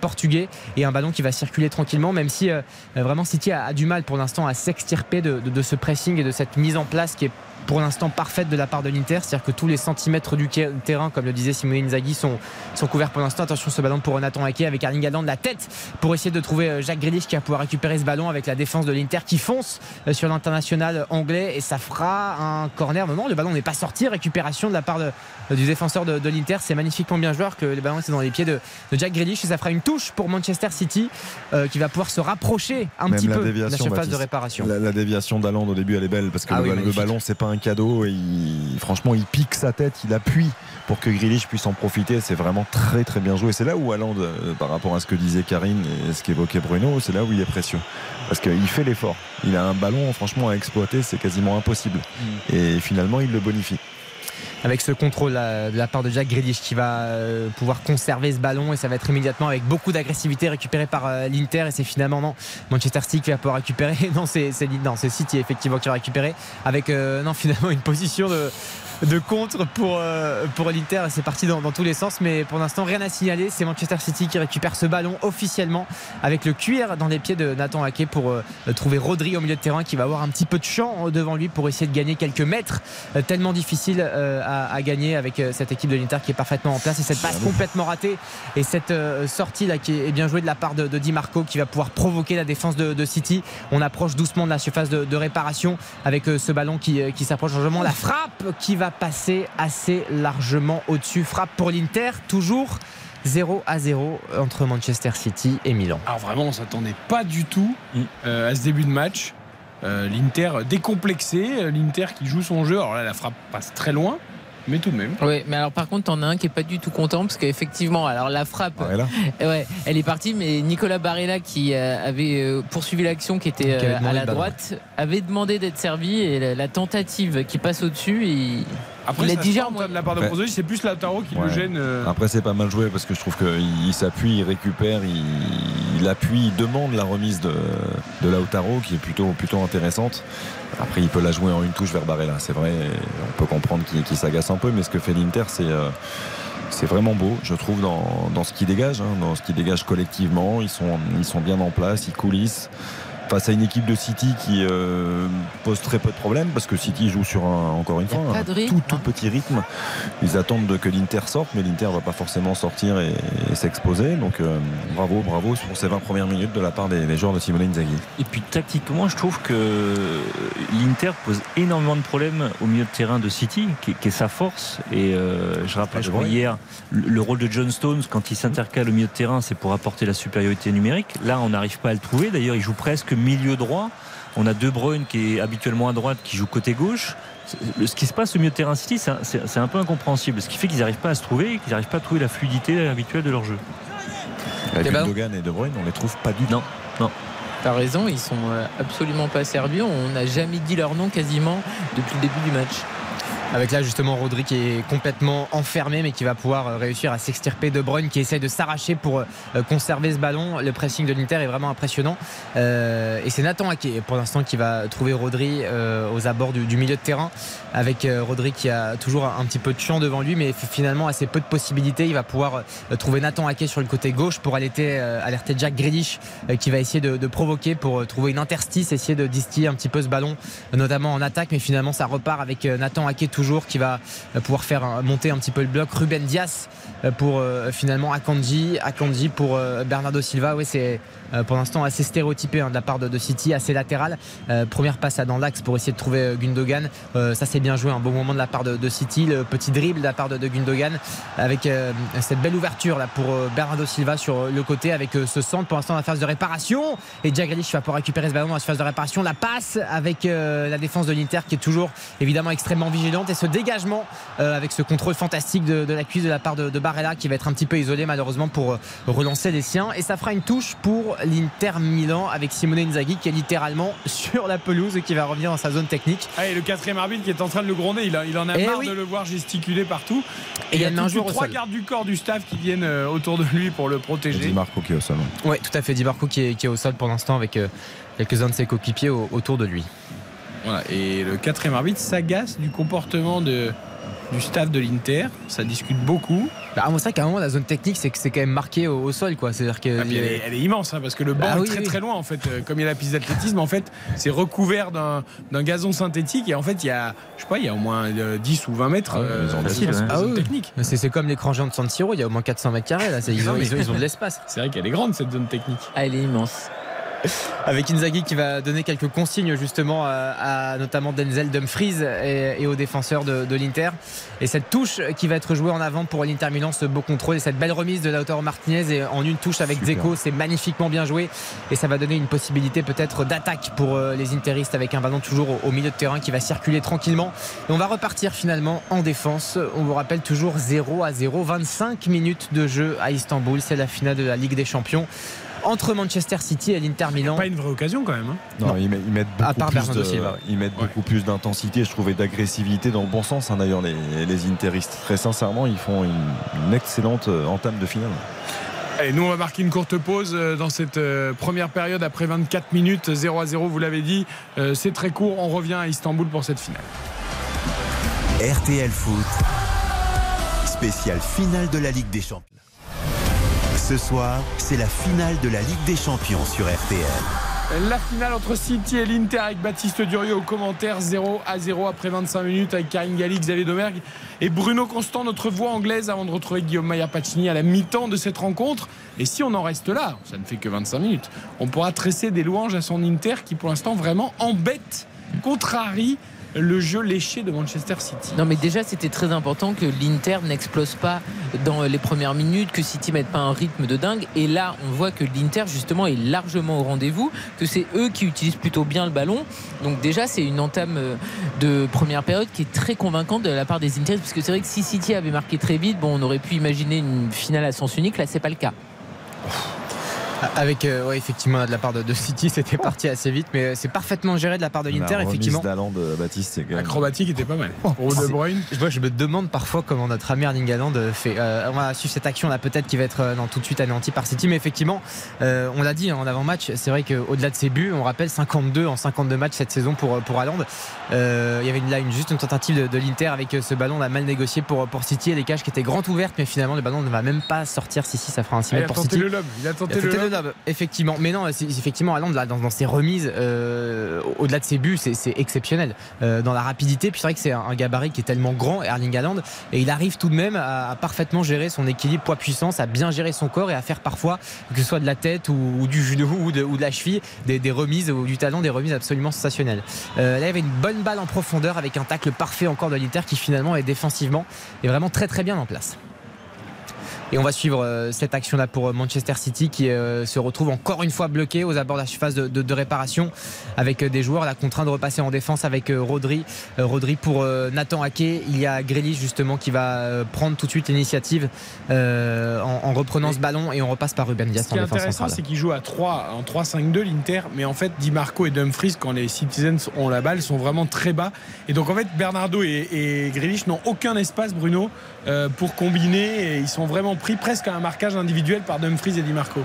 portugais. Et un ballon qui va circuler tranquillement, même si vraiment City a, du mal pour l'instant à s'extirper de, ce pressing et de cette mise en place qui est pour l'instant parfaite de la part de l'Inter, c'est-à-dire que tous les centimètres du terrain, comme le disait Simone Inzaghi, sont couverts pour l'instant. Attention ce ballon pour Nathan Ake avec Erling Haaland de la tête pour essayer de trouver euh, Jacques Grealish qui va pouvoir récupérer ce ballon avec la défense de l'Inter qui fonce euh, sur l'international anglais et ça fera un corner. Non, non, le ballon n'est pas sorti. Récupération de la part de- du défenseur de, de l'Inter. C'est magnifiquement bien joueur que le ballon était dans les pieds de, de Jack Grealish et ça fera une touche pour Manchester City euh, qui va pouvoir se rapprocher un Même petit peu de la déviation, surface Baptiste. de réparation. La, la déviation d'Aland au début, elle est belle parce que Ah le, oui, ballon- ballon, c'est pas un cadeau. Et il- franchement, il pique sa tête, il appuie pour que Grealish puisse en profiter. C'est vraiment très très bien joué. C'est là où Aland, euh, par rapport à ce que disait Karine et ce qu'évoquait Bruno, c'est là où il est précieux. Parce qu'il fait l'effort. Il a un ballon, franchement, à exploiter, c'est quasiment impossible. Mm. Et finalement, il le bonifie. avec ce contrôle de la part de Jack Grealish qui va euh, pouvoir conserver ce ballon et ça va être immédiatement avec beaucoup d'agressivité récupéré par euh, l'Inter et c'est finalement non Manchester City qui va pouvoir récupérer non c'est c'est non, c'est City effectivement qui va récupérer avec euh, non finalement une position de de contre pour, euh, pour l'Inter c'est parti dans, dans tous les sens. Mais pour l'instant rien à signaler. C'est Manchester City qui récupère ce ballon officiellement avec le cuir dans les pieds de Nathan Ake pour euh, trouver Rodri au milieu de terrain qui va avoir un petit peu de champ euh, devant lui pour essayer de gagner quelques mètres euh, tellement difficile euh, à, à gagner avec euh, cette équipe de l'Inter qui est parfaitement en place. Et cette passe complètement ratée et cette sortie là qui est bien jouée de la part de, Di Marco qui va pouvoir provoquer la défense de, de City. On approche doucement de la surface de, de réparation avec ce ballon qui, qui s'approche largement. La frappe qui va passer assez largement au-dessus frappe pour l'Inter toujours 0 à 0 entre Manchester City et Milan Alors vraiment, on s'attendait pas du tout euh, à ce début de match. Euh, L'Inter décomplexé, euh, l'Inter qui joue son jeu. Alors là, la frappe passe très loin, mais tout de même. Oui, mais alors par contre, t'en as un qui est pas du tout content parce qu'effectivement, alors la frappe, ouais, elle est partie, mais Nicolas Barella qui euh, avait euh, poursuivi l'action, qui était euh, à la droite, avait demandé d'être servi et la, la tentative qui passe au-dessus, il, Après, Il a hein, de la part de Ouais. C'est plus Lautaro qui le gêne. Après, c'est pas mal joué parce que je trouve qu'il il s'appuie, il récupère, il, il appuie, il demande la remise de, de Lautaro qui est plutôt, plutôt intéressante. Après, il peut la jouer en une touche vers Barella, c'est vrai. On peut comprendre qu'il qu'il s'agace un peu, mais ce que fait l'Inter, c'est. euh, c'est vraiment beau, je trouve, dans, dans ce qui dégage, hein, dans ce qui dégage collectivement. Ils sont, ils sont bien en place, ils coulissent. Face à une équipe de City qui euh, pose très peu de problèmes parce que City joue sur un, encore une fois un rythme, tout, tout hein. petit rythme. Ils attendent de- que l'Inter sorte, mais l'Inter va pas forcément sortir et, et s'exposer. Donc euh, bravo, bravo pour ces 20 premières minutes de la part des, des joueurs de Simone Inzaghi. Et puis tactiquement, je trouve que l'Inter pose énormément de problèmes au milieu de terrain de City, qui, qui est sa force. Et euh, je rappelle, je crois, hier, le, le rôle de John Stones, quand il s'intercale au milieu de terrain, c'est pour apporter la supériorité numérique. Là, on n'arrive pas à le trouver. D'ailleurs, il joue presque milieu droit. On a De Bruyne qui est habituellement à droite, qui joue côté gauche. Ce qui se passe au milieu de terrain City, c'est un, peu incompréhensible. Ce qui fait qu'ils n'arrivent pas à se trouver, et qu'ils n'arrivent pas à trouver la fluidité habituelle de leur jeu. Avec Eh ben- Gundogan et De Bruyne, on les trouve pas du tout. Non, non. T'as raison, ils sont euh, absolument pas servis. On n'a jamais dit leur nom quasiment depuis le début du match. Avec là justement Rodri qui est complètement enfermé mais qui va pouvoir euh, réussir à s'extirper de Bruyne qui essaye de s'arracher pour euh, conserver ce ballon. Le pressing de l'Inter est vraiment impressionnant. Euh, et c'est Nathan Ake pour l'instant qui va trouver Rodri euh, aux abords du, du milieu de terrain avec euh, Rodri qui a toujours un, petit peu de champ devant lui mais finalement assez peu de possibilités. Il va pouvoir euh, trouver Nathan Ake sur le côté gauche pour alerter, euh, alerter Jack Grealish euh, qui va essayer de, de provoquer pour euh, trouver une interstice, essayer de distiller un petit peu ce ballon notamment en attaque mais finalement ça repart avec euh, Nathan Ake toujours qui va euh, pouvoir faire monter un petit peu le bloc. Ruben Dias euh, pour euh, finalement Akanji Akanji pour Bernardo Silva. Ouais c'est pour l'instant assez stéréotypé hein, de la part de, City assez latéral. Première passe à dans l'axe pour essayer de trouver Gundogan. Ça c'est bien joué un bon moment de la part de, City. Le petit dribble de la part de, Gundogan avec cette belle ouverture là pour Bernardo Silva sur le côté avec ce centre. Pour l'instant la phase de réparation. Et Jack va pouvoir récupérer ce ballon dans la phase de réparation. La passe avec la défense de l'Inter qui est toujours évidemment extrêmement vigilante et ce dégagement euh, avec ce contrôle fantastique de, de la cuisse de la part de, de Barella qui va être un petit peu isolé malheureusement pour euh, relancer les siens et ça fera une touche pour l'Inter Milan avec Simone Inzaghi qui est littéralement sur la pelouse et qui va revenir dans sa zone technique Ah, et le quatrième arbitre qui est en train de le gronder, il, a- il en a Eh marre oui. de le voir gesticuler partout. Et il y a jour au trois gardes du corps du staff qui viennent euh, autour de lui pour le protéger. Di Marco qui est au sol. ouais tout à fait Di Marco qui est, qui est au sol pour l'instant avec euh, quelques-uns de ses coéquipiers au- autour de lui Voilà, et le quatrième arbitre s'agace du comportement de, du staff de l'Inter. Ça discute beaucoup. bah, c'est vrai qu'à un moment la zone technique c'est que c'est quand même marqué au, au sol quoi c'est à dire que Ah, elle, est, elle est immense hein, parce que le banc Bah est oui, très oui. très loin en fait. Euh, Comme il y a la piste d'athlétisme, en fait, c'est recouvert d'un d'un gazon synthétique et en fait il y a, je sais pas, il y a au moins euh, 10 ou 20 mètres Ah euh, de facile, zone. Ah oui. technique. c'est c'est comme l'écran géant de San Siro il y a au moins 400 mètres carrés là c'est- ils ont, ils ont- ils ont de l'espace C'est vrai qu'elle est grande cette zone technique. Ah, elle est immense. avec Inzaghi qui va donner quelques consignes justement à, à notamment Denzel Dumfries et, et aux défenseurs de, de l'Inter. Et cette touche qui va être jouée en avant pour l'Inter Milan ce beau contrôle et cette belle remise de Lautaro Martinez et en une touche avec Super. Zeko c'est magnifiquement bien joué. Et ça va donner une possibilité peut-être d'attaque pour euh, les Interistes avec un ballon toujours au, au milieu de terrain qui va circuler tranquillement. Et on va repartir finalement en défense. On vous rappelle toujours 0 à 0 25 minutes de jeu à Istanbul. C'est la finale de la Ligue des Champions entre Manchester City et l'Inter Milan Pas une vraie occasion quand même. hein. Non, ils, met- ils mettent À beaucoup part plus, Bernardo de, Silva, ouais. ils mettent beaucoup plus d'intensité, je trouvais, d'agressivité dans le bon sens. hein, D'ailleurs, les, les Interistes, très sincèrement, ils font une, une excellente euh, entame de finale. Allez, nous on va marquer une courte pause euh, dans cette euh, première période après 24 minutes, 0 à 0, vous l'avez dit. C'est très court, on revient à Istanbul pour cette finale. RTL Foot, spécial finale de la Ligue des Champions. Ce soir, c'est la finale de la Ligue des Champions sur RTL. La finale entre City et l'Inter avec Baptiste Durieux au commentaire 0 à 0 après 25 minutes avec Karine Galli, Xavier Domergue et Bruno Constant, notre voix anglaise avant de retrouver Guillaume Maillard Pacini à la mi-temps de cette rencontre. Et si on en reste là, ça ne fait que 25 minutes, on pourra tresser des louanges à son Inter qui pour l'instant vraiment embête, contrarie le jeu léché de Manchester City. Non mais déjà c'était très important que l'Inter n'explose pas dans les premières minutes, que City mette pas un rythme de dingue. Et là on voit que l'Inter justement est largement au rendez-vous, que c'est eux qui utilisent plutôt bien le ballon. Donc déjà c'est une entame euh, de première période qui est très convaincante de la part des Inter, parce que c'est vrai que si City avait marqué très vite, bon on aurait pu imaginer une finale à sens unique. Là c'est pas le cas. Avec, euh, ouais, effectivement, de la part de, de City, c'était parti assez vite, mais euh, c'est parfaitement géré de la part de l'Inter, effectivement. d'Haaland, euh, Baptiste, c'est quand même- Acrobatique était pas mal. Oh, Pour De Bruyne. Je, vois, je me demande parfois comment notre ami Erling Haaland fait. Euh, on va suivre cette action là, peut-être qui va être euh, non, tout de suite anéantie par City, mais effectivement, euh, on l'a dit hein, en avant-match, c'est vrai qu'au-delà de ses buts, on rappelle 52 en 52 matchs cette saison pour, pour Haaland. Euh, il y avait une, là une, juste une tentative de, de l'Inter avec euh, ce ballon là mal négocié pour, pour City et les cages qui étaient grandes ouvertes, mais finalement le ballon ne va même pas sortir. Si, si, ça fera un 6 Ah, il a mètres pour tenté City. le lob. Il a tenté Il a le tenté le lob, effectivement. Mais non, effectivement, Haaland, là, dans, ses remises, euh, au-delà de ses buts, c'est exceptionnel. Euh, dans la rapidité, puis c'est vrai que c'est un, gabarit qui est tellement grand, Erling Haaland, et il arrive tout de même à, parfaitement gérer son équilibre poids-puissance, à bien gérer son corps et à faire parfois, que ce soit de la tête ou, du genou ou de, la cheville, des, remises ou du talon, des remises absolument sensationnelles. Euh, là, il y avait une bonne balle en profondeur avec un tacle parfait encore de l'Inter qui finalement est défensivement est vraiment très très bien en place. Et on va suivre euh, cette action-là pour euh, Manchester City qui euh, se retrouve encore une fois bloqué aux abords de la surface de, de- de réparation avec des joueurs la contraint de repasser en défense avec Rodri. Rodri pour Nathan Ake. Il y a Grealish justement qui va prendre tout de suite l'initiative en, en reprenant ce ballon et on repasse par Ruben Dias Ce qui est intéressant, c'est qu'il joue à 3, en 3-5-2 l'Inter, mais en fait, Di Marco et Dumfries, quand les Citizens ont la balle, sont vraiment très bas. Et donc, en fait, Bernardo et, et Grealish n'ont aucun espace, Bruno, pour combiner. Et ils sont vraiment pris presque un marquage individuel par Dumfries et Di Marco.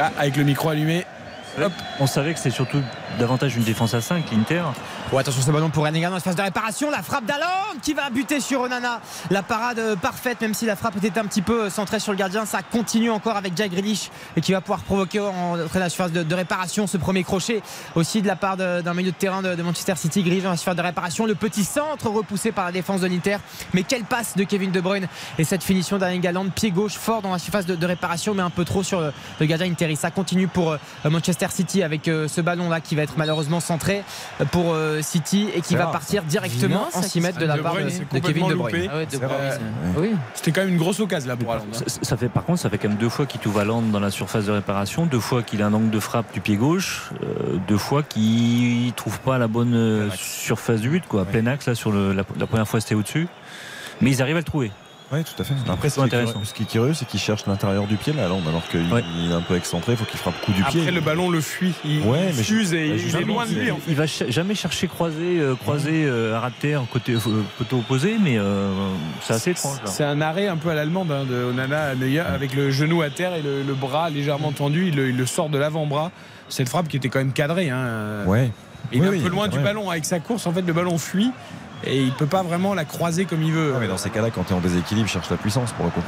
Ah, avec le micro allumé. On savait que c'était surtout davantage une défense à 5, l'Inter. Oh, attention ce ballon pour Erling Haaland, espace de réparation, la frappe d'Haaland qui va buter sur Onana. La parade euh, parfaite, même si la frappe était un petit peu euh, centrée sur le gardien, ça continue encore avec Jack Grealish et qui va pouvoir provoquer en entrée de la surface de, réparation ce premier crochet aussi de la part d'un milieu de terrain de, Manchester City, Grealish dans la surface de réparation, le petit centre repoussé par la défense de l'Inter. Mais quelle passe de Kevin De Bruyne et cette finition Haaland, pied gauche fort dans la surface de, réparation, mais un peu trop sur le, le gardien Interi. Ça continue pour euh, Manchester City avec ce ballon là qui va être malheureusement centré pour euh, City et qui va rare, partir ça. directement en ça, 6 mètres de la part de, Kevin De Bruyne. Ah ouais, Oui. C'était quand même une grosse occasion là pour hein. Ça, ça fait, par contre, ça fait quand même deux fois qu'il trouve Haaland dans la surface de réparation, deux fois qu'il a un angle de frappe du pied gauche, euh, deux fois qu'il trouve pas la bonne euh, surface du but, quoi. Plein axe, là, sur le- la, la première fois, c'était au-dessus. Mais ils arrivent à le trouver. Oui, tout à fait. Après, ce C'est qui, est intéressant. curieux, ce qui est curieux, c'est qu'il cherche l'intérieur du pied, là, Haaland, alors qu'il il est un peu excentré, il faut qu'il frappe coup du pied. Après, le ballon le fuit. Il, Ouais, fuse et bah, il est justement, loin de lui. en fait. Il va ch- jamais chercher croisé, euh, croisé euh, à ras de terre, côté euh, poteau opposé, mais euh, c'est assez étrange. C'est un arrêt un peu à l'allemande hein, de Onana avec le genou à terre et le, le bras légèrement tendu. Il le, il le sort de l'avant-bras. Cette frappe qui était quand même cadrée. hein. Ouais. Il est un oui, peu loin du ballon avec sa course. En fait, le ballon fuit et il peut pas vraiment la croiser comme il veut. Ouais, mais dans ces cas-là, quand tu es en déséquilibre, il cherche la puissance pour le coup.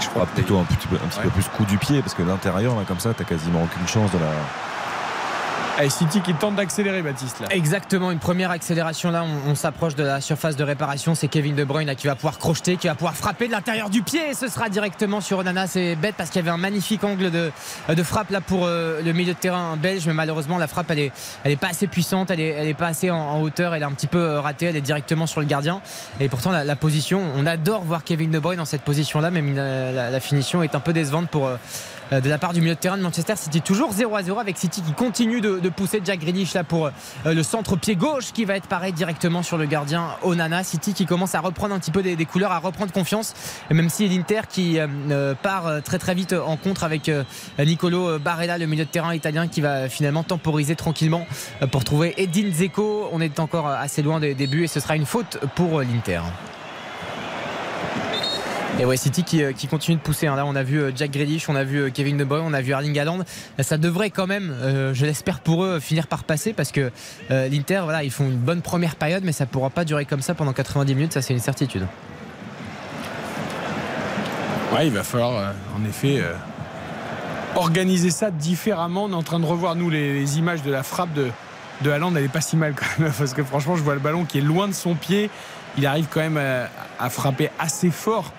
Je crois plutôt un petit peu, un petit peu Ouais. plus coup du pied, parce que l'intérieur, là, comme ça, t'as quasiment aucune chance de la. Allez, City qui tente d'accélérer, Baptiste. Là. Exactement, une première accélération là, on, s'approche de la surface de réparation, c'est Kevin De Bruyne là, qui va pouvoir crocheter, qui va pouvoir frapper de l'intérieur du pied. Et ce sera directement sur Onana, c'est bête parce qu'il y avait un magnifique angle de, de frappe là pour euh, le milieu de terrain belge, mais malheureusement la frappe elle est, elle est pas assez puissante, elle est, elle est pas assez en, hauteur, elle est un petit peu euh, ratée, elle est directement sur le gardien. Et pourtant la, la position, on adore voir Kevin De Bruyne dans cette position là, même la, la- la finition est un peu décevante pour... euh, euh, de la part du milieu de terrain de Manchester City. Toujours 0 à 0 avec City qui continue de, pousser Jack Grealish là pour euh, le centre pied gauche qui va être pareil directement sur le gardien Onana. City qui commence à reprendre un petit peu des, couleurs, à reprendre confiance. Même si l'Inter qui euh, euh, part euh, très très vite en contre avec euh, Nicolo Barella, le milieu de terrain italien qui va finalement temporiser tranquillement euh, pour trouver Edin Zeko. On est encore euh, assez loin des débuts et ce sera une faute pour euh, l'Inter. Et ouais, City qui, euh, continue de pousser. hein. Là, on a vu euh, Jack Grealish, on a vu euh, Kevin De Bruyne, on a vu Erling Haaland. Ça devrait quand même, je l'espère pour eux, finir par passer parce que l'Inter, voilà, ils font une bonne première période, mais ça pourra pas durer comme ça pendant 90 minutes. Ça, c'est une certitude. Ouais, il va falloir en effet organiser ça différemment. On est en train de revoir nous les, images de la frappe de, de Haaland. Elle est pas si mal quand même parce que franchement, je vois le ballon qui est loin de son pied. Il arrive quand même à frapper assez fort.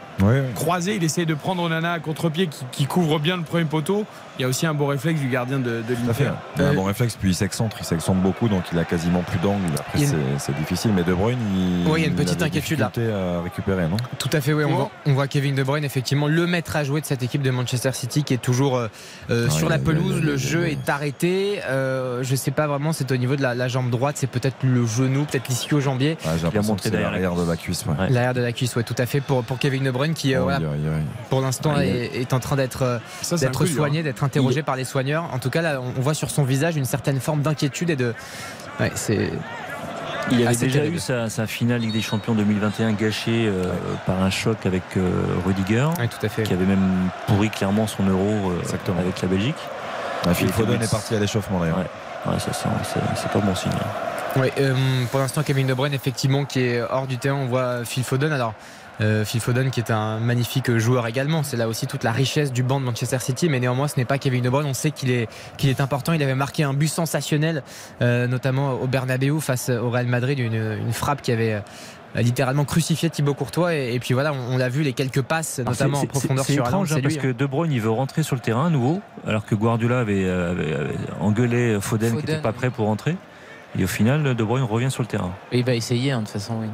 Croisé, il essaye de prendre Onana à contre-pied qui, qui couvre bien le premier poteau. Il y a aussi un beau réflexe du gardien de, de l'Inter. Il a un bon réflexe, puis il s'excentre, il s'excentre beaucoup, donc il a quasiment plus d'angle. Après, a c'est une- c'est difficile, mais De Bruyne, il, Ouais, il y a une petite des inquiétude, là. à récupérer, non? Tout à fait, oui. On, voit, on voit Kevin De Bruyne, effectivement, le maître à jouer de cette équipe de Manchester City qui est toujours euh, euh, Ah, sur la a- pelouse. a- Le jeu est arrêté. Euh, je sais pas vraiment, c'est au niveau de la, la jambe droite, c'est peut-être le genou, peut-être l'ischio-jambier. Ouais, J'ai l'impression que c'est l'arrière de la cuisse. ouais. L'arrière de la cuisse, ouais, tout à fait pour, pour Kevin De Bruyne qui euh, voilà, pour l'instant Ah, est, est en train d'être soigné, d'être interrogé Il- par les soigneurs. En tout cas, là, on voit sur son visage une certaine forme d'inquiétude et de. Ouais, c'est. Il avait déjà terrible. eu sa, sa finale Ligue des Champions 2021 gâchée euh, par un choc avec euh, Rudiger, tout à fait. qui avait même pourri clairement son euro euh, avec la Belgique. Ah, Phil Foden est parti à l'échauffement d'ailleurs. Ouais, ça c'est pas bon signe. hein. Ouais, euh, pour l'instant, Kevin De Bruyne, effectivement, qui est hors du terrain. On voit Phil Foden. Alors, euh, Phil Foden, qui est un magnifique joueur également. C'est là aussi toute la richesse du banc de Manchester City. Mais néanmoins, ce n'est pas Kevin De Bruyne. On sait qu'il est, qu'il est important. Il avait marqué un but sensationnel, euh, notamment au Bernabeu face au Real Madrid. Une, une frappe qui avait. euh, littéralement crucifié Thibaut Courtois et, et puis voilà on, on l'a vu les quelques passes notamment c'est- en profondeur c'est- c'est sur étrange hein, c'est parce lui, que De Bruyne il veut rentrer sur le terrain à nouveau alors que Guardiola avait, avait- avait engueulé Foden, qui n'était pas prêt pour rentrer et au final De Bruyne revient sur le terrain. Il va essayer, hein, de toute façon, oui.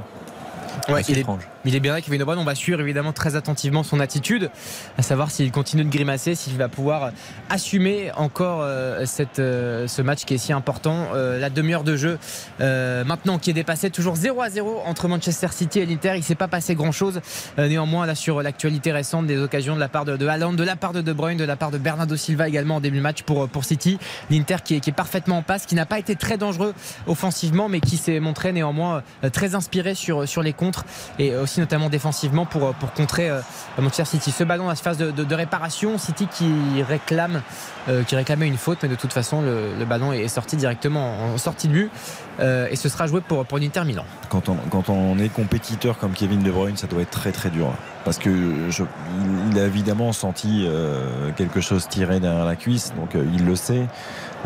Ouais, Assez il, est, étrange. il est bien Kevin De Bruyne. On va suivre évidemment très attentivement son attitude, à savoir s'il continue de grimacer, s'il va pouvoir assumer encore euh, cette, euh, ce match qui est si important. Euh, la demi-heure de jeu euh, maintenant qui est dépassée, toujours 0 à 0 entre Manchester City et l'Inter. Il ne s'est pas passé grand-chose. Euh, néanmoins, là sur l'actualité récente, des occasions de la part de, de de la part de De Bruyne, de la part de Bernardo Silva également en début de match pour, pour City. L'Inter qui est, qui est parfaitement en passe, qui n'a pas été très dangereux offensivement, mais qui s'est montré néanmoins euh, très inspiré sur, sur les contres et notamment défensivement pour, pour contrer euh, Manchester City. Ce ballon à phase de, réparation, City qui réclame, euh, qui réclamait une faute, mais de toute façon le, ballon est sorti directement en sortie de but euh, et ce sera joué pour, pour l'Inter Milan. Quand on, quand on est compétiteur comme Kevin De Bruyne, ça doit être très très dur. Parce que il, a évidemment senti euh, quelque chose tirer derrière la cuisse, donc euh, il le sait.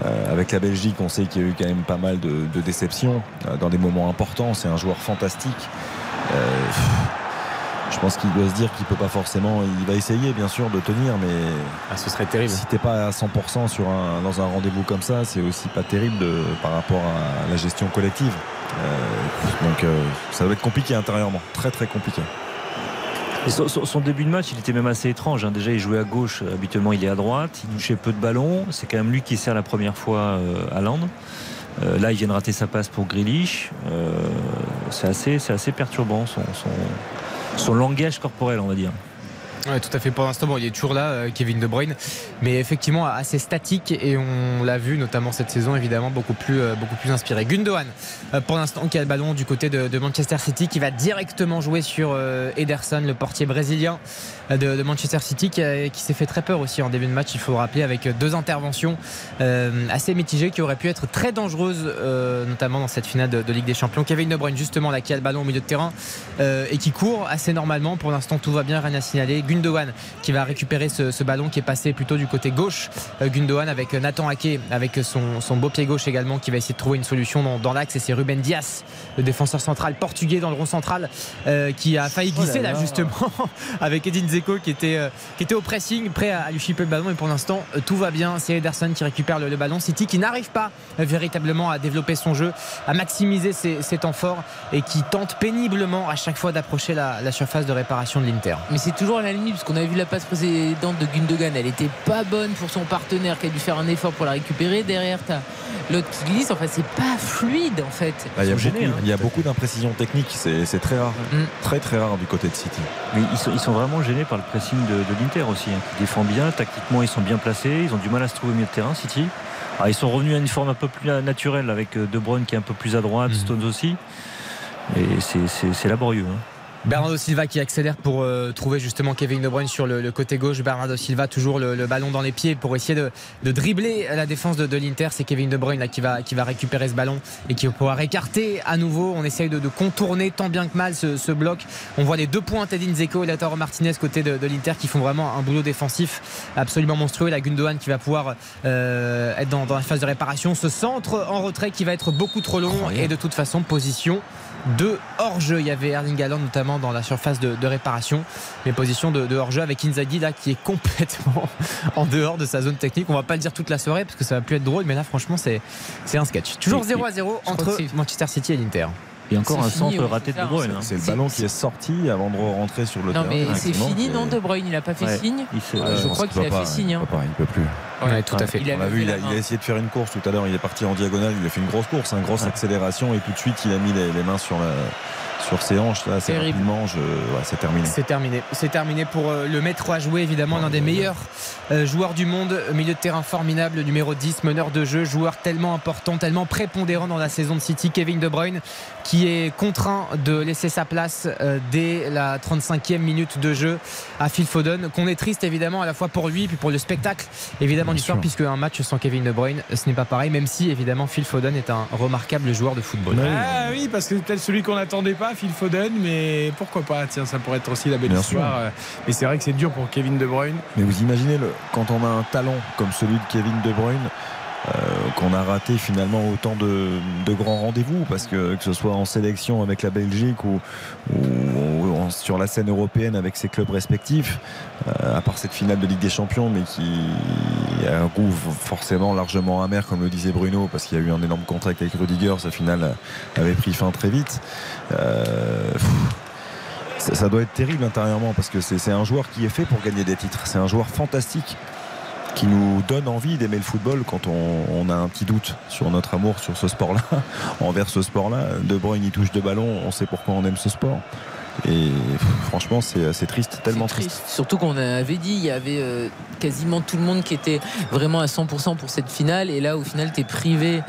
Euh, avec la Belgique, on sait qu'il y a eu quand même pas mal de, déceptions euh, dans des moments importants. C'est un joueur fantastique. Euh, je pense qu'il doit se dire qu'il peut pas forcément. Il va essayer bien sûr de tenir, mais ce serait terrible. Si t'es pas à 100% sur un, dans un rendez-vous comme ça, c'est aussi pas terrible de- par rapport à la gestion collective. Euh, donc euh, ça doit être compliqué intérieurement, très très compliqué. Et son, début de match, il était même assez étrange. hein. Déjà, il jouait à gauche. Habituellement, il est à droite. Il touchait peu de ballons. C'est quand même lui qui sert la première fois à Land. Euh, là, il vient de rater sa passe pour Grealish. Euh, c'est assez, assez perturbant son, son, son langage corporel, on va dire. Tout à fait. Pour l'instant, bon, il est toujours là, euh, Kevin De Bruyne, mais effectivement assez statique et on l'a vu notamment cette saison, évidemment beaucoup plus, euh, beaucoup plus inspiré. Gundogan, euh, pour l'instant, qui a le ballon du côté de, Manchester City, qui va directement jouer sur Ederson, le portier brésilien de, Manchester City, qui, s'est fait très peur aussi en début de match. Il faut le rappeler avec deux interventions assez mitigées qui auraient pu être très dangereuses, notamment dans cette finale de, Ligue des Champions. Kevin De Bruyne, justement, là, qui a le ballon au milieu de terrain et qui court assez normalement. Pour l'instant, tout va bien, rien à signaler. Qui va récupérer ce, ce ballon qui est passé plutôt du côté gauche. Euh, Gundogan avec Nathan Ake, avec son, son beau pied gauche également, qui va essayer de trouver une solution dans, dans l'axe. Et c'est Ruben Dias, le défenseur central portugais dans le rond central, euh, qui a failli Oh là glisser là, là. justement avec Edin Zeko qui était, euh, qui était au pressing, prêt à, à lui chipper le ballon. Et pour l'instant, euh, tout va bien. C'est Ederson qui récupère le, le ballon. City qui n'arrive pas euh, véritablement à développer son jeu, à maximiser ses, ses temps forts et qui tente péniblement à chaque fois d'approcher la, la surface de réparation de l'Inter. Mais c'est toujours la parce qu'on a vu la passe précédente de Gundogan, elle était pas bonne pour son partenaire qui a dû faire un effort pour la récupérer. Derrière, t'as l'autre qui glisse. Enfin, c'est pas fluide en fait. Là, il y a beaucoup, hein. il y a beaucoup d'imprécisions techniques, c'est très rare, Mm. très très rare du côté de City. Mais ils sont, ils sont vraiment gênés par le pressing de, de l'Inter aussi, hein, qui défend bien, tactiquement ils sont bien placés, ils ont du mal à se trouver au milieu de terrain, City. Alors, ils sont revenus à une forme un peu plus naturelle avec euh, De Bruyne qui est un peu plus à droite, Stones aussi. Et c'est laborieux. hein. Bernardo Silva qui accélère pour euh, trouver justement Kevin De Bruyne sur le, le côté gauche. Bernardo Silva toujours le, le ballon dans les pieds pour essayer de, de dribbler la défense de, de l'Inter. C'est Kevin De Bruyne là, qui, va, qui va récupérer ce ballon et qui va pouvoir écarter à nouveau. On essaye de, de contourner tant bien que mal ce, ce bloc. On voit les deux points Tedin Zeko et Lautaro Martinez côté de, de l'Inter qui font vraiment un boulot défensif absolument monstrueux. La Gundogan qui va pouvoir euh, être dans, dans la phase de réparation. Ce centre en retrait qui va être beaucoup trop long et de toute façon position de hors-jeu. Il y avait Erling Haaland notamment dans la surface de, de réparation, mais position de, de hors-jeu avec Inzaghi là qui est complètement en dehors de sa zone technique. On va pas le dire toute la soirée parce que ça va plus être drôle, mais là franchement c'est un sketch. Toujours Et- 0 à 0 crois entre Manchester City et l'Inter. Et encore un fini, centre ouais, raté de ça, Bruyne. hein. hein. C'est le ballon qui est sorti avant de rentrer sur le Non, terrain. mais c'est fini, non, De Bruyne Il a pas fait Ouais. signe Ouais, euh, je crois qu'il a fait signe, Il hein. peut pas, il peut plus. Ouais, tout à fait. Il On l'a vu, il a, il essayé de faire une course tout à l'heure. Il est parti en diagonale. Il a fait une grosse course, une grosse accélération et tout de suite il a mis les, les mains sur la sur ses hanches, là, assez Terrible. rapidement, je... ouais, c'est terminé. C'est terminé. C'est terminé pour euh, le maître à jouer, évidemment, l'un des meilleurs euh, joueurs du monde. Milieu de terrain formidable, numéro 10, meneur de jeu, joueur tellement important, tellement prépondérant dans la saison de City, Kevin De Bruyne, qui est contraint de laisser sa place euh, dès la 35e minute de jeu à Phil Foden. Qu'on est triste, évidemment, à la fois pour lui puis pour le spectacle, évidemment, du soir, puisque un match sans Kevin De Bruyne, ce n'est pas pareil, même si, évidemment, Phil Foden est un remarquable joueur de football. Ah oui, parce que c'est peut-être celui qu'on n'attendait pas, Phil Foden, mais pourquoi pas Tiens, ça pourrait être aussi la belle Bien histoire. sûr. Euh, Mais c'est vrai que c'est dur pour Kevin De Bruyne. Mais vous imaginez, le, quand on a un talent comme celui de Kevin De Bruyne, euh, qu'on a raté finalement autant de, grands rendez-vous, parce que que ce soit en sélection avec la Belgique ou, sur la scène européenne avec ses clubs respectifs, euh, à part cette finale de Ligue des Champions, mais qui a un goût forcément largement amer, comme le disait Bruno, parce qu'il y a eu un énorme contract avec Rudiger, sa finale avait pris fin très vite. Euh, ça, doit être terrible intérieurement parce que c'est un joueur qui est fait pour gagner des titres. C'est un joueur fantastique qui nous donne envie d'aimer le football quand on, a un petit doute sur notre amour sur ce sport-là, envers ce sport-là. De Bruyne, il touche de ballon, on sait pourquoi on aime ce sport. Et franchement, c'est triste, tellement triste. Surtout qu'on avait dit, il y avait euh, quasiment tout le monde qui était vraiment à 100% pour cette finale. Et là, au final, tu es privé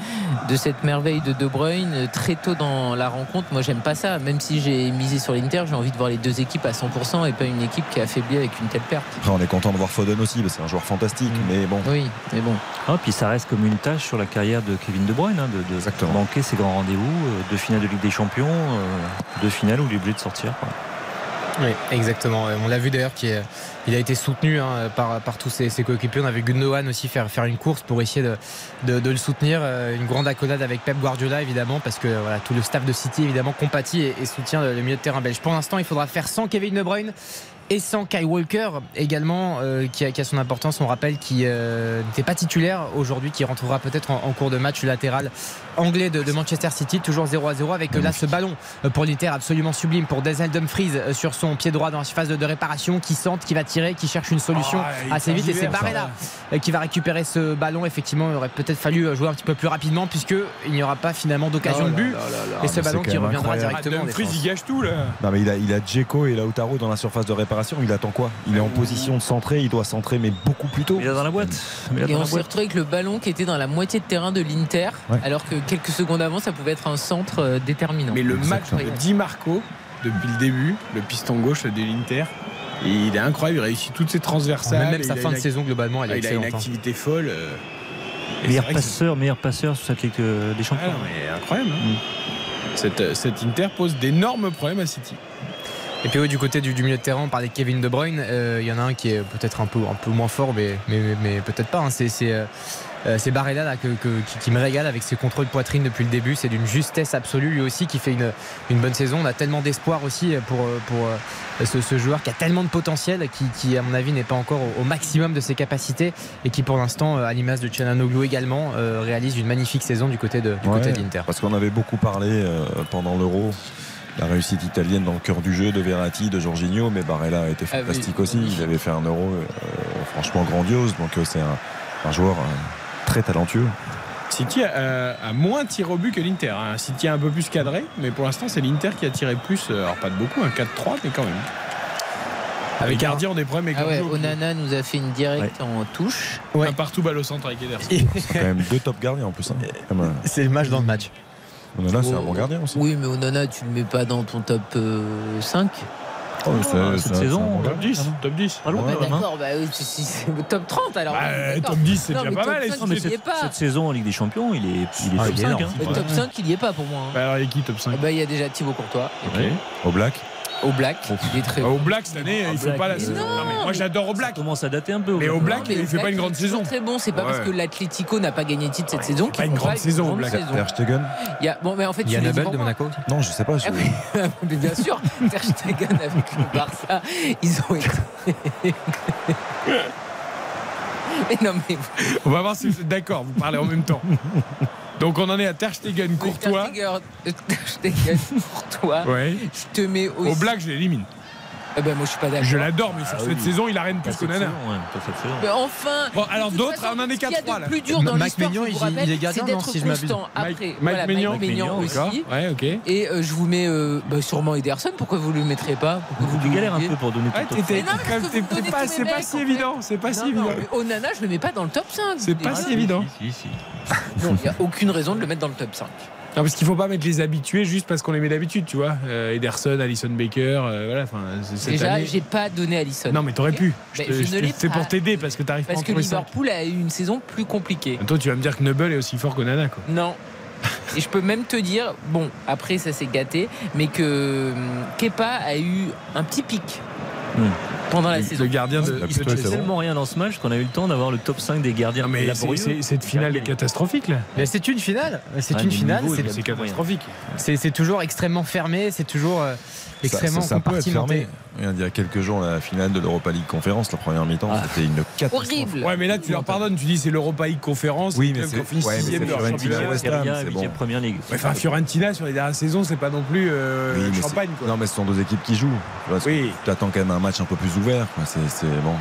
de cette merveille de De Bruyne très tôt dans la rencontre. Moi, j'aime pas ça. Même si j'ai misé sur l'Inter, j'ai envie de voir les deux équipes à 100% et pas une équipe qui est affaiblie avec une telle perte. Après, on est content de voir Foden aussi, c'est un joueur fantastique, mais bon. Oui, mais bon. Ah, puis ça reste comme une tâche sur la carrière de Kevin De Bruyne, hein, de, de manquer ses grands rendez-vous, euh, deux finales de Ligue des Champions, euh, deux finales où il est obligé de sortir. Oui, exactement. Euh, On l'a vu d'ailleurs qu'il a été soutenu hein, par, tous ses, coéquipiers. On a vu Gundogan aussi faire, faire une course pour essayer de, le soutenir. Euh, Une grande accolade avec Pep Guardiola évidemment parce que tout le staff de City évidemment compatit et, soutient le, milieu de terrain belge. Pour l'instant, il faudra faire sans Kevin De Bruyne. Et sans Kai Walker également, euh, qui, a, son importance. On rappelle qu'il n'était pas titulaire aujourd'hui, qui rentrera peut-être en, en cours de match latéral anglais de, de Manchester City, toujours 0 à 0 avec euh, là ce ballon euh, pour l'Inter absolument sublime pour Denzel Dumfries euh, sur son pied droit dans la surface de, de réparation, qui sente, qui va tirer, qui cherche une solution Ah, assez vite. Et c'est Barella euh, qui va récupérer ce ballon. Effectivement, il aurait peut-être fallu jouer un petit peu plus rapidement puisque il n'y aura pas finalement d'occasion Oh de but. là là là là. Et ce ballon qui reviendra incroyable. directement. en Dumfries, il gâche tout là. Non mais il a, il a Dzeko et Lautaro dans la surface de réparation. Il attend quoi? Il est en position de centrer. Il doit centrer, mais beaucoup plus tôt. Il est dans la boîte. Mais il est Et dans on s'est retrouvé avec le ballon qui était dans la moitié de terrain de l'Inter, Ouais. alors que quelques secondes avant, ça pouvait être un centre euh, déterminant. Mais le match de Di Marco, depuis le début, le piston gauche de l'Inter, il est incroyable. Il réussit toutes ses transversales. Même, même sa fin de saison globalement, elle est Ah, il a une hein. activité folle. euh, et Meilleur passeur, meilleur passeur sur cette Ligue euh, des Ah Champions. non, mais incroyable. hein. Cette, cette Inter pose d'énormes problèmes à City. Et puis oui, du côté du, du milieu de terrain, on parlait de Kevin De Bruyne. euh, Il y en a un qui est peut-être un peu, un peu moins fort, mais, mais, mais peut-être pas. hein. C'est c'est, c'est Barella là, que, que- qui, qui me régale avec ses contrôles poitrine depuis le début. C'est d'une justesse absolue lui aussi qui fait une, une bonne saison. On a tellement d'espoir aussi pour, euh, pour euh, ce, ce joueur qui a tellement de potentiel, qui, qui, à mon avis n'est pas encore au, au maximum de ses capacités et qui pour l'instant, euh, à l'image de Çalhanoğlu également, euh, réalise une magnifique saison du côté de, du côté Ouais, de l'Inter. Parce qu'on avait beaucoup parlé euh, pendant l'Euro. La réussite italienne dans le cœur du jeu de Verratti, de Jorginho, mais Barella a été Ah oui, fantastique aussi. Il avait fait un Euro euh, franchement grandiose, donc euh, c'est un, un joueur euh, très talentueux. City a, a moins tiré au but que l'Inter. hein. City a un peu plus cadré, mais pour l'instant, c'est l'Inter qui a tiré plus. euh, Alors, pas de beaucoup, un 4-3, mais quand même. Avec gardiens ont des problèmes avec Ah ouais. Onana nous a fait une directe en touche. Un partout balle au centre avec Ederson. C'est quand même deux top gardiens en plus. hein. Euh, C'est le match dans le match. Onana, c'est un Oh, bon gardien aussi. Oui, mais Onana, tu le mets pas dans ton top euh, 5 Oh, c'est- cette c'est saison, c'est un bon Top gardien. 10, top 10. Pas loin, Bah, quand même, hein. D'accord, bah oui, si- si c'est le top 30 alors. Bah, d'accord. top 10, c'est Non, déjà mais pas top mal, 5, et il si y c'est- est pas. Cette saison en Ligue des Champions, il est, il est Ah, top il est 5. énorme. hein. Le top 5, il y est pas pour moi. hein. Bah, alors, il est qui top 5 Eh ben, il y a déjà Thibaut Courtois. Ouais. Au Black Au Black, il est très bon. Au Black cette année, il faut Black, pas la. mais moi j'adore au Ça Black. commence à dater un peu. Mais au Black, il fait pas une grande il saison. Très bon, c'est pas parce que l'Atlético n'a pas gagné de titre cette saison pas qu'il une faut grande pas saison au grande Black. saison. Ter Stegen Il y a, bon, mais en fait, tu Yann les Abel vois de pas. Monaco. Non, je sais pas. Ah mais bien sûr, Ter Stegen avec le Barça, ils ont été. mais non, mais On va voir si vous êtes d'accord, vous parlez en même temps. Donc on en est à Ter Stegen, Courtois. Ter Stegen, Ter Stegen, Courtois, Ouais. je te mets aussi. Au Black, je l'élimine. Eh ben, moi, je suis pas d'accord. Je l'adore, mais sur Ah cette oui. saison, il arène plus que Nana. ouais, enfin. Bon, alors d'autres, on en est ce qu'il y a 4 3 de là. plus dur dans Mike l'histoire, Maignan, je vous il- rappelle, il est gardien, c'est non, d'être si je m'abuse. constant. Après, Mike, Maignan. Aussi. Ouais, ok. Et euh, je vous mets euh, bah, sûrement Ederson. Pourquoi vous le mettrez pas? Pourquoi vous Tu le galères un peu pour donner donnez pas- C'est pas si évident. C'est pas si évident. Onana, je le mets pas dans le top 5. C'est pas si évident. Si, si. Non, il n'y a aucune raison de le mettre dans le top 5. Non, parce qu'il faut pas mettre les habitués juste parce qu'on les met d'habitude, tu vois. Euh, Ederson, Alison Baker, euh, voilà. Enfin, Déjà, année- j'ai pas donné Alisson. Non, mais t'aurais pu. Ne te- l'ai C'est pour t'aider parce que t'arrives pas à Parce que. Liverpool a eu une saison plus compliquée. Toi, tu vas me dire que Nubble est aussi fort que Nana, quoi. Non. Et je peux même te dire, bon, après ça s'est gâté, mais que hum, Kepa a eu un petit pic Hmm. pendant la Le- saison. Le gardien de. Il se passe tellement rien dans ce match qu'on a eu le temps d'avoir le top 5 des gardiens Non, mais c'est- cette finale est catastrophique, là. Mais c'est une finale. C'est Ah, une finale. c'est- catastrophique. C'est c'est toujours extrêmement fermé. C'est toujours euh, extrêmement ça, ça, ça peut être compartimenté. fermé. Il y a quelques jours, la finale de l'Europa League Conférence, la première mi-temps, Ah. c'était une catastrophe. Horrible. Ouais, mais là, tu leur pardonnes. Tu dis c'est l'Europa League conférence. Oui, mais c'est- ouais, mais sixième c'est de leur Fiorentina. West Ham, c'est bon. première ligue. Ouais, Enfin, Fiorentina, sur les dernières saisons, c'est pas non plus euh, Oui, mais champagne, quoi. Non, mais ce sont deux équipes qui jouent. Oui. Tu attends quand même un match un peu plus ouvert. c'est- bon.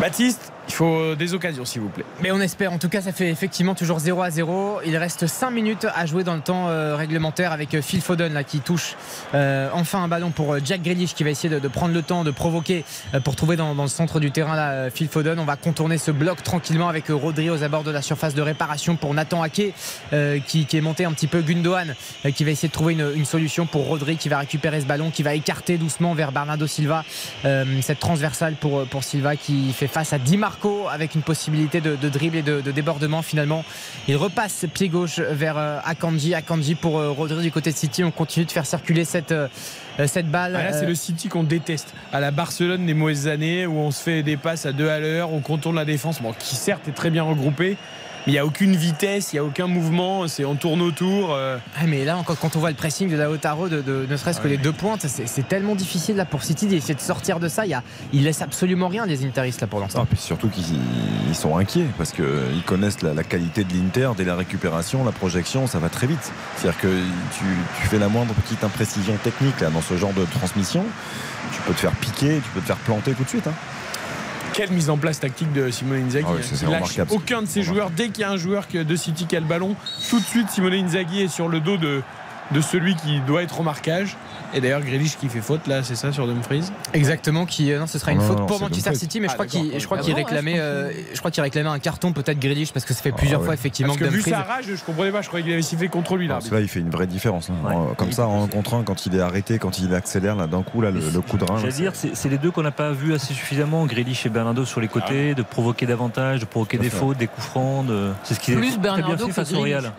Baptiste, il faut des occasions, s'il vous plaît. Mais on espère. En tout cas, ça fait effectivement toujours 0 à 0. Il reste 5 minutes à jouer dans le temps euh, réglementaire avec euh, Phil Foden qui touche euh, enfin un ballon pour Jack Grealish qui va essayer de, prendre le temps de provoquer pour trouver dans, le centre du terrain là, Phil Foden. On va contourner ce bloc tranquillement avec Rodri aux abords de la surface de réparation pour Nathan Ake qui, est monté un petit peu Gundogan qui va essayer de trouver une, solution pour Rodri qui va récupérer ce ballon qui va écarter doucement vers Bernardo Silva cette transversale pour, pour Silva qui fait face à Di avec une possibilité de, de dribble et de, de débordement finalement. Il repasse pied gauche vers euh, Akanji. Akanji pour euh, Rodri du côté de City on continue de faire circuler cette, euh, cette balle Ah, là, c'est le City qu'on déteste. À la Barcelone des mauvaises années, où on se fait des passes à deux à l'heure, on contourne la défense, bon, qui certes est très bien regroupée, il n'y a aucune vitesse, il n'y a aucun mouvement, c'est on tourne autour. euh, Ah, mais là, quand, quand on voit le pressing de Lautaro, de, de- ne serait-ce Ah que oui, les deux pointes, c'est tellement difficile là pour City d'essayer de sortir de ça. Il, y a, il laisse absolument rien les Interistes là pour l'instant. Puis surtout qu'ils ils sont inquiets parce qu'ils connaissent la, la qualité de l'Inter dès la récupération, la projection, ça va très vite. C'est-à-dire que tu, tu fais la moindre petite imprécision technique là, dans ce genre de transmission, tu peux te faire piquer, tu peux te faire planter tout de suite. hein. Quelle mise en place tactique de Simone Inzaghi. Ah ouais, ça, c'est il lâche remarquable. aucun de ses joueurs. Dès qu'il y a un joueur de City qui a le ballon, tout de suite Simone Inzaghi est sur le dos de, de celui qui doit être au marquage. Et d'ailleurs, Grealish qui fait faute là, c'est ça sur Dumfries? Exactement, qui euh, non, ce sera une Non, faute non, pour Manchester Dumfries. City, mais je Ah, crois qu'il, je crois Ah qu'il réclamait, euh, je crois qu'il réclamait un carton peut-être Grealish parce que ça fait plusieurs ouais. fois effectivement Parce que que vu Dumfries. sa rage, je comprenais pas. Je croyais qu'il avait sifflé contre lui là. Là, il fait une vraie différence. hein. Ouais. Comme ça, en contre un, quand il est arrêté, quand il accélère, là, d'un coup, là, le, le coup de rein. dire, c'est les deux qu'on n'a pas vu assez suffisamment, Grealish et Bernardo sur les côtés, de provoquer davantage, de provoquer des fautes, des coups francs. de- C'est ce qui est Plus Bernardo que face au Real.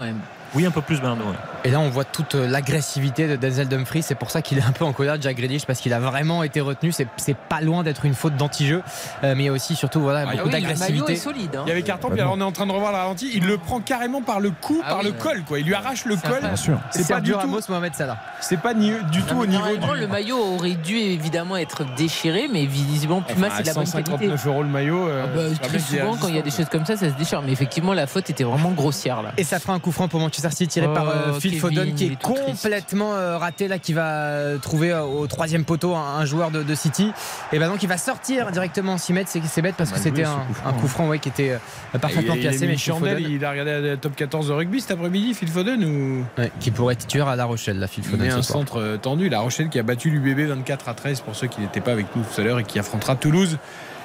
Oui, un peu plus Bernardo. ouais. Et là, on voit toute euh, l'agressivité de Denzel Dumfries. C'est pour ça qu'il est un peu en colère, Jack Grealish, parce qu'il a vraiment été retenu. C'est c'est pas loin d'être une faute d'anti-jeu, Euh, mais il y a aussi surtout voilà Ah, beaucoup oui, le maillot d'agressivité. est solide. hein. Il y avait carton, puis alors on est en train de revoir la ralenti. Il le prend carrément par le cou, Ah par oui. le col, quoi. Il lui arrache le col. Bien sûr. C'est pas du Sergio tout. Ramos, Mohamed Salah. C'est pas ni- du tout au niveau du. le maillot aurait dû évidemment être déchiré, mais visiblement Puma Enfin, c'est de la bonne qualité. 159 euros le maillot. euh, Ah bah, très souvent, quand il y a des choses comme ça, ça se déchire. Mais effectivement, la faute était vraiment grossière là. Et ça fera un coup franc pour Manchester City tiré Oh, par euh, Phil Kevin, Foden qui il est, triste. complètement euh, raté là qui va euh, trouver euh, au troisième poteau un, un joueur de, de City et ben donc il va sortir directement en 6 mètres c'est bête parce que c'était un, coup franc, un coup franc ouais, qui était euh, Il, parfaitement il a placé mis mais Phil chandelle, il a regardé le top 14 de rugby cet après-midi, Phil Foden ou? Ouais, qui pourrait être titulaire à La Rochelle là Phil il Foden un soir. centre tendu. La Rochelle qui a battu l'UBB 24 à 13 pour ceux qui n'étaient pas avec nous tout à l'heure et qui affrontera Toulouse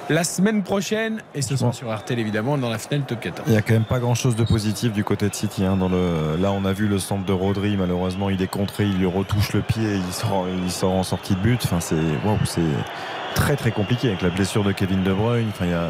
la semaine prochaine. Et ce sera Bon. sur RTL évidemment dans la finale top 14. Il n'y a quand même pas grand chose de positif du côté de City. hein, dans le... Là, on a vu le centre de Rodri. Malheureusement, il est contré, il lui retouche le pied, et il sort, il sort en sortie de but. Enfin, c'est très très compliqué avec la blessure de Kevin De Bruyne. Enfin, il y a...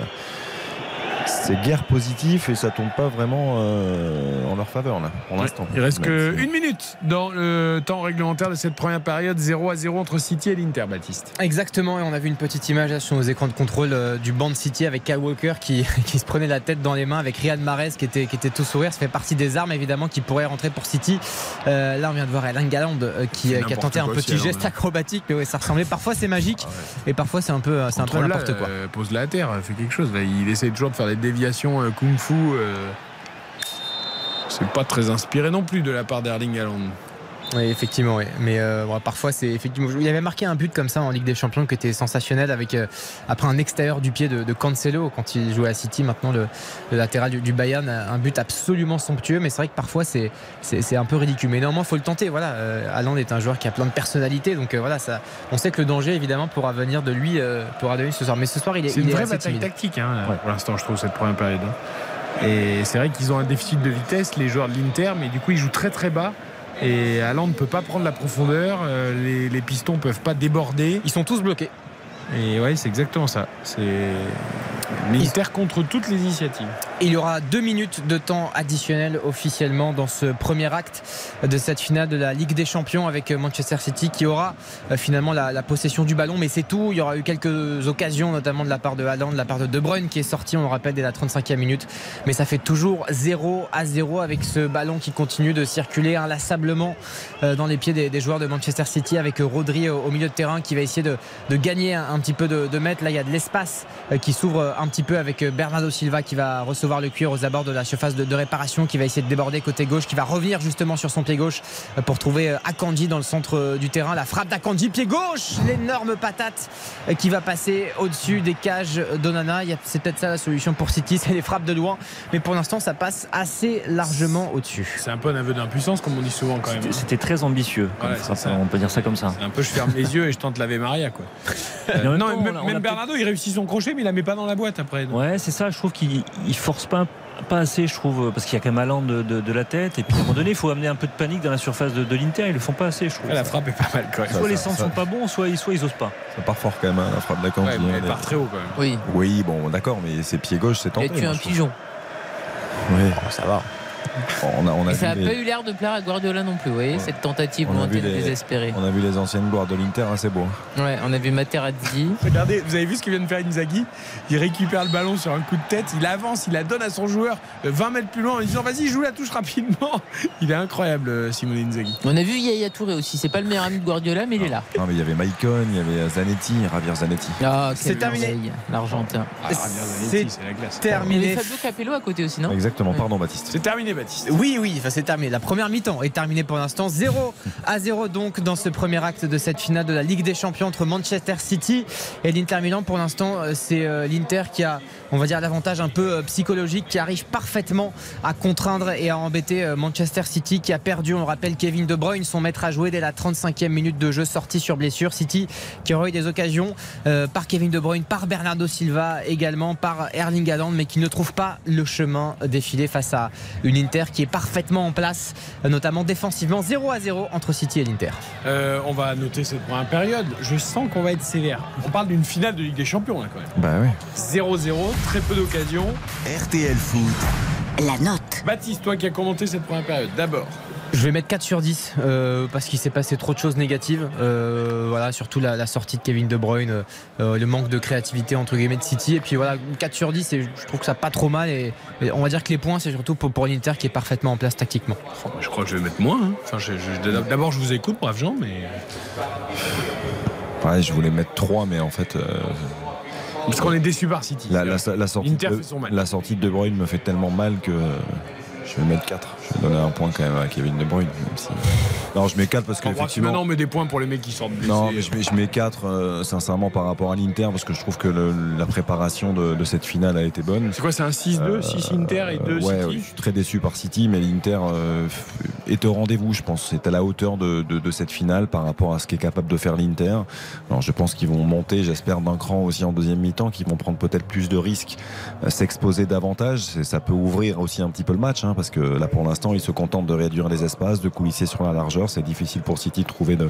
C'est guère positif et ça tombe pas vraiment euh, en leur faveur là pour l'instant. Il reste Mais que c'est- une minute dans le temps réglementaire de cette première période 0 à 0 entre City et l'Inter Baptiste. Exactement, et on a vu une petite image là, sur nos écrans de contrôle euh, du banc de City avec Kyle Walker qui, qui se prenait la tête dans les mains avec Riyad Mahrez qui était, qui était tout sourire. Ça fait partie des armes évidemment qui pourraient rentrer pour City. Euh, là, on vient de voir Erling Haaland euh, qui, a tenté un petit geste acrobatique, mais ouais, ça ressemblait. Parfois c'est magique et parfois c'est un peu, c'est un peu n'importe quoi. euh, pose-la à terre, fait quelque chose. Là. Il essaie toujours de faire des déviations euh, kung-fu. euh. C'est pas très inspiré non plus de la part d'Erling Haaland. Oui, effectivement, oui. Mais euh, bon, parfois, c'est effectivement. Il avait marqué un but comme ça en Ligue des Champions qui était sensationnel avec euh, après un extérieur du pied de, de, Cancelo quand il jouait à City. Maintenant, le, le latéral du, du, Bayern, un but absolument somptueux. Mais c'est vrai que parfois, c'est c'est un peu ridicule. Mais néanmoins, faut le tenter. Voilà, euh, est un joueur qui a plein de personnalité. Donc euh, voilà, ça. On sait que le danger, évidemment, pourra venir de lui, euh, pourra de lui ce soir. Mais ce soir, il est. C'est une vraie est bataille tactique hein, ouais. pour l'instant, je trouve cette première période. Hein. Et c'est vrai qu'ils ont un déficit de vitesse, les joueurs de l'Inter, mais du coup, ils jouent très très bas. Et Haaland ne peut pas prendre la profondeur, euh, les, les, pistons ne peuvent pas déborder. Ils sont tous bloqués. Et ouais, c'est exactement ça. C'est l'Inter contre toutes les initiatives. Il y aura deux minutes de temps additionnel officiellement dans ce premier acte de cette finale de la Ligue des Champions avec Manchester City qui aura euh, finalement la, la possession du ballon. Mais c'est tout. Il y aura eu quelques occasions, notamment de la part de Haaland, de la part de De Bruyne qui est sorti, on le rappelle, dès la 35e minute. Mais ça fait toujours 0 à 0 avec ce ballon qui continue de circuler inlassablement euh, dans les pieds des, des joueurs de Manchester City avec Rodri au, au, milieu de terrain qui va essayer de, de gagner un, un, petit peu de, de mètres. Là, il y a de l'espace euh, qui s'ouvre un petit peu avec Bernardo Silva qui va recevoir le cuir aux abords de la surface de, de, réparation, qui va essayer de déborder côté gauche, qui va revenir justement sur son pied gauche pour trouver Akanji dans le centre du terrain. La frappe d'Akanji, pied gauche, l'énorme patate qui va passer au-dessus des cages d'Onana. C'est peut-être ça la solution pour City, c'est les frappes de loin. Mais pour l'instant, ça passe assez largement au-dessus. C'est un peu un aveu d'impuissance, comme on dit souvent quand même. C'était très ambitieux. Ouais, ça, on peut dire ça comme ça. Un peu, je ferme les yeux et je tente l'Ave Maria, quoi. Euh, non, temps, même, même Bernardo, il réussit son crochet, mais il la met pas dans la boîte après. Donc. Ouais, c'est ça. Je trouve qu'il force pas pas assez, je trouve, parce qu'il y a quand même Haaland de, de, de, la tête. Et puis à un moment donné, il faut amener un peu de panique dans la surface de, de l'Inter. Ils le font pas assez, je trouve. La frappe est pas mal quand même. Soit ça, les centres sont pas bons, soit, soit ils osent pas. Ça part fort quand même, hein, la frappe d'Akanji. Ouais, elle part très haut quand même. Oui. Oui, bon, d'accord, mais c'est pied gauche, c'est tenté. Et tu es un pigeon. Oui. Oh, ça va. On a, on a Et ça n'a les... pas eu l'air de plaire à Guardiola non plus, vous voyez, ouais. cette tentative lointaine les... désespérée. On a vu les anciennes gloires de l'Inter, hein, c'est beau. Ouais, on a vu Materazzi. Regardez, vous avez vu ce qu'il vient de faire Inzaghi? Il récupère le ballon sur un coup de tête, il avance, il la donne à son joueur 20 mètres plus loin en lui disant vas-y, joue la touche rapidement. Il est incroyable, Simone Inzaghi. On a vu Yaya Touré aussi, c'est pas le meilleur ami de Guardiola, mais il est là. Non, mais il y avait Maicon, il y avait Zanetti, Javier Zanetti. Ah, c'est terminé. L'Argentin. Ah, c'est terminé. Fabio Capello à côté aussi, non? Exactement, pardon Baptiste. C'est terminé, Baptiste. Oui, oui, enfin, c'est terminé. La première mi-temps est terminée pour l'instant. 0 à 0 donc dans ce premier acte de cette finale de la Ligue des Champions entre Manchester City et l'Inter Milan. Pour l'instant, c'est l'Inter qui a, on va dire, l'avantage un peu psychologique, qui arrive parfaitement à contraindre et à embêter Manchester City qui a perdu, on le rappelle, Kevin De Bruyne, son maître à jouer dès la 35e minute de jeu, sorti sur blessure. City qui aurait eu des occasions euh, par Kevin De Bruyne, par Bernardo Silva également, par Erling Haaland, mais qui ne trouve pas le chemin défilé face à une Inter qui est parfaitement en place, notamment défensivement 0 à 0 entre City et l'Inter. Euh, on va noter cette première période. Je sens qu'on va être sévère. On parle d'une finale de Ligue des Champions là quand même. Bah oui. 0-0, très peu d'occasions. RTL Foot. La note. Baptiste, toi qui as commenté cette première période, d'abord. Je vais mettre 4 sur 10 euh, parce qu'il s'est passé trop de choses négatives. Euh, voilà, surtout la, la, sortie de Kevin De Bruyne, euh, le manque de créativité entre guillemets de City. Et puis voilà, 4 sur 10, et je trouve que ça pas trop mal. Et, et, on va dire que les points, c'est surtout pour, pour l'Inter qui est parfaitement en place tactiquement. Oh, je crois que je vais mettre moins. Hein. Enfin, D'abord, je vous écoute, brave Jean, mais. Ouais, je voulais mettre 3, mais en fait. Parce qu'on est déçu par City. La, la, la, sortie de, la sortie de De Bruyne me fait tellement mal que je vais mettre 4. Je vais donner un point quand même à Kevin De Bruyne. Même si... Non, je mets 4 parce que. effectivement... Maintenant, on met des points pour les mecs qui sortent blessés. Non, mais je mets, je mets 4 euh, sincèrement par rapport à l'Inter parce que je trouve que le, la préparation de, de, cette finale a été bonne. C'est quoi, c'est un 6-2 euh, 6 Inter et 2 ouais, City Je suis très déçu par City, mais l'Inter euh, est au rendez-vous, je pense. C'est à la hauteur de, de, de, cette finale par rapport à ce qu'est capable de faire l'Inter. Alors, je pense qu'ils vont monter, j'espère, d'un cran aussi en deuxième mi-temps, qu'ils vont prendre peut-être plus de risques, euh, s'exposer davantage. Ça peut ouvrir aussi un petit peu le match, hein, parce que là, pour l'instant, ils se contentent de réduire les espaces, de coulisser sur la largeur. C'est difficile pour City de trouver de,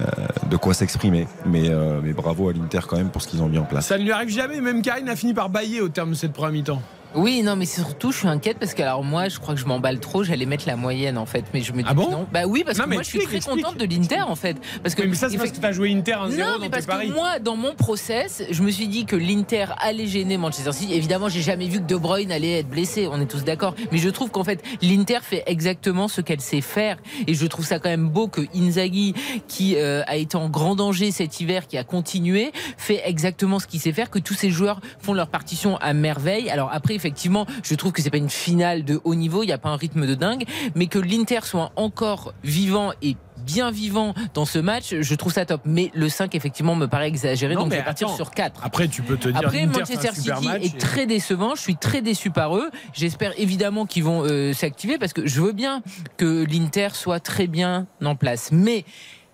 euh, quoi s'exprimer. Mais, euh, mais bravo à l'Inter quand même pour ce qu'ils ont mis en place. Ça ne lui arrive jamais. Même Karine a fini par bailler au terme de cette première mi-temps. Oui, non, mais surtout, je suis inquiète parce que alors moi, je crois que je m'emballe trop. J'allais mettre la moyenne en fait, mais je me dis ah bon? non. Bah oui, parce non, que moi, je suis très contente de l'Inter en fait. Parce que oui, mais ça, c'est parce que tu as joué Inter 1-0 Non, dans mais parce tes paris. que moi, dans mon process, je me suis dit que l'Inter allait gêner Manchester City. Évidemment, j'ai jamais vu que De Bruyne allait être blessé. On est tous d'accord. Mais je trouve qu'en fait, l'Inter fait exactement ce qu'elle sait faire, et je trouve ça quand même beau que Inzaghi, qui euh, a été en grand danger cet hiver, qui a continué, fait exactement ce qu'il sait faire, que tous ces joueurs font leur partition à merveille. Alors après, effectivement, je trouve que c'est pas une finale de haut niveau, il n'y a pas un rythme de dingue, mais que l'Inter soit encore vivant et bien vivant dans ce match, je trouve ça top. Mais le 5, effectivement, me paraît exagéré, Non, donc je vais partir sur 4. Après, tu peux te dire. Après, Manchester City est et- très décevant. Je suis très déçu par eux. J'espère évidemment qu'ils vont euh, s'activer parce que je veux bien que l'Inter soit très bien en place. Mais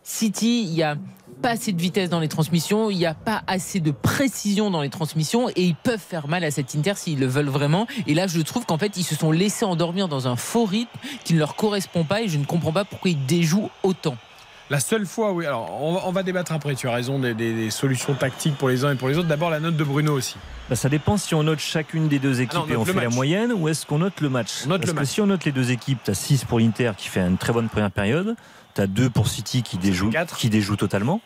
City, il y a pas assez de vitesse dans les transmissions, il n'y a pas assez de précision dans les transmissions et ils peuvent faire mal à cet Inter s'ils le veulent vraiment. Et là, je trouve qu'en fait, ils se sont laissés endormir dans un faux rythme qui ne leur correspond pas et je ne comprends pas pourquoi ils déjouent autant. La seule fois, oui. Alors, on va, on va débattre après. Tu as raison des, des- des solutions tactiques pour les uns et pour les autres. D'abord, la note de Bruno aussi. Bah, ça dépend si on note chacune des deux équipes Ah non, on et on fait la moyenne ou est-ce qu'on note le match? On note Parce le que match. si on note les deux équipes, tu as 6 pour l'Inter qui fait une très bonne première période, tu as 2 pour City qui déjoue, qui déjoue totalement.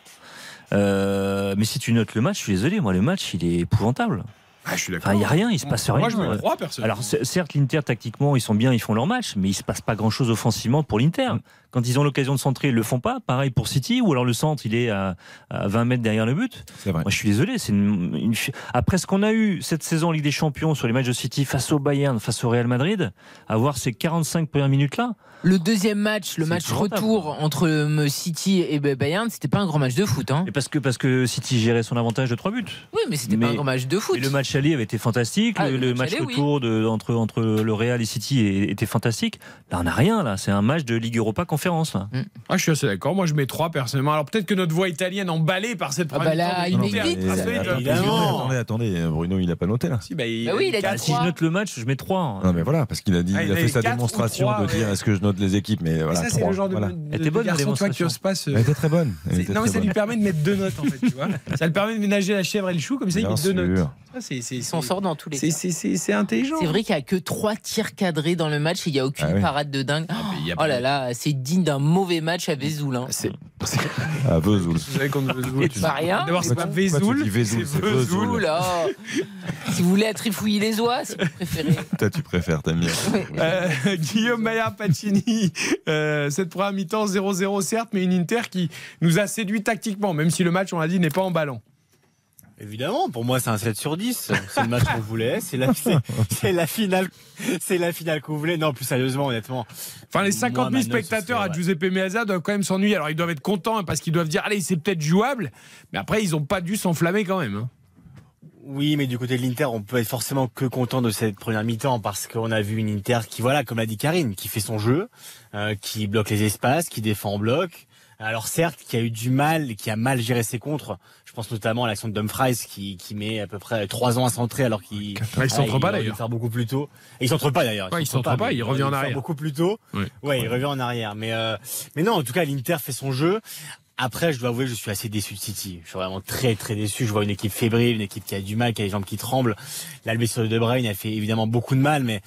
Euh, mais si tu notes le match, je suis désolé, moi le match il est épouvantable. Ah, je suis d'accord. Enfin, il n'y a rien, il se passe Moi, rien. je mets trois, personnellement. Alors, certes, l'Inter, tactiquement, ils sont bien, ils font leur match, mais il se passe pas grand chose offensivement pour l'Inter. Mm. Quand ils ont l'occasion de centrer, ils le font pas. Pareil pour City, ou alors le centre, il est à, à 20 mètres derrière le but. Moi, je suis désolé. C'est une, une fi- Après ce qu'on a eu cette saison en Ligue des Champions sur les matchs de City face au Bayern, face au Real Madrid, avoir ces 45 premières minutes-là, Le deuxième match, le match retour entre euh, City et Bayern, c'était pas un grand match de foot. Hein. et parce que, parce que City gérait son avantage de 3 buts. Oui, mais c'était pas un grand match de foot. Et le match aller avait été fantastique. Ah, le, match match aller, oui. retour de, entre, entre le Real et City était fantastique. Là, on n'a rien. Là, c'est un match de Ligue Europa Conférence. Là. Ah, je suis assez d'accord. Moi, je mets trois personnellement. Alors, peut-être que notre voix italienne emballée par cette Ah première bah là, il solide. Attendez, attendez, Bruno, il n'a pas noté là. Si, bah, il Bah oui, il a dit Ah, si je note le match, je mets 3. Non mais voilà, parce qu'il a dit, Ah, il a a fait sa démonstration de dire est-ce que je les équipes, mais voilà. ça, c'est le genre de, voilà. de- Elle était de bonne, garçon, toi, qui ose pas se. Elle était très bonne. elle était Non, mais ça lui bonne. permet de mettre deux notes, en fait, tu vois. Ça lui permet de ménager la chèvre et le chou, comme ça, il Bien met deux notes. sûr. C'est- c'est- Il s'en c'est- sort dans tous les c'est- cas. C'est c'est- c'est intelligent. C'est vrai qu'il n'y a que trois tirs cadrés dans le match et il n'y a aucune Ah oui. parade de dingue. il y a oh là là, c'est digne d'un mauvais match à Vesoul. hein. C'est Ah, Vesoul. Vous savez qu'on Vesoul. C'est pas rien. D'abord, c'est Pourquoi pas tu- pourquoi tu Vesoul. c'est c'est Vesoul. Là Si vous voulez être trifouiller les oies, si vous préférez. Toi, tu préfères, t'aimes bien. Euh, Guillaume Maillard Pacini, euh, cette première mi-temps 0-0 certes, mais une Inter qui nous a séduit tactiquement, même si le match, on l'a dit, n'est pas emballant. Évidemment, pour moi c'est un 7 sur 10. C'est le match qu'on voulait, c'est la, c'est- c'est la finale, c'est la finale qu'on voulait. Non, plus sérieusement, honnêtement. Enfin, les Moi, 50 000 ma note, spectateurs à. Giuseppe Meazza doivent quand même s'ennuyer. Alors, ils doivent être contents hein, parce qu'ils doivent dire, allez, c'est peut-être jouable, mais après, ils n'ont pas dû s'enflammer quand même. hein. Oui, mais du côté de l'Inter, on peut être forcément que content de cette première mi-temps parce qu'on a vu une Inter qui, voilà, comme l'a dit Karine, qui fait son jeu, euh, qui bloque les espaces, qui défend en bloc. Alors certes, qui a eu du mal, qui a mal géré ses contres. Je pense notamment à l'action de Dumfries qui, qui met à peu près trois ans à centrer alors qu'il il centre pas, d'ailleurs. faire beaucoup plus tôt. Et il centre pas d'ailleurs. Il centre pas, il revient en arrière. Beaucoup plus tôt. Ouais. Il revient en arrière. Mais euh, mais non, en tout cas, l'Inter fait son jeu. Après, je dois avouer, je suis assez déçu de City. Je suis vraiment très très déçu. Je vois une équipe fébrile, une équipe qui a du mal, qui a les jambes qui tremblent. Le blessure de De Bruyne a fait évidemment beaucoup de mal, mais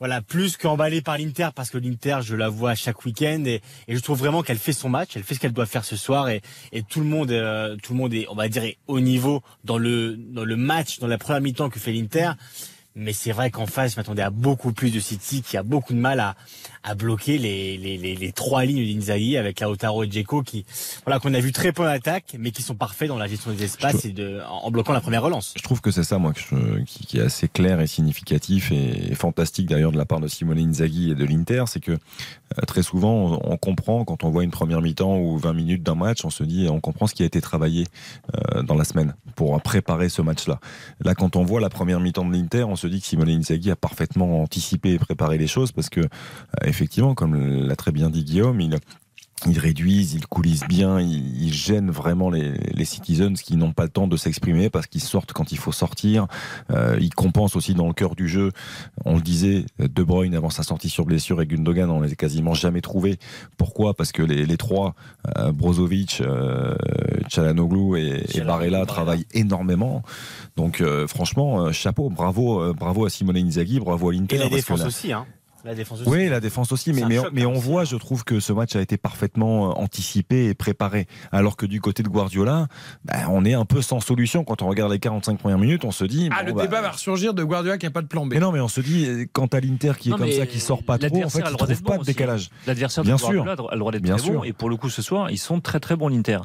voilà, plus qu'emballé par l'Inter, parce que l'Inter, je la vois chaque week-end et, je trouve vraiment qu'elle fait son match, elle fait ce qu'elle doit faire ce soir et, et tout le monde, euh, tout le monde est, on va dire, est au niveau dans le dans le match, dans la première mi-temps que fait l'Inter. Mais c'est vrai qu'en face, je m'attendais à beaucoup plus de City qui a beaucoup de mal à, à bloquer les, les, les, les trois lignes d'Inzaghi avec Lautaro et Dzeko qui, voilà, qu'on a vu très peu en attaque, mais qui sont parfaits dans la gestion des espaces et de, en bloquant la première relance. Je trouve que c'est ça, moi, que je- qui, qui est assez clair et significatif et, fantastique d'ailleurs de la part de Simone Inzaghi et de l'Inter, c'est que euh, très souvent, on, on comprend quand on voit une première mi-temps ou 20 minutes d'un match, on se dit, on comprend ce qui a été travaillé euh, dans la semaine pour préparer ce match-là. Là, quand on voit la première mi-temps de l'Inter, on se dit que Simone Inzaghi a parfaitement anticipé et préparé les choses parce que, euh, effectivement, comme l'a très bien dit Guillaume, il ils réduisent, ils coulissent bien, ils, ils gênent vraiment les, les citizens qui n'ont pas le temps de s'exprimer parce qu'ils sortent quand il faut sortir. Euh, ils compensent aussi dans le cœur du jeu. On le disait, De Bruyne avant sa sortie sur blessure et Gundogan, on les a quasiment jamais trouvés. Pourquoi? Parce que les, les trois, euh, Brozovic, euh, Chalanoglu et, et Barella travaillent énormément. Donc euh, franchement, euh, chapeau, bravo, euh, bravo à Simone Inzaghi, bravo à l'Inter. Et la parce que défense là- aussi, hein. La défense aussi. Oui, la défense aussi, mais, mais, on, choc, mais hein, voit, je trouve que ce match a été parfaitement euh, anticipé et préparé. Alors que du côté de Guardiola, bah, on est un peu sans solution. Quand on regarde les 45 premières minutes, on se dit. Ah, bon, le bah, débat va ressurgir de Guardiola qui n'a pas de plan B. Mais non, mais on se dit, euh, quant à l'Inter qui est comme ça, qui sort pas trop, en fait, a le il droit trouve d'être pas bon de décalage. L'adversaire de Bien sûr. Guardiola a le droit d'être Bien très sûr. bon. Et pour le coup, ce soir, ils sont très très bons l'Inter.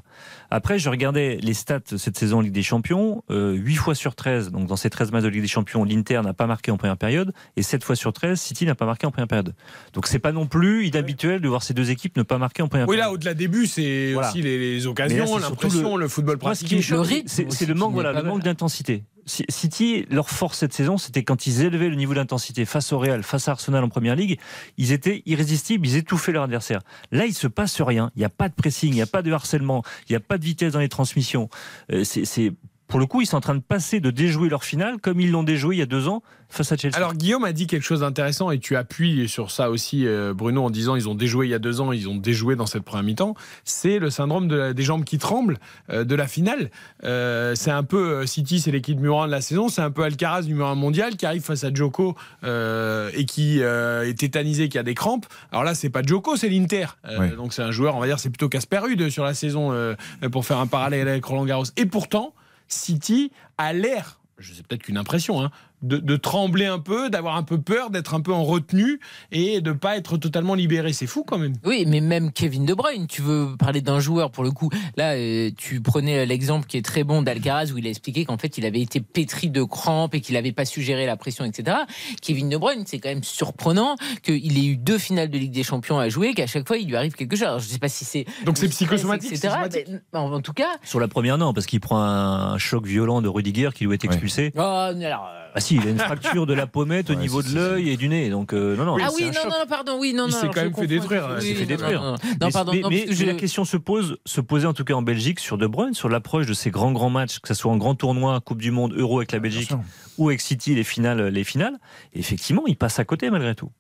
Après, je regardais les stats cette saison en Ligue des Champions. Euh, 8 fois sur 13, donc dans ces 13 matchs de Ligue des Champions, l'Inter n'a pas marqué en première période. Et 7 fois sur 13, City n'a pas marqué en première période. Donc c'est pas non plus inhabituel de voir ces deux équipes ne pas marquer en première Oui, période. là, au-delà des buts, c'est Voilà. aussi les, occasions, l'impression, le... football ce qui pratiqué. c'est le manque, voilà, le manque d'intensité. Si- City, leur force cette saison, c'était quand ils élevaient le niveau d'intensité face au Real, face à Arsenal en première ligue, ils étaient irrésistibles, ils étouffaient leur adversaire. Là, il se passe rien. Il n'y a pas de pressing, il n'y a pas de harcèlement, il n'y a pas de vitesse dans les transmissions. Euh, c'est pour le coup, ils sont en train de passer de déjouer leur finale comme ils l'ont déjoué il y a deux ans face à Chelsea. Alors Guillaume a dit quelque chose d'intéressant et tu appuies sur ça aussi euh, Bruno en disant ils ont déjoué il y a deux ans, ils ont déjoué dans cette première mi-temps. C'est le syndrome de la- des jambes qui tremblent euh, de la finale. Euh, c'est un peu City, c'est l'équipe numéro un de la saison, c'est un peu Alcaraz numéro un mondial qui arrive face à Joko euh, et qui euh, est tétanisé, qui a des crampes. Alors là c'est pas Joko, c'est l'Inter. Euh. Donc c'est un joueur, on va dire, c'est plutôt Casper Ruud sur la saison euh, pour faire un parallèle avec Roland Garros. Et pourtant City a l'air, je sais peut-être qu'une impression, hein, de, de trembler un peu, d'avoir un peu peur, d'être un peu en retenue et de pas être totalement libéré. C'est fou quand même. Oui, mais même Kevin De Bruyne, tu veux parler d'un joueur pour le coup. Là, euh, tu prenais l'exemple qui est très bon d'Alcaraz où il a expliqué qu'en fait il avait été pétri de crampes et qu'il n'avait pas su gérer la pression, etc. Kevin De Bruyne, c'est quand même surprenant qu'il ait eu deux finales de Ligue des Champions à jouer, qu'à chaque fois il lui arrive quelque chose. Alors, je sais pas si c'est Donc c'est psychosomatique, etc. psychosomatique. mais en, en tout cas. Sur la première, non, parce qu'il prend un choc violent de Rudiger qui doit être expulsé. Oh, mais alors, euh, Ah si, il a une fracture de la pommette au niveau de l'œil et du nez. Donc euh, non, non. ah oui, non, choc. non, non, pardon, oui, non, Il non. s'est alors, quand même fait détruire, il s'est fait non, détruire. Non, non, mais, non, pardon, mais- non, mais parce que je- la question se pose, se posait en tout cas en Belgique sur De Bruyne, sur l'approche de ces grands grands matchs, que ce soit en grand tournoi, Coupe du Monde, Euro avec la Belgique ou avec City les finales, les finales. Et effectivement, il passe à côté malgré tout.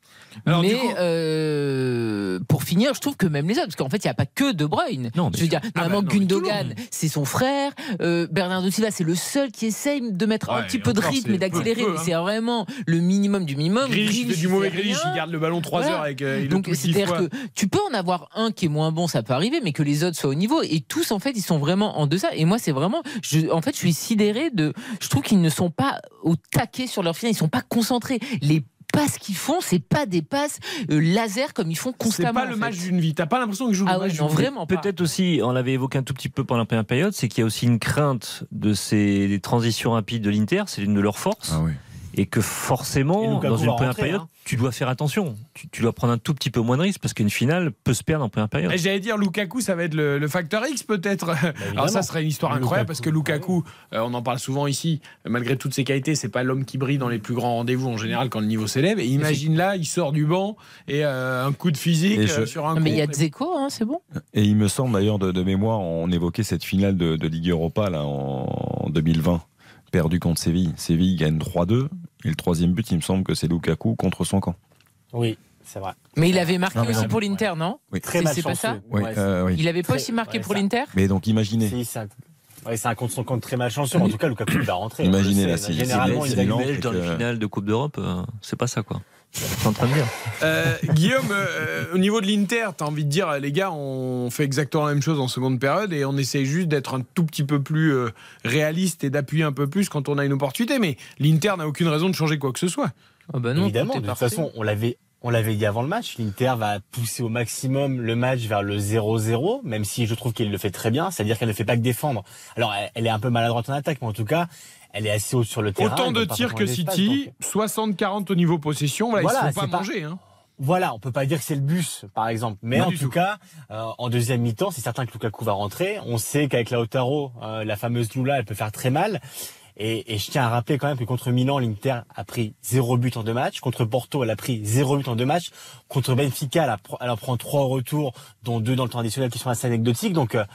Alors, mais coup- euh, pour finir, je trouve que même les autres, parce qu'en fait, il n'y a pas que De Bruyne. Non, je veux dire, Ah bah Gundogan, c'est son frère. Euh, Bernardo Silva, c'est le seul qui essaye de mettre un petit et peu de rythme et d'accélérer. hein. c'est vraiment le minimum du minimum. Fait du mauvais rien. il garde le ballon 3 Voilà. heures avec euh, Donc c'est-à-dire que tu peux en avoir un qui est moins bon, ça peut arriver, mais que les autres soient au niveau. Et tous en fait, ils sont vraiment en deçà. Et moi, c'est vraiment, je, en fait, je suis sidéré de. Je trouve qu'ils ne sont pas au taquet sur leur finale. Ils sont pas concentrés. Les passes qu'ils font, c'est pas des passes euh, laser comme ils font C'est constamment. pas le en fait. match d'une vie. T'as pas l'impression qu'ils jouent Ah le ouais, match non, d'une vie. vraiment pas. Peut-être aussi, on l'avait évoqué un tout petit peu pendant la première période, c'est qu'il y a aussi une crainte de ces des transitions rapides de l'Inter, c'est l'une de leurs forces. Ah oui. Et que forcément, dans une première rentrer, période, hein. tu dois faire attention. Tu, tu dois prendre un tout petit peu moins de risques parce qu'une finale peut se perdre en première période. Et J'allais dire Lukaku, ça va être le, le facteur X peut-être. Alors ça serait une histoire incroyable parce que Lukaku, euh, on en parle souvent ici, malgré toutes ses qualités, c'est pas l'homme qui brille dans les plus grands rendez-vous en général quand le niveau s'élève. Et imagine là, il sort du banc et euh, un coup de physique je- euh, sur un Non, mais il y a. Dzeko, hein, c'est bon. Et il me semble d'ailleurs de, de mémoire, on évoquait cette finale de, de Ligue Europa là, en 2020, perdue contre Séville. Séville gagne 3-2. Et le troisième but, il me semble que c'est Lukaku contre son camp. Oui, c'est vrai. Mais il avait marqué Non, aussi non. pour l'Inter, non Oui. Très C'est- c'est pas malchanceux. ça Oui, euh, oui. Il avait pas Très- aussi marqué ouais, pour l'Inter Mais donc imaginez. Si, c'est un... ouais, c'est un contre son compte très malchanceux. En tout cas, Lukaku il va rentrer. Imaginez, le là, si- Généralement, il c'est dans les finales de Coupe d'Europe, euh, c'est pas ça quoi. C'est en train de dire. Euh, Guillaume, euh, au niveau de l'Inter, t'as envie de dire, les gars, on fait exactement la même chose en seconde période et on essaye juste d'être un tout petit peu plus euh, réaliste et d'appuyer un peu plus quand on a une opportunité. Mais l'Inter n'a aucune raison de changer quoi que ce soit. Ah bah non, Évidemment, de toute façon, on l'avait, on l'avait dit avant le match. L'Inter va pousser au maximum le match vers le 0-0, même si je trouve qu'elle le fait très bien. C'est-à-dire qu'elle ne fait pas que défendre. Alors, elle, elle est un peu maladroite en attaque, mais en tout cas, elle est assez haute sur le terrain. Autant de tirs que City, d'espace, donc- 60-40 au niveau possession. Voilà, Voilà, ils ne pas pas- manger. Hein. Voilà, on peut pas dire que c'est le bus, par exemple. Mais en tout. cas, euh, en deuxième mi-temps, c'est certain que Lukaku va rentrer. On sait qu'avec Lautaro, euh, la fameuse Lula, elle peut faire très mal. Et, et je tiens à rappeler quand même que contre Milan, l'Inter a pris zéro but en deux matchs. Contre Porto, elle a pris zéro but en deux matchs. Contre Benfica, elle, a elle en prend trois au retour, dont deux dans le temps additionnel qui sont assez anecdotiques. Donc euh,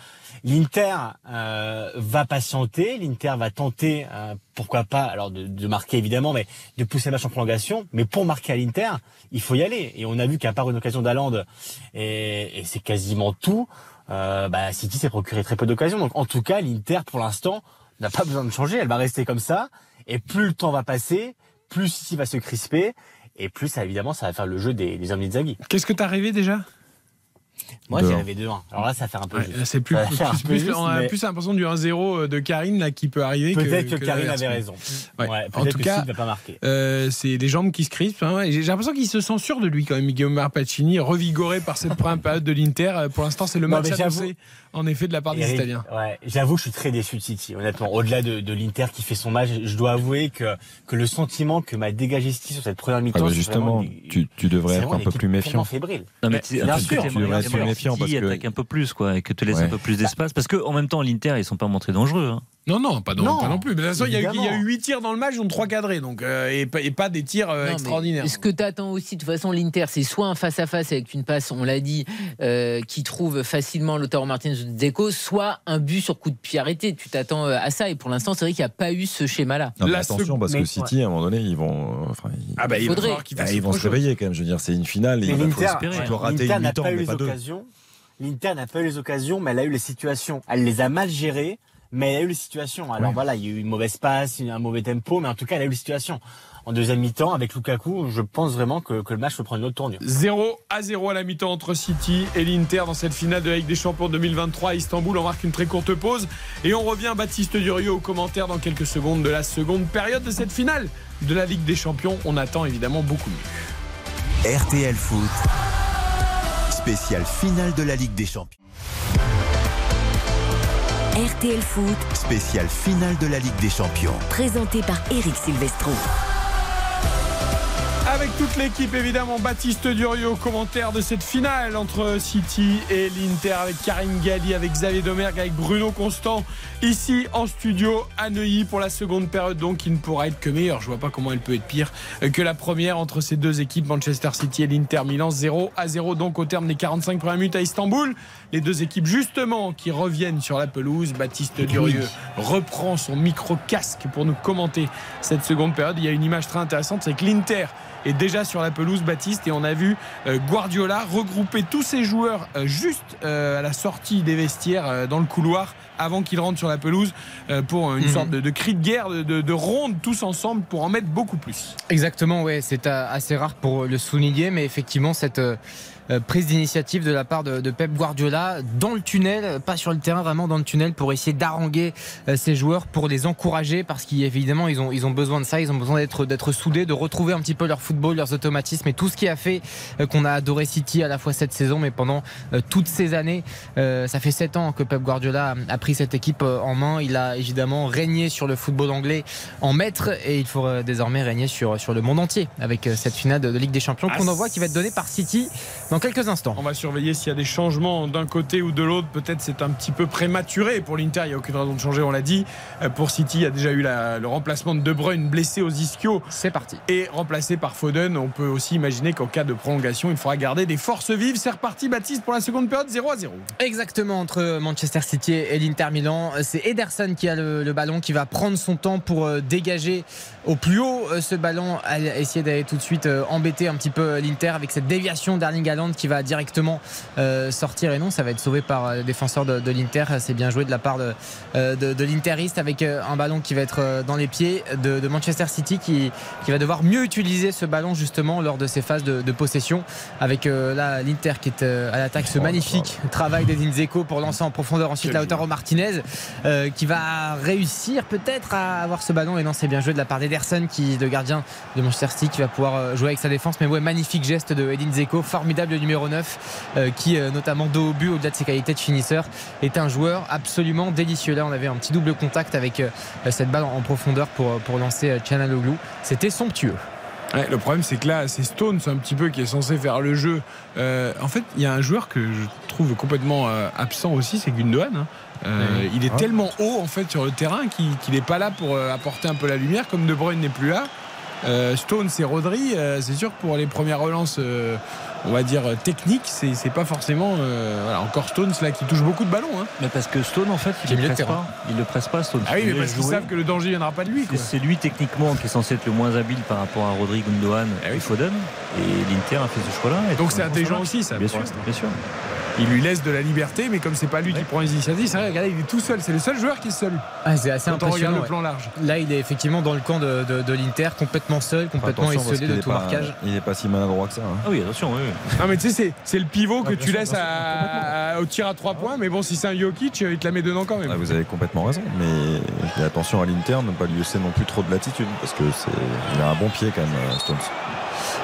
l'Inter euh, va patienter, l'Inter va tenter, euh, pourquoi pas, alors de, de marquer évidemment, mais de pousser le match en prolongation. Mais pour marquer à l'Inter, il faut y aller. Et on a vu qu'à part une occasion d'Alande, et, et c'est quasiment tout, euh, bah, City s'est procuré très peu d'occasions. Donc en tout cas, l'Inter, pour l'instant, n'a pas besoin de changer. Elle va rester comme ça. Et plus le temps va passer, plus City va se crisper. Et plus, ça, évidemment, ça va faire le jeu des, des hommes. Qu'est-ce que tu as rêvé déjà? Moi, De j'ai un. rêvé de 1. Alors là, ça faire un peu Ouais, C'est plus, plus- plus- plus- juste, on a mais plus l'impression du 1-0 de Karine là qui peut arriver. Peut-être que, Karine avait raison. Ouais. Ouais, En tout que cas, Sid ne va pas marquer. Euh, c'est des jambes qui se crispent. hein, et j'ai l'impression qu'il se sent sûr de lui quand même, Guillaume Marpacini, revigoré par cette première période de l'Inter. Euh, Pour l'instant, c'est le Non, match annoncé, en effet, de la part des Eric, Italiens. Ouais, j'avoue, je suis très déçu de City. Honnêtement, au-delà de, de l'Inter qui fait son match, je dois avouer que, que le sentiment que m'a dégagé City sur cette première Ah mi-temps, bah c'est justement, tu, tu devrais être un peu plus méfiant. tellement fébrile. Non, mais bien sûr, tu devrais être City méfiant parce que- attaque un peu plus, quoi, et que te laisse Ouais. un peu plus d'espace. Parce que en même temps, l'Inter, ils sont pas montrés dangereux. hein. Non, non, pas non, Non, pas non plus. Mais de toute façon, il y, a eu- il y a évidemment. eu 8 tirs dans le match, dont 3 cadrés. Donc, euh, et, pas- et pas des tirs euh, Non, extraordinaires. Ce que tu attends aussi, de toute façon, l'Inter, c'est soit un face-à-face avec une passe, on l'a dit, euh, qui trouve facilement Lautaro Martinez ou Deco, soit un but sur coup de pied arrêté. Tu t'attends à ça. Et pour l'instant, c'est vrai qu'il n'y a pas eu ce schéma-là. Non, mais La attention, parce mais- que City, à un moment donné, ils vont. Enfin, ils, Ah bah, il Faudrait. bah, fasse ils vont se réveiller quand même. Je veux dire, c'est une finale. Mais il faut l'Inter, espérer. Tu peux rater pas mais deux. L'Inter n'a pas eu les occasions, mais elle a eu les situations. Elle les a mal gérées, mais elle a eu les situations. Alors Ouais. voilà, il y a eu une mauvaise passe, un mauvais tempo, mais en tout cas, elle a eu les situations. En deuxième mi-temps, avec Lukaku, je pense vraiment que, que le match peut prendre une autre tournure. 0 à 0 à la mi-temps entre City et l'Inter dans cette finale de la Ligue des Champions 2023 à Istanbul. On marque une très courte pause et on revient Baptiste Durieux au commentaire dans quelques secondes de la seconde période de cette finale de la Ligue des Champions. On attend évidemment beaucoup mieux. RTL Foot, spécial finale de la Ligue des Champions. RTL Foot, Spécial finale de la Ligue des Champions. présenté par Eric Silvestro. Avec toute l'équipe, évidemment, Baptiste Durieux au commentaire de cette finale entre City et l'Inter, avec Karim Galli, avec Xavier Domergue, avec Bruno Constant, ici en studio à Neuilly pour la seconde période, donc qui ne pourra être que meilleure. Je vois pas comment elle peut être pire que la première entre ces deux équipes, Manchester City et l'Inter Milan, 0 à 0 donc au terme des 45 premières minutes à Istanbul. Les deux équipes, justement, qui reviennent sur la pelouse. Baptiste Durieux reprend son micro-casque pour nous commenter cette seconde période. Il y a une image très intéressante, c'est que l'Inter est déjà sur la pelouse, Baptiste, et on a vu euh, Guardiola regrouper tous ses joueurs euh, juste euh, à la sortie des vestiaires dans le couloir avant qu'ils rentrent sur la pelouse pour une Mhm. sorte de, de cri de guerre, de, de- de ronde tous ensemble pour en mettre beaucoup plus. Exactement, ouais, c'est assez rare pour le souligner, mais effectivement, cette prise d'initiative de la part de, de Pep Guardiola dans le tunnel, pas sur le terrain, vraiment dans le tunnel pour essayer d'haranguer euh, ses joueurs, pour les encourager, parce qu'évidemment, ils ont, ils ont besoin de ça, ils ont besoin d'être, d'être soudés, de retrouver un petit peu leur football, leurs automatismes et tout ce qui a fait euh, qu'on a adoré City à la fois cette saison, mais pendant euh, toutes ces années. Euh, ça fait sept ans que Pep Guardiola a, pris cette équipe euh, en main. Il a évidemment régné sur le football anglais en maître et il faut euh, désormais régner sur, sur le monde entier avec euh, cette finale de, Ligue des Champions qu'on Ah, envoie qui va être donnée par City quelques instants. On va surveiller s'il y a des changements d'un côté ou de l'autre. Peut-être c'est un petit peu prématuré pour l'Inter. Il n'y a aucune raison de changer, on l'a dit. Euh, Pour City, il y a déjà eu la- le remplacement de De Bruyne blessé aux ischios. C'est parti. Et remplacé par Foden. On peut aussi imaginer qu'en cas de prolongation, il faudra garder des forces vives. C'est reparti, Baptiste, pour la seconde période, 0 à 0. Exactement entre Manchester City et l'Inter Milan. C'est Ederson qui a le, le ballon, qui va prendre son temps pour euh, dégager au plus haut euh, ce ballon, à essayer d'aller tout de suite euh, embêter un petit peu l'Inter avec cette déviation d'Erling Haaland qui va directement euh, sortir. Et non, ça va être sauvé par euh, le défenseur de, de l'Inter. C'est bien joué de la part de, euh, de, de l'Interiste avec euh, un ballon qui va être euh, dans les pieds de, de Manchester City qui, qui va devoir mieux utiliser ce ballon justement lors de ces phases de, de possession avec euh, là l'Inter qui est euh, à l'attaque ce magnifique travail d'Edin pour lancer en profondeur ensuite Quel Lautaro Martinez euh, qui va réussir peut-être à avoir ce ballon et non c'est bien joué de la part d'Ederson qui le gardien de Manchester City qui va pouvoir euh, jouer avec sa défense mais ouais magnifique geste de Edin Dzeko formidable numéro 9 euh, qui euh, notamment dos au but au-delà de ses qualités de finisseur est un joueur absolument délicieux là on avait un petit double contact avec cette balle en profondeur pour, pour lancer Çalhanoğlu c'était somptueux le problème, c'est que là, c'est Stones un petit peu qui est censé faire le jeu. En fait, il y a un joueur que je trouve complètement absent aussi, c'est Gundogan. hein. Euh, Ouais. Il est Ah. tellement haut en fait sur le terrain qu'il n'est pas là pour euh, apporter un peu la lumière, comme De Bruyne n'est plus là. Euh, Stones et Rodri, euh, c'est sûr que pour les premières relances, euh, on va dire techniques, c'est c'est pas forcément. euh, voilà, encore Stones là qui touche beaucoup de ballons. hein. Mais parce que Stone, en fait, il ne le presse pas. Il le presse pas, Stone. Ah oui, mais parce qu'ils savent que le danger viendra pas de lui. C'est lui techniquement qui est censé être le moins habile par rapport à Rodrigue Gundogan Eh oui. et Foden. Et l'Inter a fait ce choix-là il lui laisse de la liberté, mais comme c'est pas lui qui prend les initiatives, c'est vrai, regardez, il est tout seul, c'est le seul joueur qui est seul. Ah, c'est assez impressionnant. Plan large. Là, il est effectivement dans le camp de, l'Inter, complètement seul, complètement isolé de tout marquage. Il n'est pas si maladroit que ça. Hein. Ah oui, attention, oui. Non, mais tu sais, c'est le pivot que tu laisses au tir à trois points, mais bon, si c'est un Jokic, euh, il te la met dedans quand même. Ah, vous avez complètement raison, mais attention à l'Inter, ne pas lui laisser non plus trop de latitude, parce que c'est a un bon pied quand même, euh, Stones.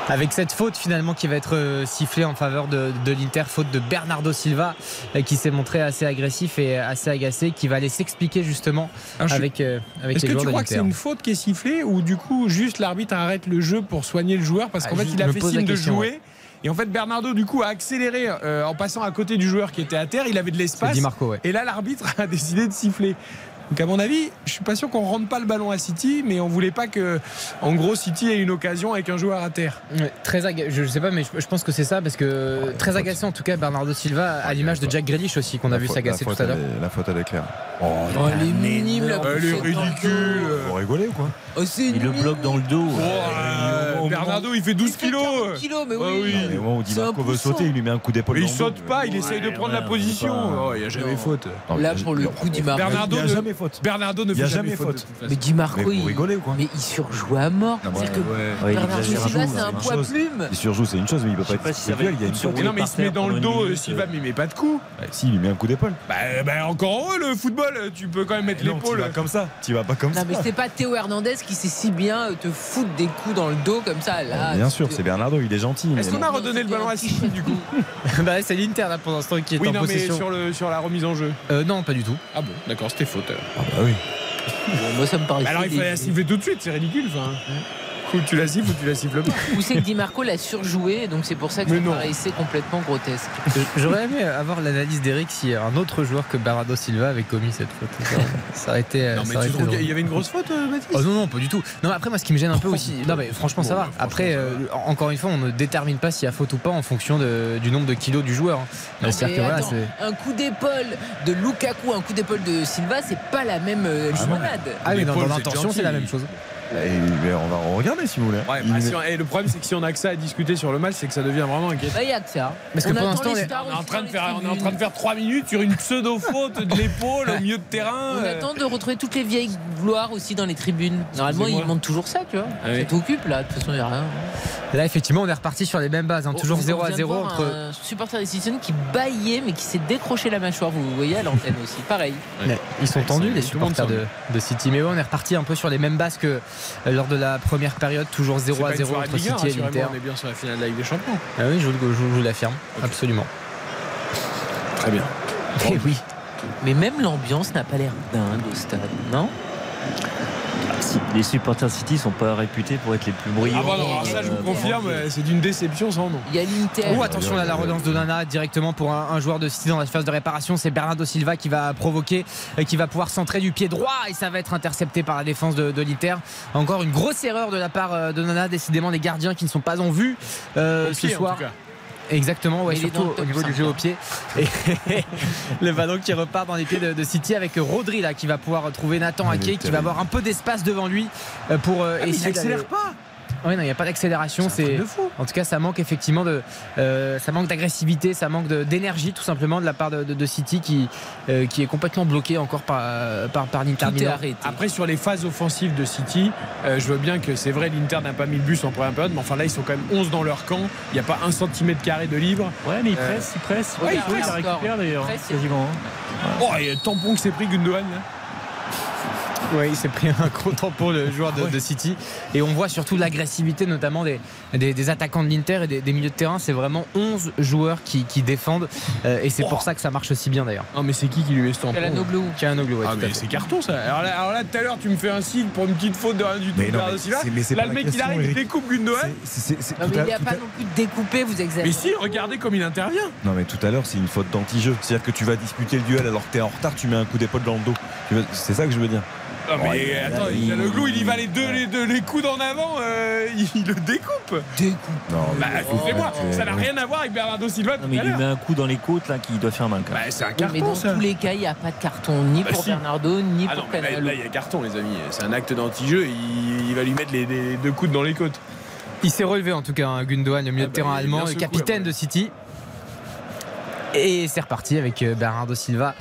Avec cette faute finalement qui va être euh, sifflée en faveur de, l'Inter, faute de Bernardo Silva euh, qui s'est montré assez agressif et assez agacé, qui va aller s'expliquer justement ah, avec, euh, avec Est-ce que tu crois que c'est une faute qui est sifflée ou du coup juste l'arbitre arrête le jeu pour soigner le joueur parce ah, qu'en fait il a fait signe de jouer. Et en fait, Bernardo, du coup, a accéléré euh, en passant à côté du joueur qui était à terre. Il avait de l'espace. Et là, l'arbitre a décidé de siffler. Donc à mon avis, je suis pas sûr qu'on rende pas le ballon à City, mais on voulait pas que, en gros, City ait une occasion avec un joueur à terre. Très aga... je, sais pas, mais je, pense que c'est ça parce que très agacé en tout cas Bernardo Silva à l'image de Jack Grealish aussi qu'on a vu s'agacer tout à l'heure. La faute à l'éclair. Oh, oh, elle est minime la Elle est ridicule. Vous rigolez ou quoi? Oh, il le bloque dans le dos. Euh, Bernardo, il fait 12 il fait kilos. kilos mais oui. Ah, oui. Mais bon, veut sauter, il lui met un coup d'épaule. Il saute pas, il essaye de prendre la position. Oh, il n'y a jamais faute. Là, pour le coup, Di Marco. Bernardo, il a jamais faute. Bernardo ne fait jamais, faute. Mais Di Marco, il... Rigoler, ou quoi mais il surjoue à mort. Bernardo Silva, c'est un poids plume. Il surjoue, c'est une chose, mais il peut pas être sérieux. Il y a une. Non, mais il se met dans le dos. Euh, Silva, mais il met pas de coup. Bah, si, il lui met un coup d'épaule. Bah, bah, encore heureux le football. Tu peux quand même mettre l'épaule. Comme ça, tu vas pas comme ça. Non, mais c'est pas Théo Hernandez qui sait si bien te foutre des coups dans le dos comme ça. Là, bien sûr, c'est Bernardo, il est gentil. Est-ce qu'on a redonné le ballon à City du coup bah, C'est l'Inter là pour l'instant qui est oui, en non, possession. Mais sur, le, sur la remise en jeu euh, Non, pas du tout. Ah bon, d'accord, c'était faute. Ah bah oui. Moi, ça me paraît. Alors, il fallait la siffler tout de suite, c'est ridicule. Enfin coup, tu la siffles ou tu la siffles pas Ou c'est que Di Marco l'a surjoué, donc c'est pour ça que ça paraissait complètement grotesque. J'aurais aimé avoir l'analyse d'Eric si un autre joueur que Barado Silva avait commis cette faute. Ça aurait été. Non, mais tu trouves qu'il y avait une grosse faute, euh, Baptiste oh, Non, non, pas du tout. Non, après, moi, ce qui me gêne un peu aussi. Oh, non, mais franchement, ça va. Après, euh, encore une fois, on ne détermine pas s'il y a faute ou pas en fonction du nombre de kilos du joueur. Hein. Un coup d'épaule de Lukaku, un coup d'épaule de Silva, c'est pas la même euh, ah, ah, mais dans, dans l'intention, c'est la même chose. Et on va regarder si vous voulez. Bah, et le problème, c'est que si on a que ça à discuter sur le match, c'est que ça devient vraiment inquiétant. Bah, il. Parce on pour l'instant, on, est en train de faire, on est en train de faire 3 minutes sur une pseudo-faute de l'épaule au milieu de terrain. On euh. attend de retrouver toutes les vieilles gloires aussi dans les tribunes. Normalement, ils montent toujours ça, tu vois. Ah oui. Ça t'occupe, là. De toute façon, il n'y a rien. Là, effectivement, on est reparti sur les mêmes bases. Hein. Toujours 0 à 0 entre. Un supporter des Citizens qui baillait, mais qui s'est décroché la mâchoire. Vous voyez à l'antenne aussi. Pareil. Ils sont tendus, les supporters de, City. Mais on est reparti un peu sur les mêmes bases que. Euh, lors de la première période, toujours 0 à 0 entre City et Inter. On est bien sur la finale de la Ligue des Champions. Ah oui, je vous, l'affirme, absolument. Très bien. Eh oui. Mais même l'ambiance n'a pas l'air dingue au stade, non? les supporters City sont pas réputés pour être les plus brillants. Ah bah non, ça je vous euh, confirme, c'est d'une déception sans nom. Il y a l'Inter. Oh, attention à la relance de Nana directement pour un, joueur de City dans la phase de réparation. C'est Bernardo Silva qui va provoquer, qui va pouvoir centrer du pied droit et ça va être intercepté par la défense de, de l'Inter. Encore une grosse erreur de la part euh, de Nana. Décidément, les gardiens qui ne sont pas en vue euh, ce soir. Exactement, ouais, surtout au niveau du jeu au pied. Et le ballon qui repart dans les pieds de, City avec Rodri là qui va pouvoir trouver Nathan Aké qui va avoir un peu d'espace devant lui euh, pour euh, essayer. il n'accélère pas ah oui, non, il n'y a pas d'accélération. C'est En tout cas, ça manque effectivement de, euh, ça manque d'agressivité, ça manque d'énergie tout simplement de la part de, City qui, euh, qui est complètement bloqué encore par euh, par, par l'Inter Après, sur les phases offensives de City, je veux bien que c'est vrai, l'Inter n'a pas mis le bus en première période, mais enfin là, ils sont quand même 11 dans leur camp. Il n'y a pas un centimètre carré de libre. Ouais, mais ils pressent, ils pressent. Ouais, ils pressent. Ils récupèrent d'ailleurs, quasiment. Hein. Oh, et tant bon que c'est pris Gundogan. Hein. Oui, il s'est pris un gros tampon, le joueur de, City. Et on voit surtout l'agressivité, notamment des, des, attaquants de l'Inter et des, milieux de terrain. C'est vraiment 11 joueurs qui, défendent. Euh, et c'est pour oh. ça que ça marche si bien d'ailleurs. Non, mais c'est qui qui lui met ce tampon Kalanoglu. Kalanoglu, ouais, ah, c'est carton ça. Alors là, tout à l'heure, tu me fais un signe pour une petite faute de rien du tout. Mais, là, le mec, il arrive, il découpe une mais il n'y a pas non plus de découpé, vous exagérez. Mais si, regardez comme il intervient. Non, mais tout à l'heure, c'est une faute d'anti-jeu. C'est-à-dire que tu vas disputer le duel alors que tu es en retard, tu mets un coup d'épaule dans le dos. C'est ça que je veux dire. Non mais attends, il a le glou, il y va les deux, les, coudes en avant, euh, il le découpe. Découpe. Non, bah, moi. ça n'a rien à voir avec Bernardo Silva. Non, mais il lui met un coup dans les côtes là qui doit faire mal. Bah, c'est un carton. Mais dans tous les cas, il n'y a pas de carton ni bah, pour. Bernardo ni ah, pour non, Canelo. Là, il y a carton, les amis. C'est un acte d'anti-jeu. Il, va lui mettre les, deux coudes dans les côtes. Il s'est relevé en tout cas, hein, Gundogan, le milieu ah, de bah, terrain allemand, capitaine de City. Et c'est reparti avec euh, Bernardo Silva,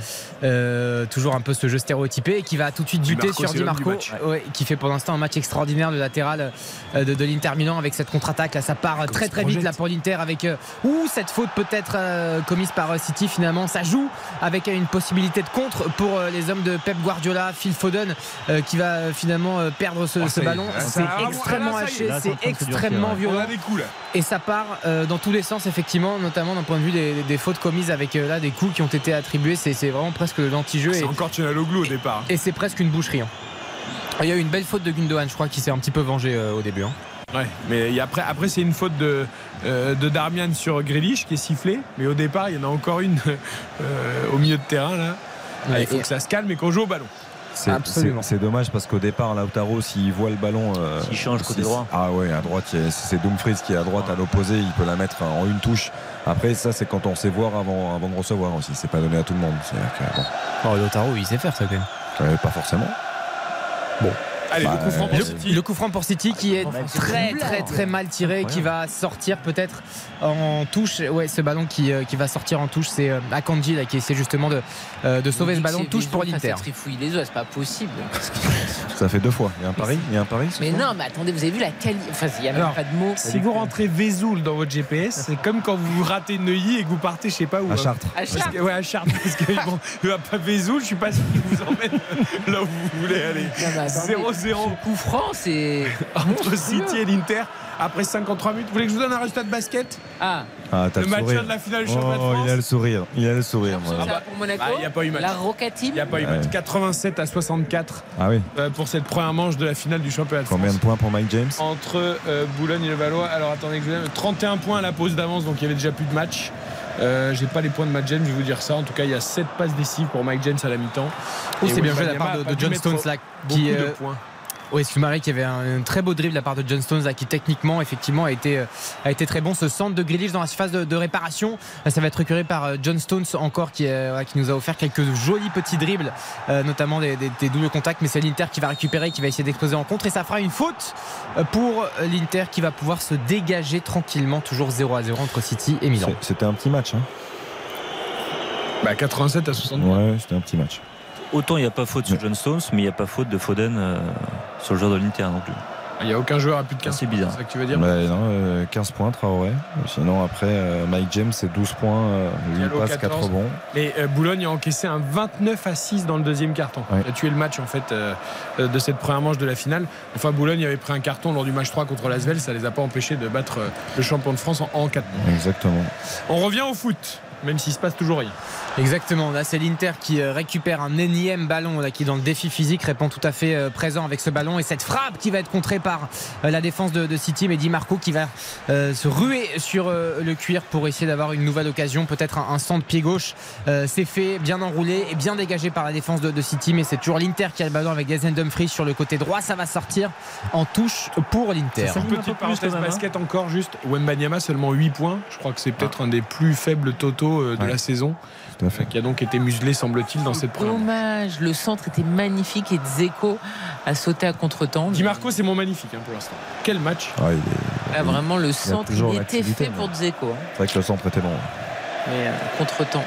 euh, toujours un peu ce jeu stéréotypé, qui va tout de suite buter Marco, sur Di Marco, ouais, qui fait pour l'instant un match extraordinaire, le latéral euh, de, de l'Inter Milan avec cette contre-attaque. Là, ça part très très vite là pour l'Inter avec euh, ouh, cette faute peut-être euh, commise par euh, City. Finalement, ça joue avec euh, une possibilité de contre pour euh, les hommes de Pep Guardiola, Phil Foden, euh, qui va euh, finalement euh, perdre ce, Oh, ce ballon. Ça C'est extrêmement haché, c'est de extrêmement violent. On a des coups là. Et ça part euh, dans tous les sens, effectivement, notamment d'un point de vue des, des fautes commises avec euh, là des coups qui ont été attribués. C'est vraiment presque l'anti-jeu C'est encore Tchanaloglu au départ. et c'est presque une boucherie. hein. Il y a eu une belle faute de Gundogan, je crois, qui s'est un petit peu vengé euh, au début. hein. Ouais, mais après, après c'est une faute de, euh, de Darmian sur Grealish qui est sifflée. Mais au départ, il y en a encore une euh, au milieu de terrain là. Ah, il faut Et- que ça se calme et qu'on joue au ballon. C'est- Absolument. C'est c'est dommage parce qu'au départ, Lautaro, s'il voit le ballon. euh, S'il change côté si- droit. Ah ouais, à droite, c'est Dumfries qui est à droite à l'opposé, il peut la mettre en une touche. Après, ça, c'est quand on sait voir avant, avant de recevoir aussi. C'est pas donné à tout le monde. C'est-à-dire que, bon, Oh, Lautaro, il sait faire ça quand même. euh, pas forcément. Allez, Bah, le coup franc pour City. Le coup franc pour City qui est très très très mal tiré, qui va sortir peut-être en touche. Ouais, ce ballon qui, euh, qui va sortir en touche, c'est euh, Akanji là, qui essaie justement de, euh, de sauver ce ballon. Touche pour l'Inter. les os, c'est pas possible. Ça fait deux fois. Il y a un pari Il y a un pari Mais non, mais attendez, vous avez vu la qualité. Enfin, il n'y a même Alors, pas de mots. Si vous rentrez Vesoul dans votre GPS, c'est comme quand vous ratez Neuilly et que vous partez, je sais pas où. À hein. Chartres. À Chartres. que- ouais, à Chartres. Parce que bon, pas Vesoul, je suis pas sûr qu'il vous emmène là où vous voulez aller. Non, mais attendez, 0-0 ce coup franc, c'est. entre City et l'Inter après 53 minutes. Vous voulez que je vous donne un résultat de basket? Ah, Ah, t'as Le le, match de la finale du championnat de Oh, France. il a le sourire. Il a le sourire. ça voilà. va pour Monaco? bah, y a pas eu match. La Roca Team? Il n'y a pas eu Ouais. match. 87 à 64 Ah oui. euh, pour cette première manche de la finale du championnat de France. Combien de points pour Mike James? Entre euh, Boulogne et le Valois. Alors attendez, que je vous donne- 31 points à la pause d'avance, donc il y avait déjà plus de match. Euh, J'ai pas les points de Mike James, je vais vous dire ça. En tout cas, il y a 7 passes décisives pour Mike James à la mi-temps. Oh, c'est bien joué de la part de, John Stones là, Beaucoup qui, de euh, points. Oui, qu'il y avait un, un très beau dribble de la part de John Stones là, qui techniquement effectivement a été, euh, a été très bon. Ce centre de Grealish dans la phase de, de réparation, euh, ça va être récupéré par euh, John Stones encore qui, euh, qui nous a offert quelques jolis petits dribbles, euh, notamment des, des- des doubles contacts. Mais c'est l'Inter qui va récupérer, qui va essayer d'exploser en contre et ça fera une faute pour l'Inter qui va pouvoir se dégager tranquillement, toujours 0 à 0 entre City et Milan. C'était un petit match. Hein. Bah, 87 à 60. Ouais, c'était un petit match. Autant il n'y a pas faute sur John Stones, mais il n'y a pas faute de Foden euh, sur le joueur de l'Inter non plus. Il n'y a aucun joueur à plus de 15 C'est bizarre. C'est ça que tu veux dire Ouais, non, euh, 15 points, Traoré. Sinon, après, euh, Mike James, c'est 12 points, euh, 8 Diallo, passes, 4 14. rebonds. Et euh, Boulogne a encaissé un 29 à 6 dans le deuxième carton. Ouais. Il a tué le match en fait de cette première manche de la finale. Enfin, Boulogne avait pris un carton lors du match 3 contre l'Asvel. Ça les a pas empêchés de battre le champion de France en, en 4 Exactement. On revient au foot, même s'il se passe toujours rien. Exactement, là c'est l'Inter qui euh, récupère un énième ballon là, qui dans le défi physique répond tout à fait euh, présent avec ce ballon et cette frappe qui va être contrée par euh, la défense de, de City mais Di Marco qui va euh, se ruer sur euh, le cuir pour essayer d'avoir une nouvelle occasion peut-être un, un centre pied gauche Euh, c'est fait bien enroulé et bien dégagé par la défense de, de City mais c'est toujours l'Inter qui a le ballon avec Gazen Dumfries sur le côté droit ça va sortir en touche pour l'Inter Une petite parenthèse hein. basket encore juste. Wembanyama seulement 8 points. Je crois que c'est peut-être un des plus faibles totaux de Ouais. la saison. Tout à fait. Qui a donc été muselé, semble-t-il, dans cette première. Dommage, le centre était magnifique et Dzeko a sauté à contre-temps. Di Marco, c'est mon magnifique hein, pour l'instant. Quel match Ah, il est- Là, vraiment, le centre, il, était fait mais- pour Dzeko. hein. C'est vrai que le centre était long. Mais euh, contre-temps.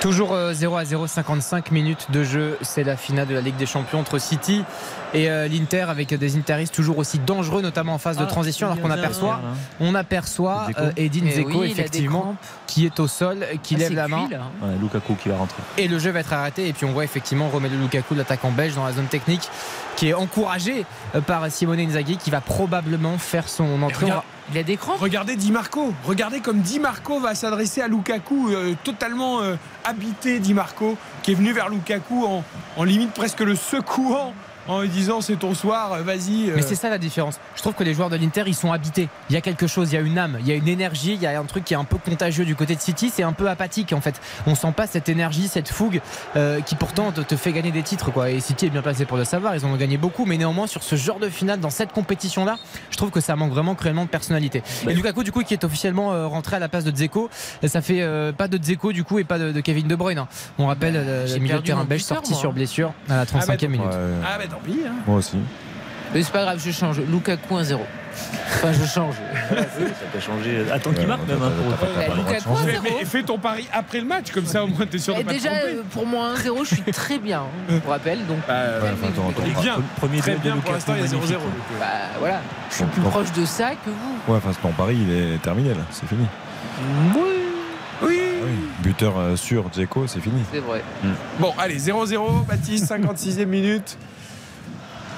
Toujours euh, 0 à 0, 55 minutes de jeu. C'est la finale de la Ligue des Champions entre City et euh, l'Inter avec des Interistes toujours aussi dangereux, notamment en phase de Ah, transition. Alors qu'on aperçoit, Mbappé, on aperçoit euh, Edin Eh des effectivement qui est au sol, qui Ah, lève la main hein. Lukaku qui va rentrer. et le jeu va être arrêté. Et puis on voit effectivement Romelu Lukaku, l'attaquant belge, dans la zone technique, qui est encouragé euh, par Simone Inzaghi, qui va probablement faire son entrée. regarde- Il a des crampes Regardez Di Marco. Regardez comme Di Marco va s'adresser à Lukaku, euh, totalement euh, habité Di Marco, qui est venu vers Lukaku en, en limite presque le secouant en lui disant c'est ton soir, vas-y. euh. Mais c'est ça la différence. Je trouve que les joueurs de l'Inter, ils sont habités. Il y a quelque chose, il y a une âme, il y a une énergie, il y a un truc qui est un peu contagieux du côté de City. C'est un peu apathique en fait. On sent pas cette énergie, cette fougue euh, qui pourtant te, te fait gagner des titres. Quoi. Et City est bien placé pour le savoir. Ils en ont gagné beaucoup, mais néanmoins sur ce genre de finale, dans cette compétition-là, je trouve que ça manque vraiment cruellement de personnalité. Et Lukaku, du coup, qui est officiellement euh, rentré à la place de Dzeko, ça fait euh, pas de Dzeko du coup et pas de, de Kevin De Bruyne. hein. On rappelle euh, J'ai le milieu de terrain belge sorti moi. sur blessure à la Ah bah, 35e minute. Ouais, Ah bah tant pis. hein. moi aussi. Mais c'est pas grave, je change. Lukaku 1-0. Enfin, je change. ça peut changer. Attends qu'il marque même. hein, Mais, 1-0. mais fais ton pari après le match, comme ça au moins t'es sûr de Et pas déjà, euh, pour moi, 1-0, je suis très bien. hein, Je vous rappelle. Donc, Bah, Premier très bien pour l'instant, il y a 0-0. magnifique. donc, euh, bah, voilà. Je suis plus proche de ça que vous. Ouais, enfin, ton pari, il est terminé là, c'est fini. Oui, Oui. Ah oui. Buteur euh, sûr, Dzeko, c'est fini. c'est vrai. Bon, allez, 0-0, Baptiste, 56e minute.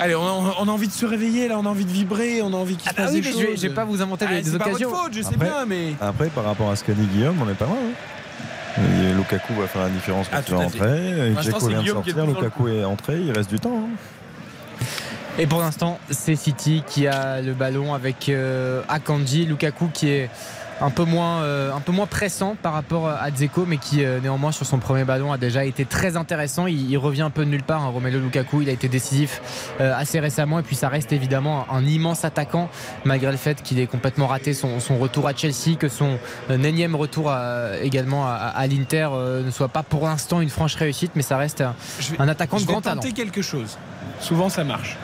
Allez, on a, on a envie de se réveiller là, on a envie de vibrer, on a envie qu'il se Ah passe oui, des mais choses. je vais, je vais pas vous inventer Ah, des, pas occasions. votre faute, je sais Après- bien, mais. Après, par rapport à ce qu'a dit Guillaume, on est pas loin. hein. Et Lukaku va faire la différence quand Ah, Dzeko c'est vient de sortir, Lukaku est entré, il reste du temps. hein. Et pour l'instant, c'est City qui a le ballon avec euh, Akanji, Lukaku qui est un peu moins, euh, un peu moins pressant par rapport à Dzeko, mais qui euh, néanmoins sur son premier ballon a déjà été très intéressant. Il, il revient un peu de nulle part, hein, Romelu Lukaku. Il a été décisif euh, assez récemment, et puis ça reste évidemment un, un immense attaquant, malgré le fait qu'il ait complètement raté son, son retour à Chelsea, que son euh, énième retour à- également à, à l'Inter euh, ne soit pas pour l'instant une franche réussite, mais ça reste un, Je vais- un attaquant de je vais grand talent. tenter quelque chose. Souvent, ça marche.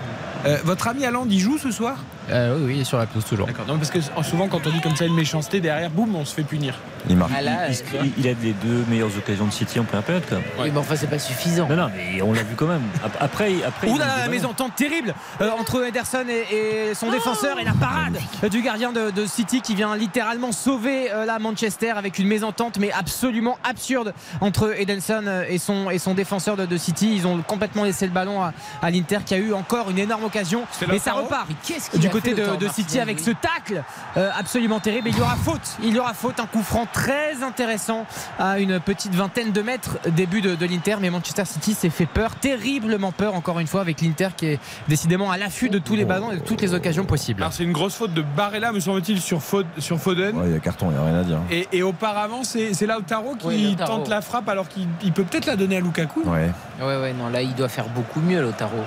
Euh, votre ami Allende, il joue ce soir? Euh, oui, oui, il est sur la pelouse toujours. D'accord. Non, parce que euh, souvent, quand on dit comme ça une méchanceté, derrière, boum, on se fait punir. Il marque. Ah là, Il, a les deux meilleures occasions de City en première période quand même. Oui, mais enfin, c'est pas suffisant. Non, non, mais on l'a vu quand même. Ap- Après, après des la mésentente terrible euh, entre Ederson et, et son défenseur et la parade du gardien de, de City qui vient littéralement sauver euh, là Manchester avec une mésentente mais absolument absurde entre Ederson et son, et son défenseur de, de City. Ils ont complètement laissé le ballon à, à l'Inter qui a eu encore une énorme occasion. Mais ça repart. Mais qu'est-ce qu'il Du a côté de, City avec ce tacle euh, absolument terrible. Et il y aura faute. Il y aura faute. Un coup franc très intéressant à une petite vingtaine de mètres début de, de l'Inter. Mais Manchester City s'est fait peur, terriblement peur encore une fois avec l'Inter qui est décidément à l'affût de tous les ballons et de toutes les occasions possibles. Alors, c'est une grosse faute de Barella, me semble-t-il, sur, sur Foden. Ouais, il y a carton, il n'y a rien à dire. Et, et auparavant, c'est c'est Lautaro qui Oui, Lautaro. tente la frappe alors qu'il il peut peut-être la donner à Lukaku. Ouais. Ouais, ouais, non, là, il doit faire beaucoup mieux, Lautaro.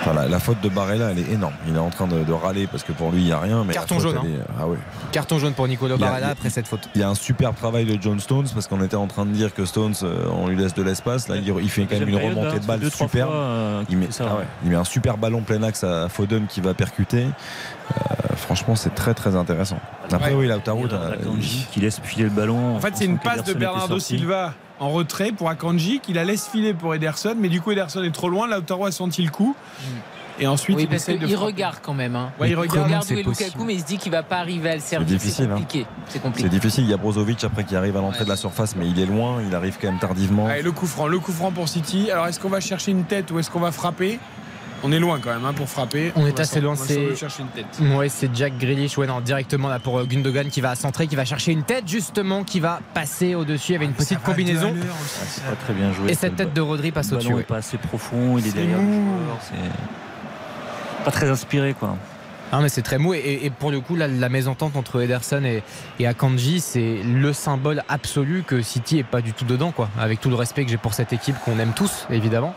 Enfin, la, la faute de Barella, elle est énorme. Il est en train de, de râler parce que pour lui, il n'y a rien. Mais la Carton faute, jaune, est- Ah ouais. Carton jaune pour a- Barella a- après cette faute. Il y a un super travail de John Stones parce qu'on était en train de dire que Stones, euh, on lui laisse de l'espace. Là, il, il fait quand même une période, remontée là, de balle deux, trois superbe. euh, Il met, ça, ah ouais. ouais. il met un super ballon plein axe à Foden qui va percuter. Euh, franchement, c'est très très intéressant. Après, Ouais. oui, Lautaro, Il y a t'as- Akanji qui laisse filer le ballon. En fait, c'est une passe de Bernardo Silva en retrait pour Akanji qui la laisse filer pour Ederson. Mais du coup, Ederson est trop loin. Lautaro a senti le coup. Et ensuite, Oui, il parce de regarde quand même. Hein. Ouais, il regarde. regarde c'est où est Lukaku, mais il se dit qu'il va pas arriver à le servir. C'est difficile, hein. compliqué. C'est C'est compliqué. difficile. Il y a Brozovic après qui arrive à l'entrée de la surface, mais il est loin. Il arrive quand même tardivement. Allez, le coup franc, le coup franc pour City. Alors, est-ce qu'on va chercher une tête ou est-ce qu'on va frapper? On est loin quand même hein, pour frapper. On est assez loin, c'est-. Ouais, c'est Jack Grealish, ouais, non, directement là pour euh, Gundogan qui va centrer, qui va chercher une tête justement, qui va passer au-dessus. Il y avait une Ah, petite combinaison. l'heure, C'est pas très bien joué. Et cette tête de Rodri passe Le au-dessus. ballon ouais. est pas assez profond, il est C'est derrière le joueur. C'est pas très inspiré quoi. Ah, mais c'est très mou. Et, et pour le coup, là, la mésentente entre Ederson et, et Akanji, c'est le symbole absolu que City est pas du tout dedans, quoi. Avec tout le respect que j'ai pour cette équipe qu'on aime tous, évidemment.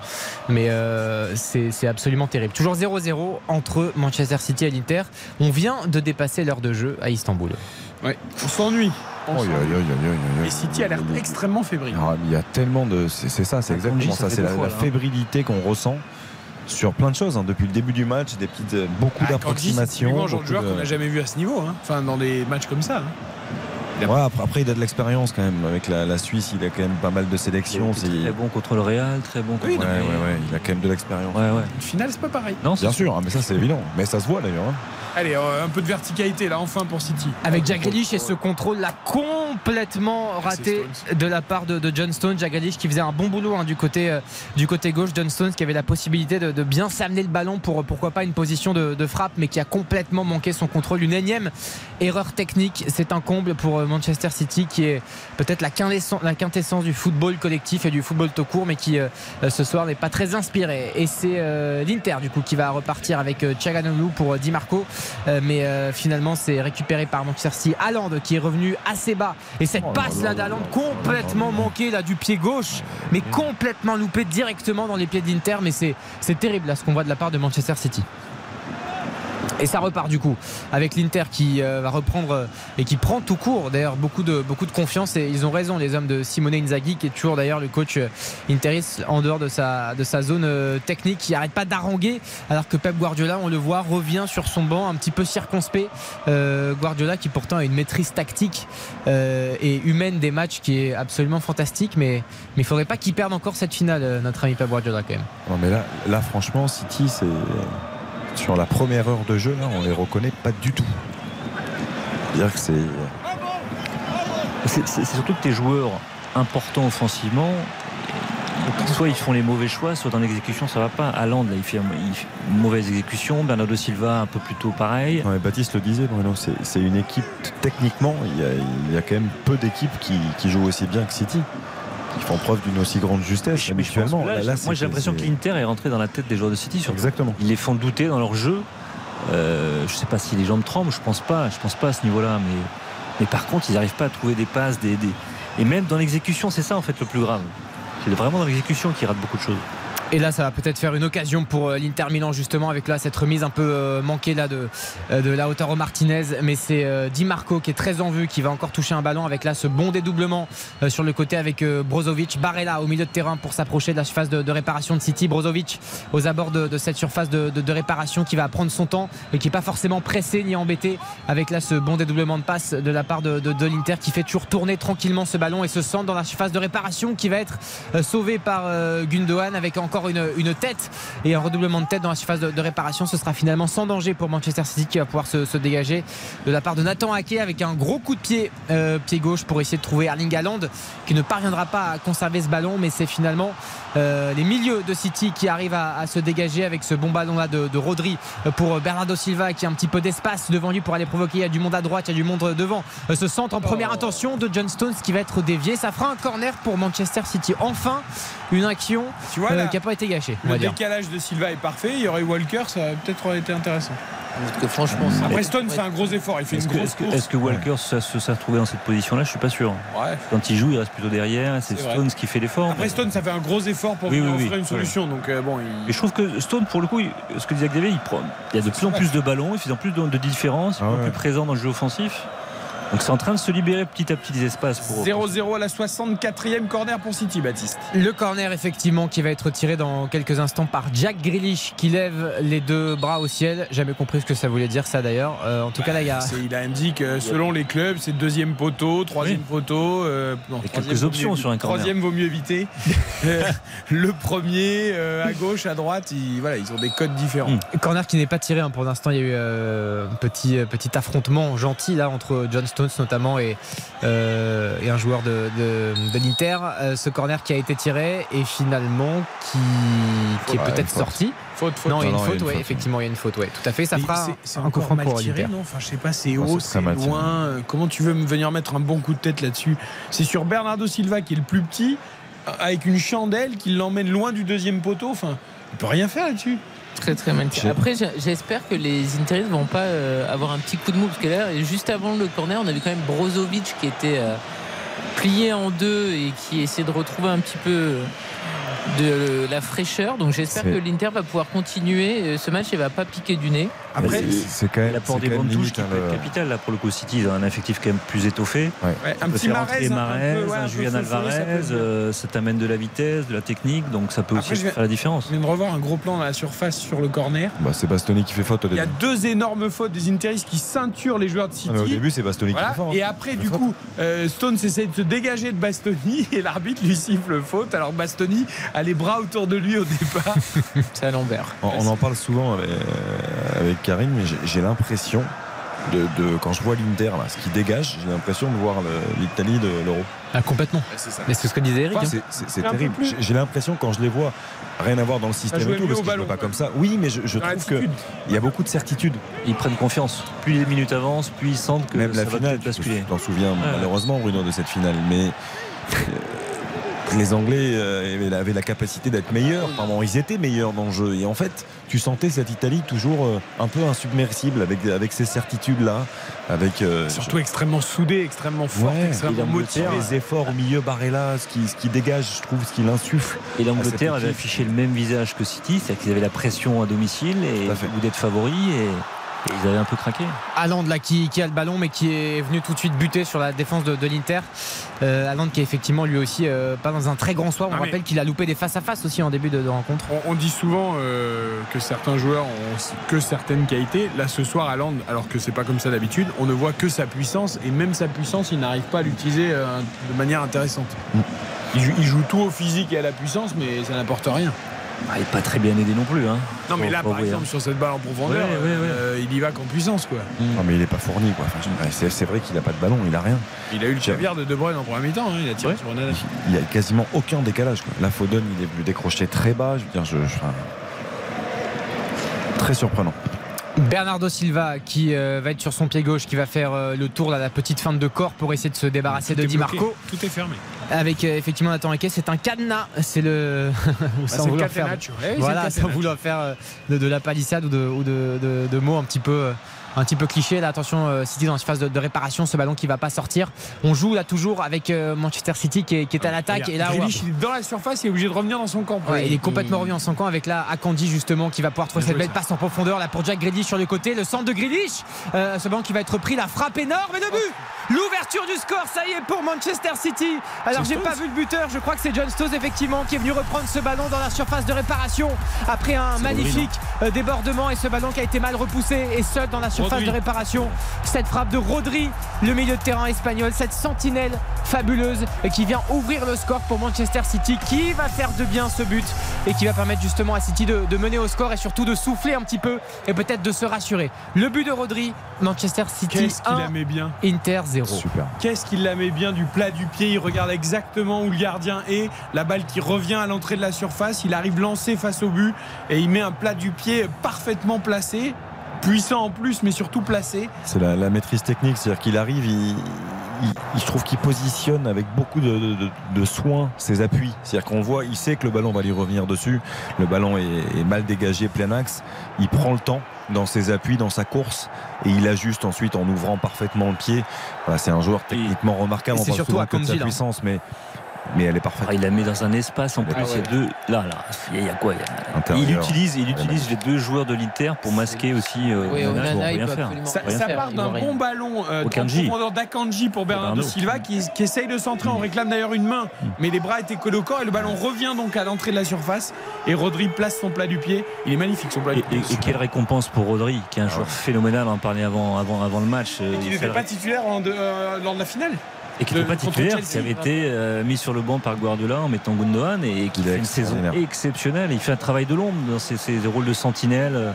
Mais euh, c'est c'est absolument terrible. Toujours 0-0 entre Manchester City et l'Inter. On vient de dépasser l'heure de jeu à Istanbul. Ouais, on s'ennuie. Oh. Et City a l'air extrêmement fébrile. Ah, Il y a tellement de. C'est ça, c'est exactement ça C'est la, fébrilité qu'on ressent sur plein de choses. hein. Depuis le début du match, des petites, euh, beaucoup Ah, c'est d'approximations. de beaucoup joueur de- qu'on n'a jamais vu à ce niveau. hein. Enfin, dans des matchs comme ça. hein. Ouais, après, après, il a de l'expérience quand même. Avec la, la Suisse, il a quand même pas mal de sélections. c'est- très bon contre le Real, très bon contre Oui, Ouais, le ouais, Real. ouais, il a quand même de l'expérience. Ouais, ouais. Une finale, c'est pas pareil. Non, c'est Bien sûr, hein, mais ça c'est évident. Mais ça se voit d'ailleurs. Allez, euh, un peu de verticalité là, enfin pour City. Avec Jack Grealish et ce contrôle là complètement raté C'est de la part de, de John Stones. Jack Grealish qui faisait un bon boulot hein, du, côté, euh, du côté gauche. John Stones qui avait la possibilité de, de bien s'amener le ballon pour pourquoi pas une position de, de frappe, mais qui a complètement manqué son contrôle. Une énième erreur technique. C'est un comble pour euh, Manchester City qui est peut-être la quintessence, la quintessence du football collectif et du football tout court, mais qui euh, ce soir n'est pas très inspiré. Et c'est euh, l'Inter du coup qui va repartir avec euh, Thiaganoglu pour euh, Di Marco. Euh, mais euh, finalement c'est récupéré par Manchester City. Haaland qui est revenu assez bas. Et cette Oh passe là d'Haaland complètement manquée là du pied gauche. Mais complètement loupée directement dans les pieds d'Inter. Mais c'est c'est terrible là ce qu'on voit de la part de Manchester City Et ça repart du coup avec l'Inter qui euh, va reprendre euh, et qui prend tout court. D'ailleurs beaucoup de, beaucoup de confiance et ils ont raison les hommes de Simone Inzaghi qui est toujours d'ailleurs le coach euh, interiste en dehors de sa, de sa zone technique qui n'arrête pas d'arranger alors que Pep Guardiola on le voit revient sur son banc un petit peu circonspect. Guardiola qui pourtant a une maîtrise tactique et humaine des matchs qui est absolument fantastique mais il faudrait pas qu'il perde encore cette finale notre ami Pep Guardiola quand même. Non mais là, là franchement City c'est sur la première heure de jeu, là, on les reconnaît pas du tout. Dire que c'est. C'est surtout que tes joueurs importants offensivement, soit ils font les mauvais choix, soit dans l'exécution ça va pas. Allende là, il fait une mauvaise exécution. Bernardo Silva un peu plus tôt pareil. Baptiste le disait, Bruno, c'est une équipe techniquement. Il y, a, quand même peu d'équipes qui, qui jouent aussi bien que City qui font preuve d'une aussi grande justesse habituellement. moi j'ai l'impression que l'Inter est rentré dans la tête des joueurs de City. Exactement. Ils les font douter dans leur jeu. Euh, je sais pas si les jambes tremblent, je pense pas, je pense pas à ce niveau-là, mais, mais par contre ils n'arrivent pas à trouver des passes, des, et même dans l'exécution, c'est ça en fait le plus grave. C'est vraiment dans l'exécution qu'ils ratent beaucoup de choses. Et là, ça va peut-être faire une occasion pour euh, l'Inter Milan, justement, avec là cette remise un peu euh, manquée là de, euh, de la hauteur au Martinez. Mais c'est Di Marco qui est très en vue, qui va encore toucher un ballon avec là ce bon dédoublement sur le côté avec Brozovic. Barella au milieu de terrain pour s'approcher de la surface de, réparation de City. Brozovic aux abords de, cette surface de, réparation qui va prendre son temps et qui n'est pas forcément pressé ni embêté avec là ce bon dédoublement de passe de la part de, l'Inter qui fait toujours tourner tranquillement ce ballon et se sent dans la surface de réparation qui va être sauvé par Gundogan avec encore une, tête et un redoublement de tête dans la surface de, réparation. Ce sera finalement sans danger pour Manchester City qui va pouvoir se, dégager de la part de Nathan Ake avec un gros coup de pied, euh, pied gauche pour essayer de trouver Erling Haaland qui ne parviendra pas à conserver ce ballon, mais c'est finalement euh, les milieux de City qui arrivent à, se dégager avec ce bon ballon là de, Rodri pour Bernardo Silva qui a un petit peu d'espace devant lui pour aller provoquer. Il y a du monde à droite, il y a du monde devant. Euh, ce centre en première intention de John Stones qui va être dévié. Ça fera un corner pour Manchester City. Enfin, une action qui n'a pas été gâchée. Le décalage de Silva est parfait. Il y aurait Walker, ça aurait peut-être été intéressant. que franchement, Après Stone fait un gros effort, il fait est-ce une grosse Est-ce que Walker se serait retrouvé dans cette position-là? Je suis pas sûr. Quand il joue, il reste plutôt derrière. C'est Stone qui fait l'effort. Après Stone, ça fait un gros effort pour oui, offrir une solution. Donc euh, bon. Et je trouve que Stone, pour le coup, ce que disait Xavier, il, prend, il y a de plus en plus de ballons, il fait de plus de, différences, il est ah plus présent dans le jeu offensif. Donc c'est en train de se libérer petit à petit des espaces pour. 0-0 à la 64e corner pour City, Baptiste. Le corner, effectivement, qui va être tiré dans quelques instants par Jack Grealish qui lève les deux bras au ciel. Jamais compris ce que ça voulait dire, ça d'ailleurs. Euh, en tout cas, là, il y a. Il a indiqué que selon les clubs, c'est deuxième poteau, troisième poteau. Euh, il y a quelques options sur un corner. Troisième vaut mieux éviter. Euh, le premier, à gauche, à droite, ils, voilà, ils ont des codes différents. Corner qui n'est pas tiré hein. pour l'instant. Il y a eu un petit, petit affrontement gentil là entre Johnston notamment et, euh, et un joueur de, de, l'Inter. Euh, ce corner qui a été tiré et finalement qui, qui est peut-être sorti. Faute, faute. Non, il y a une faute, ouais, effectivement, il y a une faute, ouais. Tout à fait, ça fera c'est un coup franc pour tiré, non? Enfin, je sais pas, c'est haut, c'est loin. Euh, comment tu veux me venir mettre un bon coup de tête là-dessus? C'est sur Bernardo Silva qui est le plus petit, avec une chandelle qui l'emmène loin du deuxième poteau. Enfin, il peut rien faire là-dessus. Très très mal. Après, j'espère que les Interistes vont pas euh, avoir un petit coup de mou parce que là, juste avant le corner, on avait quand même Brozovic qui était euh, plié en deux et qui essayait de retrouver un petit peu de la fraîcheur. Donc j'espère que l'Inter va pouvoir continuer euh, ce match et va pas piquer du nez. Après, c'est quand même l'apport des bonnes touches qui peut être capital là pour le coup. City, ils ont un effectif quand même plus étoffé. un petit Marez, un, Julian Alvarez, euh, ça, t'amène de la vitesse, de la technique, donc ça peut aussi faire la différence. Je viens de revoir un gros plan dans la surface sur le corner. Bah, c'est Bastoni qui fait faute. Il y a deux énormes fautes des Interis qui ceinturent les joueurs de City. au début, c'est Bastoni qui fait fort. Et après, du coup, euh, Stones essaie de se dégager de Bastoni et l'arbitre lui siffle faute. Alors Bastoni a les bras autour de lui au départ. c'est à l'envers. On, en parle souvent avec, avec Karine, mais j'ai l'impression de, quand je vois l'Inter là, ce qui dégage, j'ai l'impression de voir l'Italie de l'Euro. Ah, complètement. Mais c'est ce que disait Eric. Hein. C'est terrible. J'ai l'impression quand je les vois, rien à voir dans le système et tout, parce que je pas comme ça. Oui, mais je, trouve qu'il y a beaucoup de certitudes. Ils prennent confiance. Plus les minutes avancent, plus ils sentent que même la finale. Tu t'en souviens malheureusement, Bruno, de cette finale, mais. Les Anglais euh, avaient la capacité d'être meilleurs. ils étaient meilleurs dans le jeu. Et en fait, tu sentais cette Italie toujours euh, un peu insubmersible avec, avec ces certitudes-là. Avec, euh, Surtout extrêmement soudé, extrêmement fort, extrêmement motivé. Les efforts au milieu, Barella, ce qui, ce qui dégage, je trouve, ce qui l'insuffle. Et l'Angleterre avait affiché le même visage que City, c'est-à-dire qu'ils avaient la pression à domicile et vous d'être favori. Et ils avaient un peu craqué. Allende là qui, qui, a le ballon mais qui est venu tout de suite buter sur la défense de, de l'Inter. Euh, Allende qui est effectivement lui aussi euh, pas dans un très grand soir. On Ah, rappelle qu'il a loupé des face à face aussi en début de, de rencontre. On, on dit souvent euh, que certains joueurs ont que certaines qualités. Là ce soir à Land, alors que c'est pas comme ça d'habitude, on ne voit que sa puissance et même sa puissance, il n'arrive pas à l'utiliser euh, de manière intéressante. Il joue, il joue tout au physique et à la puissance, mais ça n'apporte rien. Ah, il n'est pas très bien aidé non plus. Hein. Non mais là par exemple hein. sur cette balle en profondeur, Ouais, ouais, ouais. euh, il y va qu'en puissance quoi. Non, mais il est pas fourni. quoi. Enfin, c'est, c'est vrai qu'il a pas de ballon, il a rien. Il a eu le caviar de De Bruyne en première mi-temps, hein, il a tiré sur Onana. Il y a quasiment aucun décalage. Quoi. Là, Foden, il est venu décrocher très bas. Je veux dire, je, je- enfin, très surprenant. Bernardo Silva qui euh, va être sur son pied gauche, qui va faire euh, le tour à la petite feinte de corps pour essayer de se débarrasser de Tout Di Marco. Tout est fermé. Avec euh, effectivement Nathan Eke, c'est un cadenas, c'est le sans vouloir faire, voilà, sans vouloir faire de, de la palissade ou de, ou de, de- de mots un petit peu euh, un petit peu cliché là attention euh, City dans une phase de, de réparation ce ballon qui va pas sortir. On joue là toujours avec euh, Manchester City qui est, qui est à l'attaque et là Grealish, il est dans la surface, il est obligé de revenir dans son camp. Ouais, il est complètement revenu en son camp avec là Akandi justement qui va pouvoir trouver cette belle ça. passe en profondeur là pour Jack Grealish sur le côté. Le centre de Grealish Euh, ce ballon qui va être pris la frappe énorme et de but! L'ouverture du score ça y est pour Manchester City. Alors j'ai pas vu le buteur je crois que c'est John Stones effectivement qui est venu reprendre ce ballon dans la surface de réparation après un magnifique débordement et ce ballon qui a été mal repoussé et seul dans la surface Rodri. de réparation cette frappe de Rodri le milieu de terrain espagnol cette sentinelle fabuleuse qui vient ouvrir le score pour Manchester City qui va faire de bien ce but et qui va permettre justement à City de, de mener au score et surtout de souffler un petit peu et peut-être de se rassurer le but de Rodri Manchester City Qu'est-ce qu'il 1 la met bien Inter 0 Super. Qu'est-ce qu'il la met bien du plat du pied Il regarde exactement où le gardien est. La balle qui revient à l'entrée de la surface. Il arrive lancé face au but et il met un plat du pied parfaitement placé. Puissant en plus, mais surtout placé. C'est la, la maîtrise technique, c'est-à-dire qu'il arrive, il, il- il- je trouve qu'il positionne avec beaucoup de, de- de- de soin ses appuis. C'est-à-dire qu'on voit, il sait que le ballon va lui revenir dessus. Le ballon est, est mal dégagé, plein axe. Il prend le temps dans ses appuis, dans sa course, et il ajuste ensuite en ouvrant parfaitement le pied. Voilà, c'est un joueur techniquement remarquable. On parle souvent que de sa là. puissance, mais, mais elle est parfaite. Ah, il la met dans un espace en plus. Ah Il y a ouais. deux. Là, là, il y a quoi il y a- Intérieur. Il utilise, il utilise les deux joueurs de l'Inter pour masquer aussi. euh, Oui, Onana, pour rien faire. Ça, Rien ça faire. part d'un bon ballon euh, d'Akanji pour Bernardo Bernardo. Silva qui, qui essaye de centrer. On réclame d'ailleurs une main, mais les bras étaient collés au corps et le ballon revient donc à l'entrée de la surface. Et Rodri place son plat du pied. Il est magnifique son plat Et, du pied. et- et quelle récompense pour Rodri, qui est un joueur phénoménal. On en parlait avant, avant, avant le match. euh, Il fait- pas titulaire en de- euh, lors de la finale. Et qui le- n'était pas titulaire, qui avait été euh, mis sur le banc par Guardiola en mettant Gundogan et qui fait une saison exceptionnelle. Il fait un travail de l'ombre dans ses, ses rôles de sentinelle. euh,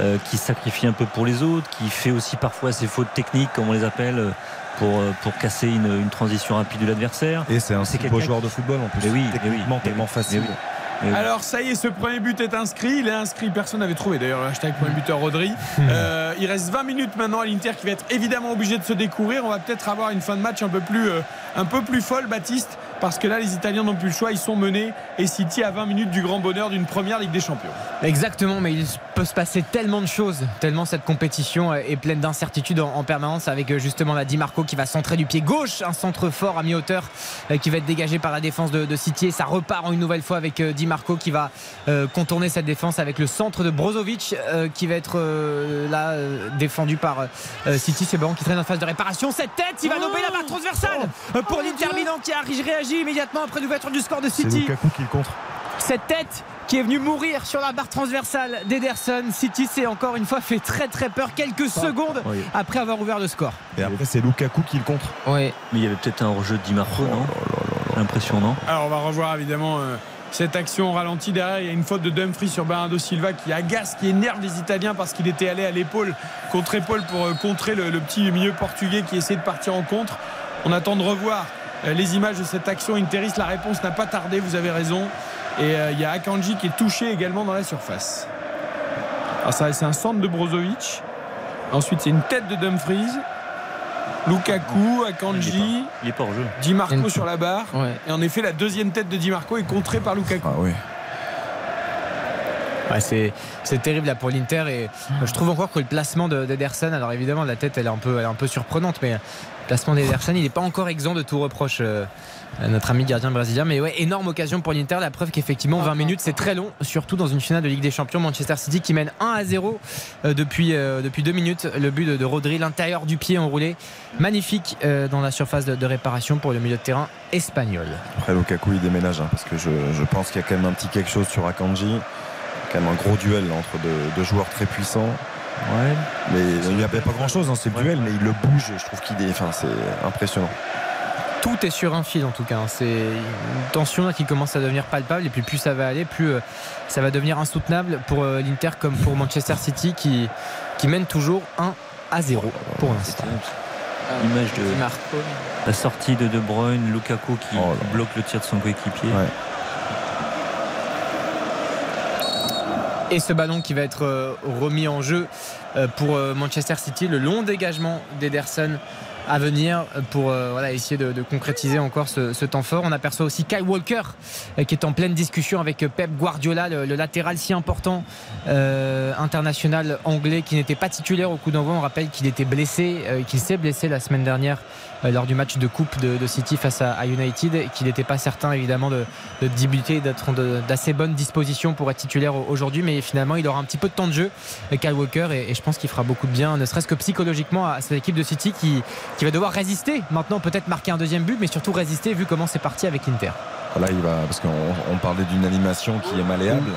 euh, qui sacrifie un peu pour les autres, qui fait aussi parfois ses fautes techniques, comme on les appelle, euh, pour, euh, pour casser une, une transition rapide de l'adversaire. Et c'est un beau joueur de football en plus. Mais oui, mais oui, techniquement mais tellement oui, facile. mais oui. Alors ça y est, ce premier but est inscrit. Il est inscrit, personne n'avait trouvé d'ailleurs le hashtag premier buteur Rodri. Euh, il reste 20 minutes maintenant à l'Inter qui va être évidemment obligé de se découvrir. On va peut-être avoir une fin de match un peu plus, euh, un peu plus folle, Baptiste, parce que là les Italiens n'ont plus le choix, ils sont menés et City à 20 minutes du grand bonheur d'une première Ligue des Champions. Exactement, mais il peut se passer tellement de choses, tellement cette compétition est pleine d'incertitudes en, en permanence avec euh, justement la Di Marco qui va centrer du pied gauche, un centre fort à mi-hauteur euh, qui va être dégagé par la défense de, de City et ça repart en une nouvelle fois avec euh, Di Marco qui va euh, contourner cette défense avec le centre de Brozovic euh, qui va être euh, là défendu par City. C'est ballon qui traîne en phase de réparation. Cette tête, il va lober la barre transversale euh, pour l'Inter Milan qui a réagi immédiatement après l'ouverture du score de C'est City Lukaku qui le contre. cette tête qui est venue mourir sur la barre transversale d'Ederson. City s'est encore une fois fait très très peur quelques secondes Oui. après avoir ouvert le score. Et après, c'est Lukaku qui le contre. Ouais. Mais il y avait peut-être un hors-jeu de Di Marco, non L'impression, non Alors on va revoir évidemment euh, cette action au ralenti. Derrière, il y a une faute de Dumfries sur Bernardo Silva qui agace, qui énerve les Italiens parce qu'il était allé à l'épaule contre épaule pour euh, contrer le, le petit milieu portugais qui essaie de partir en contre. On attend de revoir euh, les images de cette action interiste. La réponse n'a pas tardé, vous avez raison. Et euh, il y a Akanji qui est touché également dans la surface. Alors ça, c'est un centre de Brozovic. Ensuite, c'est une tête de Dumfries. Lukaku, Akanji, Il est pas hors-jeu. Di Marco sur la barre. Ouais. Et en effet, la deuxième tête de Di Marco est contrée par Lukaku. Ah oui. c'est, terrible là pour l'Inter et je trouve encore que le placement d'Ederson, alors évidemment la tête elle est un peu, elle est un peu surprenante, mais placement d'Ederson il n'est pas encore exempt de tout reproche. Euh, notre ami gardien brésilien. Mais ouais, énorme occasion pour l'Inter. La preuve qu'effectivement, 20 minutes, c'est très long, surtout dans une finale de Ligue des Champions. Manchester City qui mène 1 à 0 euh, depuis, euh, depuis 2 minutes. Le but de, Rodri, l'intérieur du pied enroulé. Magnifique euh, dans la surface de, réparation pour le milieu de terrain espagnol. Après, Lukaku, il déménage hein, parce que je, pense qu'il y a quand même un petit quelque chose sur Akanji. Quand même un gros duel entre deux, joueurs très puissants. Ouais. Mais il n'y avait pas grand chose dans ce duel, mais il le bouge. Je trouve qu'il est. Enfin, c'est impressionnant tout est sur un fil en tout cas. Hein. C'est une tension qui commence à devenir palpable et puis plus ça va aller, plus euh, ça va devenir insoutenable pour euh, l'Inter comme pour Manchester City qui, qui mène toujours 1 à 0 pour l'instant. L'image de la sortie de De Bruyne, Lukaku qui oh bloque le tir de son coéquipier. Et ce ballon qui va être euh, remis en jeu pour Manchester City, le long dégagement d'Ederson à venir pour euh, essayer de, concrétiser encore ce, temps fort. On aperçoit aussi Kyle Walker euh, qui est en pleine discussion avec Pep Guardiola, le, latéral si important euh, international anglais qui n'était pas titulaire au coup d'envoi. On rappelle qu'il était blessé, qu'il s'est blessé la semaine dernière lors du match de coupe de, City face à, United, qu'il n'était pas certain évidemment de, de débuter, d'être d'assez bonne disposition pour être titulaire aujourd'hui, mais finalement il aura un petit peu de temps de jeu, Kyle Walker, et, je pense qu'il fera beaucoup de bien, ne serait-ce que psychologiquement à cette équipe de City qui, va devoir résister. Maintenant, peut-être marquer un deuxième but, mais surtout résister vu comment c'est parti avec l'Inter. Là, il va, parce qu'on parlait d'une animation qui est malléable.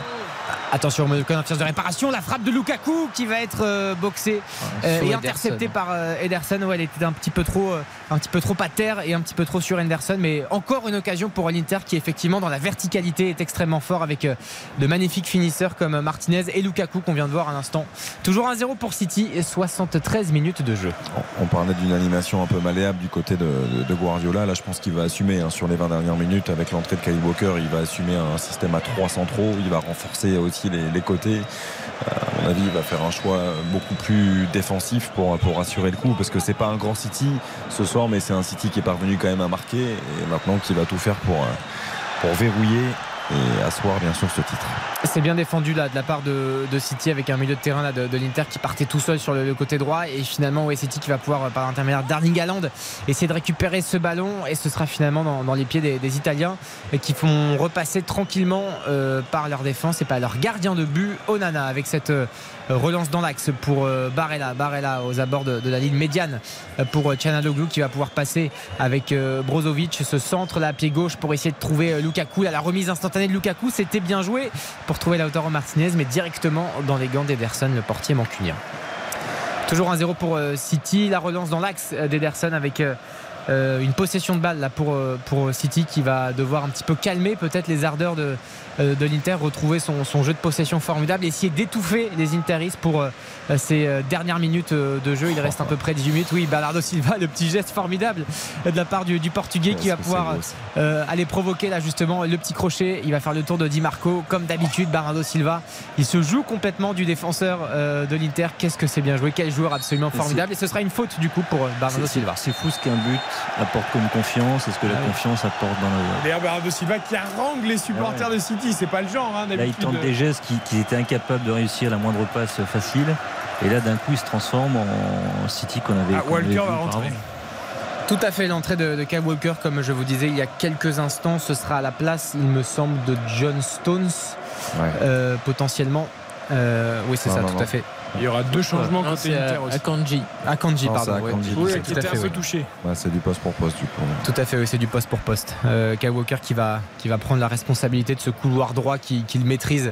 Attention, de réparation, la frappe de Lukaku qui va être euh, boxée euh, et interceptée par euh, Ederson. elle était un petit peu trop, un petit peu trop à terre et un petit peu trop sur Ederson, mais encore une occasion pour l'Inter qui effectivement dans la verticalité est extrêmement fort avec de magnifiques finisseurs comme Martinez et Lukaku qu'on vient de voir à l'instant. Toujours 1-0 pour City et 73 minutes de jeu. On parlait d'une animation un peu malléable du côté de, Guardiola. Là, je pense qu'il va assumer hein, sur les 20 dernières minutes avec l'entrée de Kyle Walker. Il va assumer un système à 3 centraux. Il va renforcer aussi les, côtés. Euh, à mon avis, il va faire un choix beaucoup plus défensif pour, pour assurer le coup parce que c'est pas un grand City ce soir, mais c'est un City qui est parvenu quand même à marquer et maintenant qui va tout faire pour, euh, pour verrouiller et asseoir bien sûr ce titre. C'est bien défendu là de la part de, City avec un milieu de terrain là, de, l'Inter qui partait tout seul sur le, côté droit et finalement ouais, City qui va pouvoir par l'intermédiaire d'Arling Haaland essayer de récupérer ce ballon et ce sera finalement dans, les pieds des, Italiens qui font repasser tranquillement euh, par leur défense et par leur gardien de but Onana avec cette euh, relance dans l'axe pour euh, Barella. Barella aux abords de, la ligne médiane pour Chanaloglu qui va pouvoir passer avec Brozovic ce centre là à pied gauche pour essayer de trouver Lukaku. La remise instantanée de Lukaku c'était bien joué pour trouver Lautaro Martinez, mais directement dans les gants d'Ederson, le portier mancunien. Toujours un 0 pour euh, City, la relance dans l'axe d'Ederson avec euh, euh, une possession de balle là pour, pour City qui va devoir un petit peu calmer peut-être les ardeurs de, euh, de l'Inter retrouver son, jeu de possession formidable et essayer d'étouffer les Interistes pour euh, ces euh, dernières minutes de jeu. Il reste à peu près 18 minutes. Oui, Bernardo Silva, le petit geste formidable de la part du, Portugais qui va pouvoir aller provoquer là justement le petit crochet. Il va faire le tour de Di Marco comme d'habitude. Bernardo Silva, il se joue complètement du défenseur de l'Inter. Qu'est-ce que c'est bien joué Quel joueur absolument formidable et ce sera une faute du coup pour Bernardo Silva. C'est fou ce qu'un but apporte comme confiance. Est-ce que la ah confiance apporte dans le. D'ailleurs, Bernardo Silva qui harangue les supporters de City c'est pas le genre. Hein, là, il tente des gestes qui, étaient incapables de réussir la moindre passe facile. Et là, d'un coup, il se transforme en City qu'on avait. Ah, Walker va rentrer. Tout à fait, l'entrée de, Kyle Walker, comme je vous disais il y a quelques instants, ce sera à la place, il me semble, de John Stones, euh, potentiellement. Euh, oui, c'est ça, tout à fait. Il y aura deux changements côté Inter aussi. Akanji. Akanji, pardon. Oui, qui était un peu touché. c'est du poste pour poste du coup. Tout à fait, oui, c'est du poste pour poste. Euh, Kyle Walker qui va, qui va prendre la responsabilité de ce couloir droit qu'il maîtrise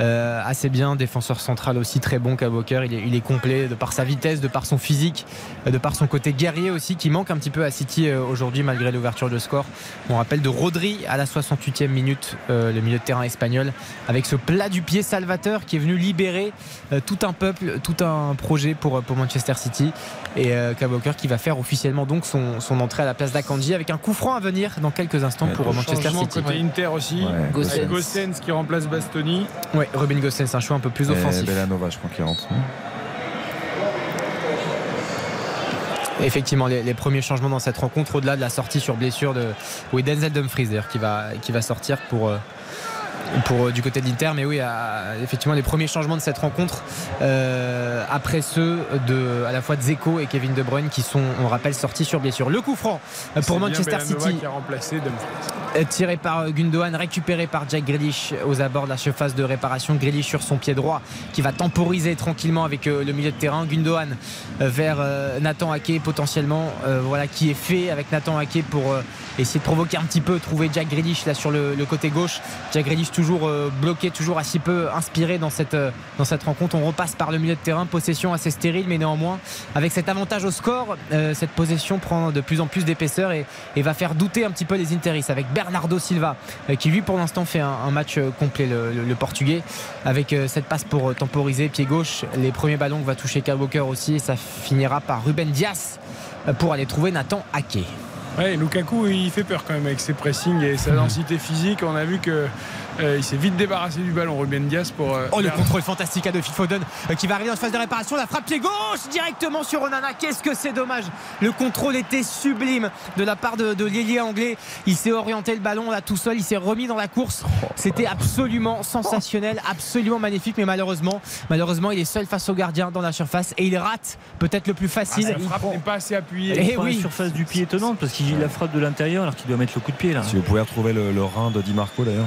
euh, assez bien. Défenseur central aussi très bon, Kyle Walker. Il est, il est, complet de par sa vitesse, de par son physique, de par son côté guerrier aussi qui manque un petit peu à City euh, aujourd'hui malgré l'ouverture de score. On rappelle de Rodri à la 68e minute, euh, le milieu de terrain espagnol, avec ce plat du pied salvateur qui est venu libérer tout un peuple tout un projet pour, pour Manchester City. Et euh, qui va faire officiellement donc son, son entrée à la place d'Akanji avec un coup franc à venir dans quelques instants pour Manchester City. côté Inter aussi. Ouais. Gossens. qui remplace Bastoni. Oui, Robin Gossens, un choix un peu plus offensif. Bellanova, je crois qu'il rentre. Effectivement, les, premiers changements dans cette rencontre, au-delà de la sortie sur blessure de oui, Denzel Dumfries qui va, qui va sortir pour, euh, pour du côté de l'Inter. Mais oui, effectivement, les premiers changements de cette rencontre après ceux de à la fois de Zeko et Kevin De Bruyne qui sont, on rappelle, sortis sur blessure. Le coup franc pour Manchester City. Qui a remplacé tiré par Gundogan, récupéré par Jack Grealish aux abords de la surface de réparation. Grealish sur son pied droit qui va temporiser tranquillement avec le milieu de terrain. Gundogan vers Nathan Ake potentiellement, voilà qui est fait avec Nathan Ake pour essayer de provoquer un petit peu, trouver Jack Grealish là sur le, côté gauche. Jack Grealish toujours euh, bloqué, toujours assez peu inspiré dans cette, euh, dans cette rencontre. On repasse par le milieu de terrain, possession assez stérile, mais néanmoins avec cet avantage au score, euh, cette possession prend de plus en plus d'épaisseur et, va faire douter un petit peu les Interis avec Bernardo Silva qui lui pour l'instant fait un, match complet le, portugais avec cette passe pour temporiser pied gauche. Les premiers ballons va toucher Kyle Walker aussi et ça finira par Ruben Dias pour aller trouver Nathan Ake. Ouais, Lukaku, il fait peur quand même avec ses pressings et sa densité physique. On a vu que euh, il s'est vite débarrassé du ballon, Ruben Dias. Pour, euh, oh, le contrôle fantastique à de Foden euh, qui va arriver en phase de réparation. La frappe pied gauche directement sur Onana. Qu'est-ce que c'est dommage. Le contrôle était sublime de la part de, de anglais. Il s'est orienté le ballon là tout seul. Il s'est remis dans la course. C'était absolument sensationnel, absolument magnifique. Mais malheureusement, malheureusement, il est seul face au gardien dans la surface et il rate peut-être le plus facile. Ah, la frappe n'est pas assez appuyée. Et eh oui. surface du pied étonnante parce qu'il la frappe de l'intérieur alors qu'il doit mettre le coup de pied là. Si vous pouvez retrouver le, le rein de Di Marco d'ailleurs.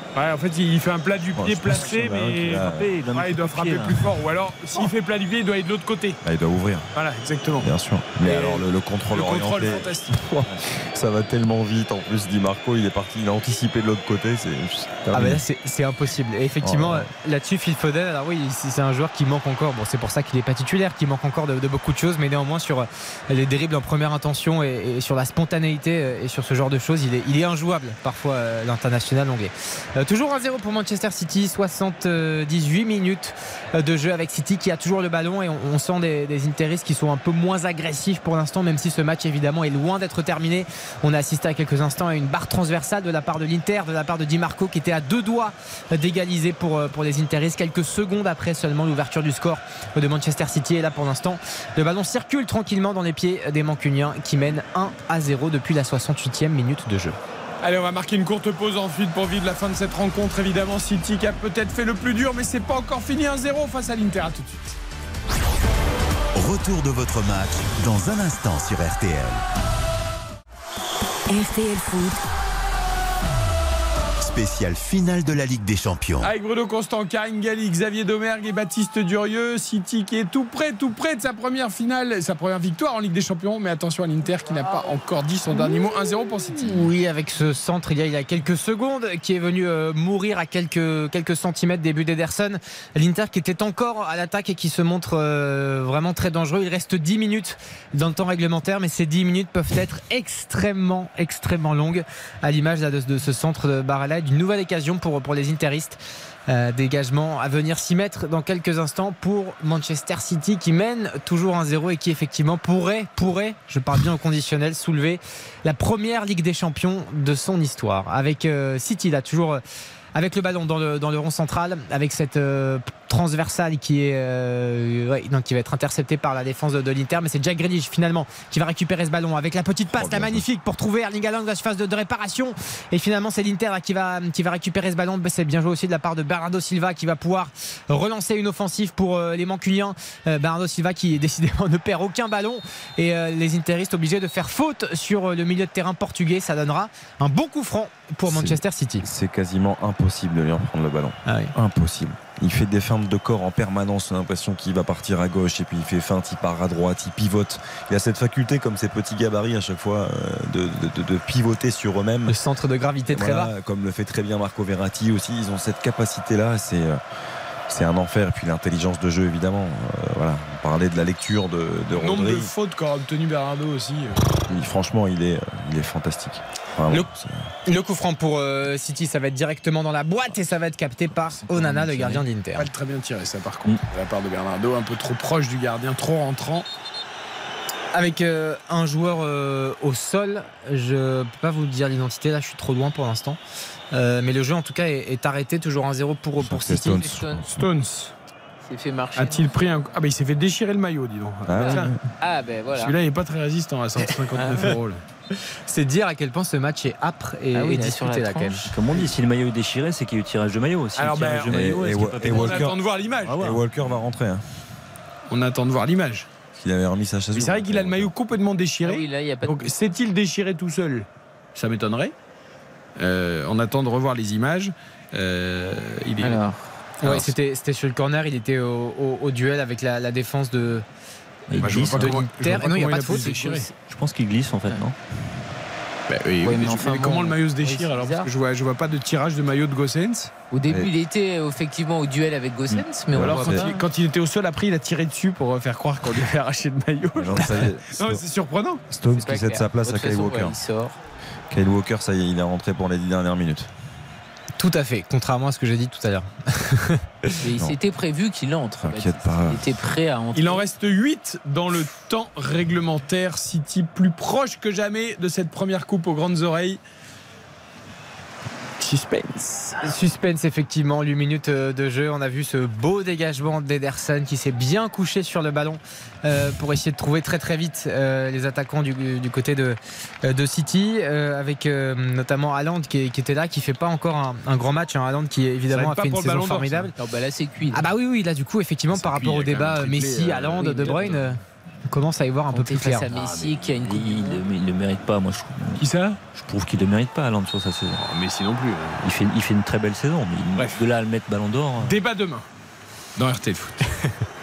Ouais, en fait, il fait un plat du pied placé, mais il, doit frapper plus fort. Ou alors, s'il fait plat du pied, il doit aller de l'autre côté. Ah, il doit ouvrir. Voilà, exactement. Bien sûr. Mais alors, le, contrôle le contrôle fantastique. ça va tellement vite. En plus, Di Marco, il est parti, il a anticipé de l'autre côté. C'est ah, mais là, c'est impossible. Et effectivement, là-dessus, Phil Foden, alors oui, c'est un joueur qui manque encore. Bon, c'est pour ça qu'il n'est pas titulaire, qui manque encore de, beaucoup de choses, mais néanmoins, sur les dérives en première intention et, sur la spontanéité et sur ce genre de choses, il est, il est injouable parfois, euh, l'international anglais. Euh, toujours 1-0 pour Manchester City, 78 minutes de jeu avec City qui a toujours le ballon et on, sent des, des qui sont un peu moins agressifs pour l'instant, même si ce match évidemment est loin d'être terminé. On a assisté à quelques instants à une barre transversale de la part de l'Inter, de la part de Di Marco qui était à deux doigts d'égaliser pour, euh, les Interistes quelques secondes après seulement l'ouverture du score de Manchester City. Et là pour l'instant, le ballon circule tranquillement dans les pieds des Mancuniens qui mènent 1 à 0 depuis la 68e minute de jeu. Allez, on va marquer une courte pause ensuite pour vivre la fin de cette rencontre. Évidemment, City qui a peut-être fait le plus dur, mais c'est pas encore fini 1-0 face à l'Inter. À tout de suite. Retour de votre match dans un instant sur RTL. RTL Foot spécial finale de la Ligue des Champions. Avec Bruno Constant, Karine Galli, Xavier Domergue et Baptiste Durieux. City qui est tout près, tout près de sa première finale, sa première victoire en Ligue des Champions. Mais attention à l'Inter qui n'a pas encore dit son dernier mot. 1-0 pour City. Oui, avec ce centre il y a, il y a quelques secondes qui est venu euh, mourir à quelques, quelques centimètres des buts d'Ederson. L'Inter qui était encore à l'attaque et qui se montre euh, vraiment très dangereux. Il reste 10 minutes dans le temps réglementaire, mais ces 10 minutes peuvent être extrêmement, extrêmement longues à l'image de, de, ce centre de Barala d'une nouvelle occasion pour, les Interistes. Euh, dégagement à venir s'y mettre dans quelques instants pour Manchester City qui mène toujours 1-0 et qui effectivement pourrait, pourrait, je parle bien au conditionnel, soulever la première Ligue des Champions de son histoire. Avec euh, City là toujours avec le ballon dans le, dans le rond central, avec cette euh, transversale qui est euh, qui va être interceptée par la défense de, l'Inter. Mais c'est Jack Grealish finalement qui va récupérer ce ballon avec la petite passe, la magnifique pour trouver Erling Haaland dans la phase de, réparation. Et finalement, c'est l'Inter qui va, qui va récupérer ce ballon. C'est bien joué aussi de la part de Bernardo Silva qui va pouvoir relancer une offensive pour euh, les Mancuniens. Bernardo Silva qui décidément ne perd aucun ballon et les Interistes obligés de faire faute sur le milieu de terrain portugais. Ça donnera un bon coup franc pour Manchester City. C'est quasiment impossible de lui reprendre le ballon. Ah impossible. Il fait des feintes de corps en permanence. On a l'impression qu'il va partir à gauche et puis il fait feinte, il part à droite, il pivote. Il a cette faculté, comme ses petits gabarits à chaque fois, euh, de, pivoter sur eux-mêmes. Le centre de gravité très bas. Comme le fait très bien Marco Verratti aussi. Ils ont cette capacité-là. C'est. Euh, c'est un enfer. Et puis l'intelligence de jeu, évidemment. Euh, voilà, on parlait de la lecture de, de Le nombre de fautes qu'a obtenu Bernardo aussi. franchement, il est, il est fantastique le, coup franc pour euh, City, ça va être directement dans la boîte et ça va être capté par Onana, le gardien d'Inter. Pas très bien tiré ça par contre, de la part de Bernardo, un peu trop proche du gardien, trop rentrant. Avec euh, un joueur euh, au sol, je peux pas vous dire l'identité, là je suis trop loin pour l'instant. Mais le jeu en tout cas est, arrêté, toujours 1-0 pour, pour City. Stones. Stones. Fait marcher. A-t-il pris un. Ah, bah il s'est fait déchirer le maillot, dis donc. Ah, ah ben voilà. Celui-là, il n'est pas très résistant à 159 euros. C'est dire à quel point ce match est âpre et, Ah oui, et là, sur la disputé là quand même. tranche. Comme on dit, si le maillot est déchiré, c'est qu'il y a eu tirage de maillot. Si Alors, le tirage ben, de maillot, et- pas On Walker- attend de voir l'image. Ah ouais. Et Walker va rentrer. Hein, On attend de voir l'image. qu'il avait remis sa chaise. Mais c'est vrai qu'il a le maillot complètement Ah déchiré. oui, là, il y a pas de- Donc, s'est-il déchiré tout seul? Ça m'étonnerait. Euh, on attend de revoir les images. Euh, il est... Alors, Ouais, Alors, c'était c'était sur le corner, il était au, au- au duel avec la, la défense de, Il Bah, glisse. de l'Inter. Non, il n'y a pas de faute. Je pense qu'il glisse en fait, non Bah oui, Ouais, mais mais enfin, mais comment bon, le maillot se déchire alors Parce bizarre. que je vois, je vois pas de tirage de maillot de Gossens. Au début, il était euh, effectivement au duel avec Gossens, mais Ou on alors voit quand il, quand il était au sol, après il a tiré dessus pour euh, faire croire qu'on lui avait arraché le maillot. Genre, ça y est, Non, mais c'est surprenant. Pas qui cède sa place à Kyle Walker. ouais, il sort. Kyle Walker, ça y est, il est rentré pour les dix dernières minutes. Tout à fait, contrairement à ce que j'ai dit tout à l'heure. Mais Non. c'était prévu qu'il entre. T'inquiète pas. Il était prêt à entrer. Il en reste 8 dans le temps réglementaire. City plus proche que jamais de cette première coupe aux grandes oreilles. Suspense. Suspense, effectivement, 8 minutes euh, de jeu. On a vu ce beau dégagement d'Ederson qui s'est bien couché sur le ballon euh, pour essayer de trouver très très vite euh, les attaquants du, du côté de, de City, avec notamment Haaland qui, était là, qui fait pas encore un, un grand match. Hein. Haaland qui évidemment a fait une saison formidable. Non, bah là, c'est cuit. là. Ah bah oui, oui, là du coup, effectivement, par rapport au débat Messi, Haaland, oui, De Bruyne, on commence à y voir un peu plus clair. à Messi qui a une il, du il, monde. le- il le mérite pas, moi je trouve. Qui ça? Je trouve qu'il le mérite pas, Haaland, sur sa saison. Messi non plus. Il fait, il fait une très belle saison, mais de là à le mettre ballon d'or. euh, Débat demain dans RTL Foot.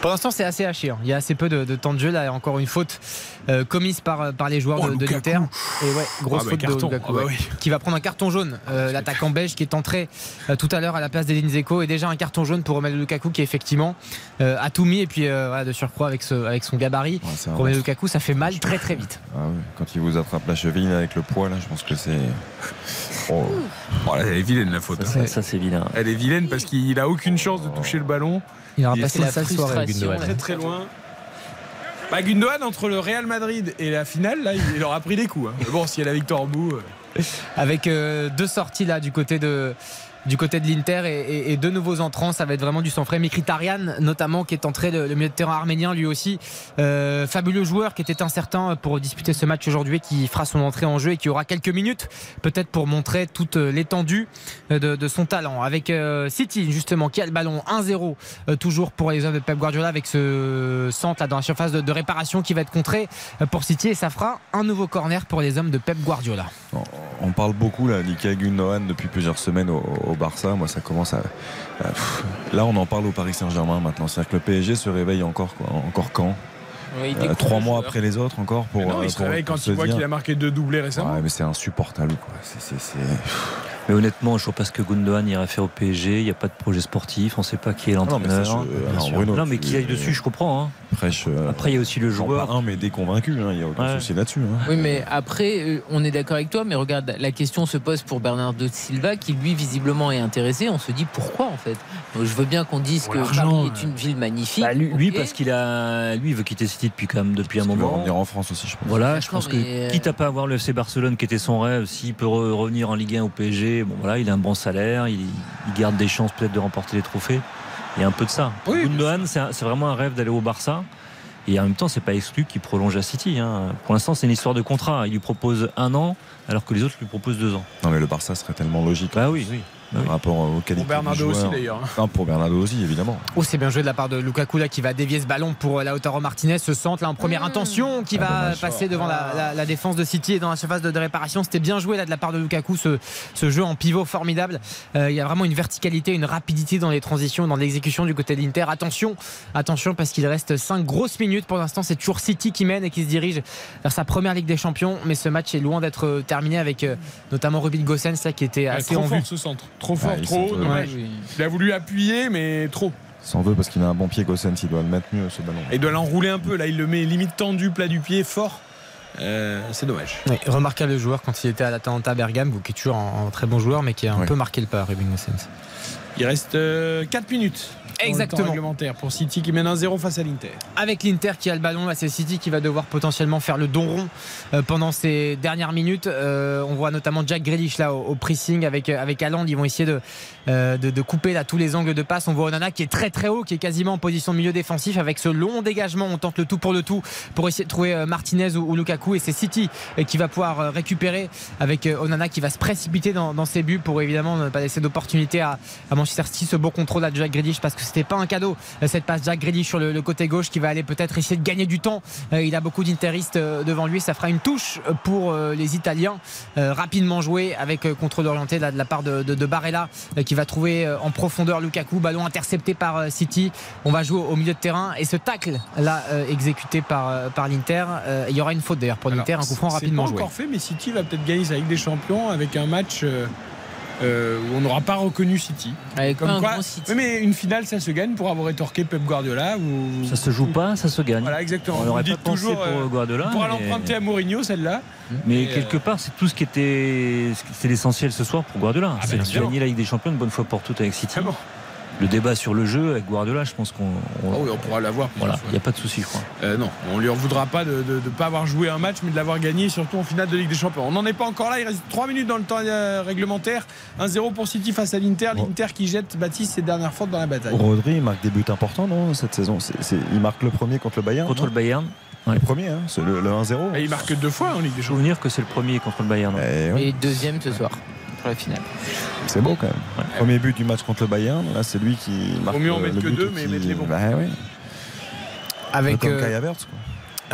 Pour l'instant, c'est assez haché. hein. Il y a assez peu de, de temps de jeu. Là, il y a encore une faute euh, commise par, par les joueurs Oh, de, de l'Inter. Et ouais, grosse Ah bah, faute carton. de Lukaku, Ah bah ouais. qui va prendre un carton jaune. Euh, L'attaquant belge qui est entré euh, tout à l'heure à la place d'Edin Zeko et déjà un carton jaune pour Romelu Lukaku qui effectivement euh, a tout mis et puis euh, voilà, de surcroît avec, ce, avec son gabarit. Ouais, Romelu. Lukaku, ça fait mal très très vite. Ah oui, Quand il vous attrape la cheville avec le poids, là, je pense que c'est. Oh. Oh, là, elle est vilaine la faute. Ça, hein. ça, c'est vilain. Elle est vilaine parce qu'il a aucune chance de toucher le ballon. Il aura passé la la sale soirée Gundogan. Très très loin. Bah, Gundogan, entre le Real Madrid et la finale, là, il aura pris des coups. hein. Mais bon, s'il y a la victoire au bout. euh, avec euh, deux sorties là du côté de du côté de l'Inter et, et- et deux nouveaux entrants, ça va être vraiment du sang frais. Mkhitaryan notamment qui est entré le, milieu de terrain arménien lui aussi, Euh, fabuleux joueur qui était incertain pour disputer ce match aujourd'hui, qui fera son entrée en jeu et qui aura quelques minutes peut-être pour montrer toute l'étendue de, son talent. Avec euh, City justement qui a le ballon 1-0 euh, toujours pour les hommes de Pep Guardiola avec ce centre là dans la surface de, réparation qui va être contré pour City et ça fera un nouveau corner pour les hommes de Pep Guardiola. On- parle beaucoup là Gundogan depuis plusieurs semaines au Barça. Moi, ça commence à. Là, on en parle au Paris Saint-Germain maintenant. C'est-à-dire que le PSG se réveille encore, quoi. Encore quand? Oui, Euh, Trois mois après les autres, encore pour. mais non, euh, il se pour- réveille quand se il voit qu'il a marqué deux doublés récemment. Ouais, mais c'est insupportable, quoi. C'est- c'est- c'est- Mais honnêtement, je ne vois pas ce que Gundogan ira faire au PSG. Il n'y a pas de projet sportif. On ne sait pas qui est l'entraîneur. Bruno, non, mais qu'il aille dessus, je comprends. hein. Prêche. euh, Après, il y a aussi le joueur. un, mais déconvaincu. hein, Il n'y a aucun Ouais. souci là-dessus. hein. Oui, mais après, euh, on est d'accord avec toi, mais regarde, la question se pose pour Bernardo Silva, qui lui, visiblement, est intéressé. On se dit pourquoi, en fait? Donc, Je veux bien qu'on dise Pour que Paris est une ville magnifique. Bah, lui, parce qu'il a, lui, il veut quitter City depuis quand même depuis un Parce qu'il veut moment. revenir en France aussi, je pense. Voilà, je pense que euh, quitte à pas avoir le FC Barcelone qui était son rêve, s'il peut re- revenir en Ligue 1 au PSG, bon voilà, il a un bon salaire, il, il garde des chances peut-être de remporter les trophées. Il y a un peu de ça. Oui, Gundogan, c'est vraiment un rêve d'aller au Barça. Et en même temps, c'est pas exclu qu'il prolonge à City. hein. Pour l'instant, c'est une histoire de contrat. Il lui propose un an, alors que les autres lui proposent deux ans. Non, mais le Barça serait tellement logique. Bah oui, oui. Oui. Par rapport aux qualités Pour Bernardo du aussi joueur. d'ailleurs. pour Bernardo aussi, évidemment. Oh, c'est bien joué de la part de Lukaku là, qui va dévier ce ballon pour Lautaro Martinez. Ce centre là en première intention qui Ah, va dommage. passer devant la, la- la défense de City et dans la surface de, de réparation. C'était bien joué là de la part de Lukaku ce, ce jeu en pivot formidable. Euh, il y a vraiment une verticalité, une rapidité dans les transitions, dans l'exécution du côté de l'Inter. Attention, attention parce qu'il reste 5 grosses minutes. Pour l'instant, c'est toujours City qui mène et qui se dirige vers sa première Ligue des Champions. Mais ce match est loin d'être euh, terminé avec euh, notamment Ruben Gossens là, qui était assez en vue. ce centre. Trop fort, trop haut, dommage. oui. Il a voulu appuyer, mais trop. S'en veut parce qu'il a un bon pied, Gossens. Il doit le mettre mieux, ce ballon. Et il doit l'enrouler un peu. Là, il le met limite tendu, plat du pied, fort. Euh, c'est dommage. Oui, remarquable joueur quand il était à l'Atalanta Bergame, qui est toujours un, un très bon joueur, mais qui a un peu marqué le pas, Ruben Gossens. Il reste 4 minutes. Exactement. réglementaire pour City qui mène 1-0 face à l'Inter. Avec l'Inter qui a le ballon, c'est City qui va devoir potentiellement faire le don rond euh, pendant ces dernières minutes. Euh, on voit notamment Jack Grealish là au, pressing avec avec Haaland. Ils vont essayer de, euh, de, couper là tous les angles de passe. On voit Onana qui est très très haut, qui est quasiment en position de milieu défensif avec ce long dégagement. On tente le tout pour le tout pour essayer de trouver Martinez ou, Lukaku et c'est City qui va pouvoir récupérer avec Onana qui va se précipiter dans, ses buts pour évidemment ne pas laisser d'opportunité à, à Manchester City. Ce beau contrôle à Jack Grealish parce que c'était pas un cadeau cette passe Jack Grealish sur le, côté gauche qui va aller peut-être essayer de gagner du temps. Euh, il a beaucoup d'interistes euh, devant lui. Ça fera une touche pour euh, les Italiens. rapidement joué avec contrôle orienté de la part de, Barella qui va trouver en profondeur Lukaku. Ballon intercepté par City. On va jouer au milieu de terrain et ce tacle là exécuté par, par l'Inter. il y aura une faute d'ailleurs pour l'Inter. Un coup franc rapidement joué. C'est encore fait, mais City va peut-être gagner sa Ligue des Champions avec un match. Euh, où on n'aura pas reconnu City. Comme quoi, City. mais une finale, ça se gagne pour avoir rétorqué Pep Guardiola. Ou... Ça se joue pas, ça se gagne. Voilà, exactement. On n'aurait pas pensé toujours, pour euh, Guardiola. Pour l'emprunter à Mourinho, celle-là. Mais quelque euh, part, c'est tout ce qui était, c'est l'essentiel ce soir pour Guardiola. Ah, c'est de gagner la Ligue des Champions une bonne fois pour toutes avec City. Ah le débat sur le jeu avec Guardiola, je pense qu'on on, oh oui, on pourra l'avoir. Voilà, il n'y a pas de souci, je crois. Euh, non, on lui en voudra pas de ne pas avoir joué un match, mais de l'avoir gagné, surtout en finale de Ligue des Champions. On n'en est pas encore là. Il reste 3 minutes dans le temps euh, réglementaire. 1-0 pour City face à l'Inter. L'Inter qui jette Baptiste ses dernières fautes dans la bataille. Rodri il marque des buts importants, non, cette saison Il marque le premier contre le Bayern. Contre le Bayern. Le premier, hein, le, 1-0. Et il marque deux fois en Ligue des Champions. Souvenir que c'est le premier contre le Bayern. Et, Et deuxième ce soir la finale. C'est beau quand même. Premier but du match contre le Bayern, là c'est lui qui marque. Vaut mieux en mettre que deux, mais mettre les bons. Bah, oui. Avec euh,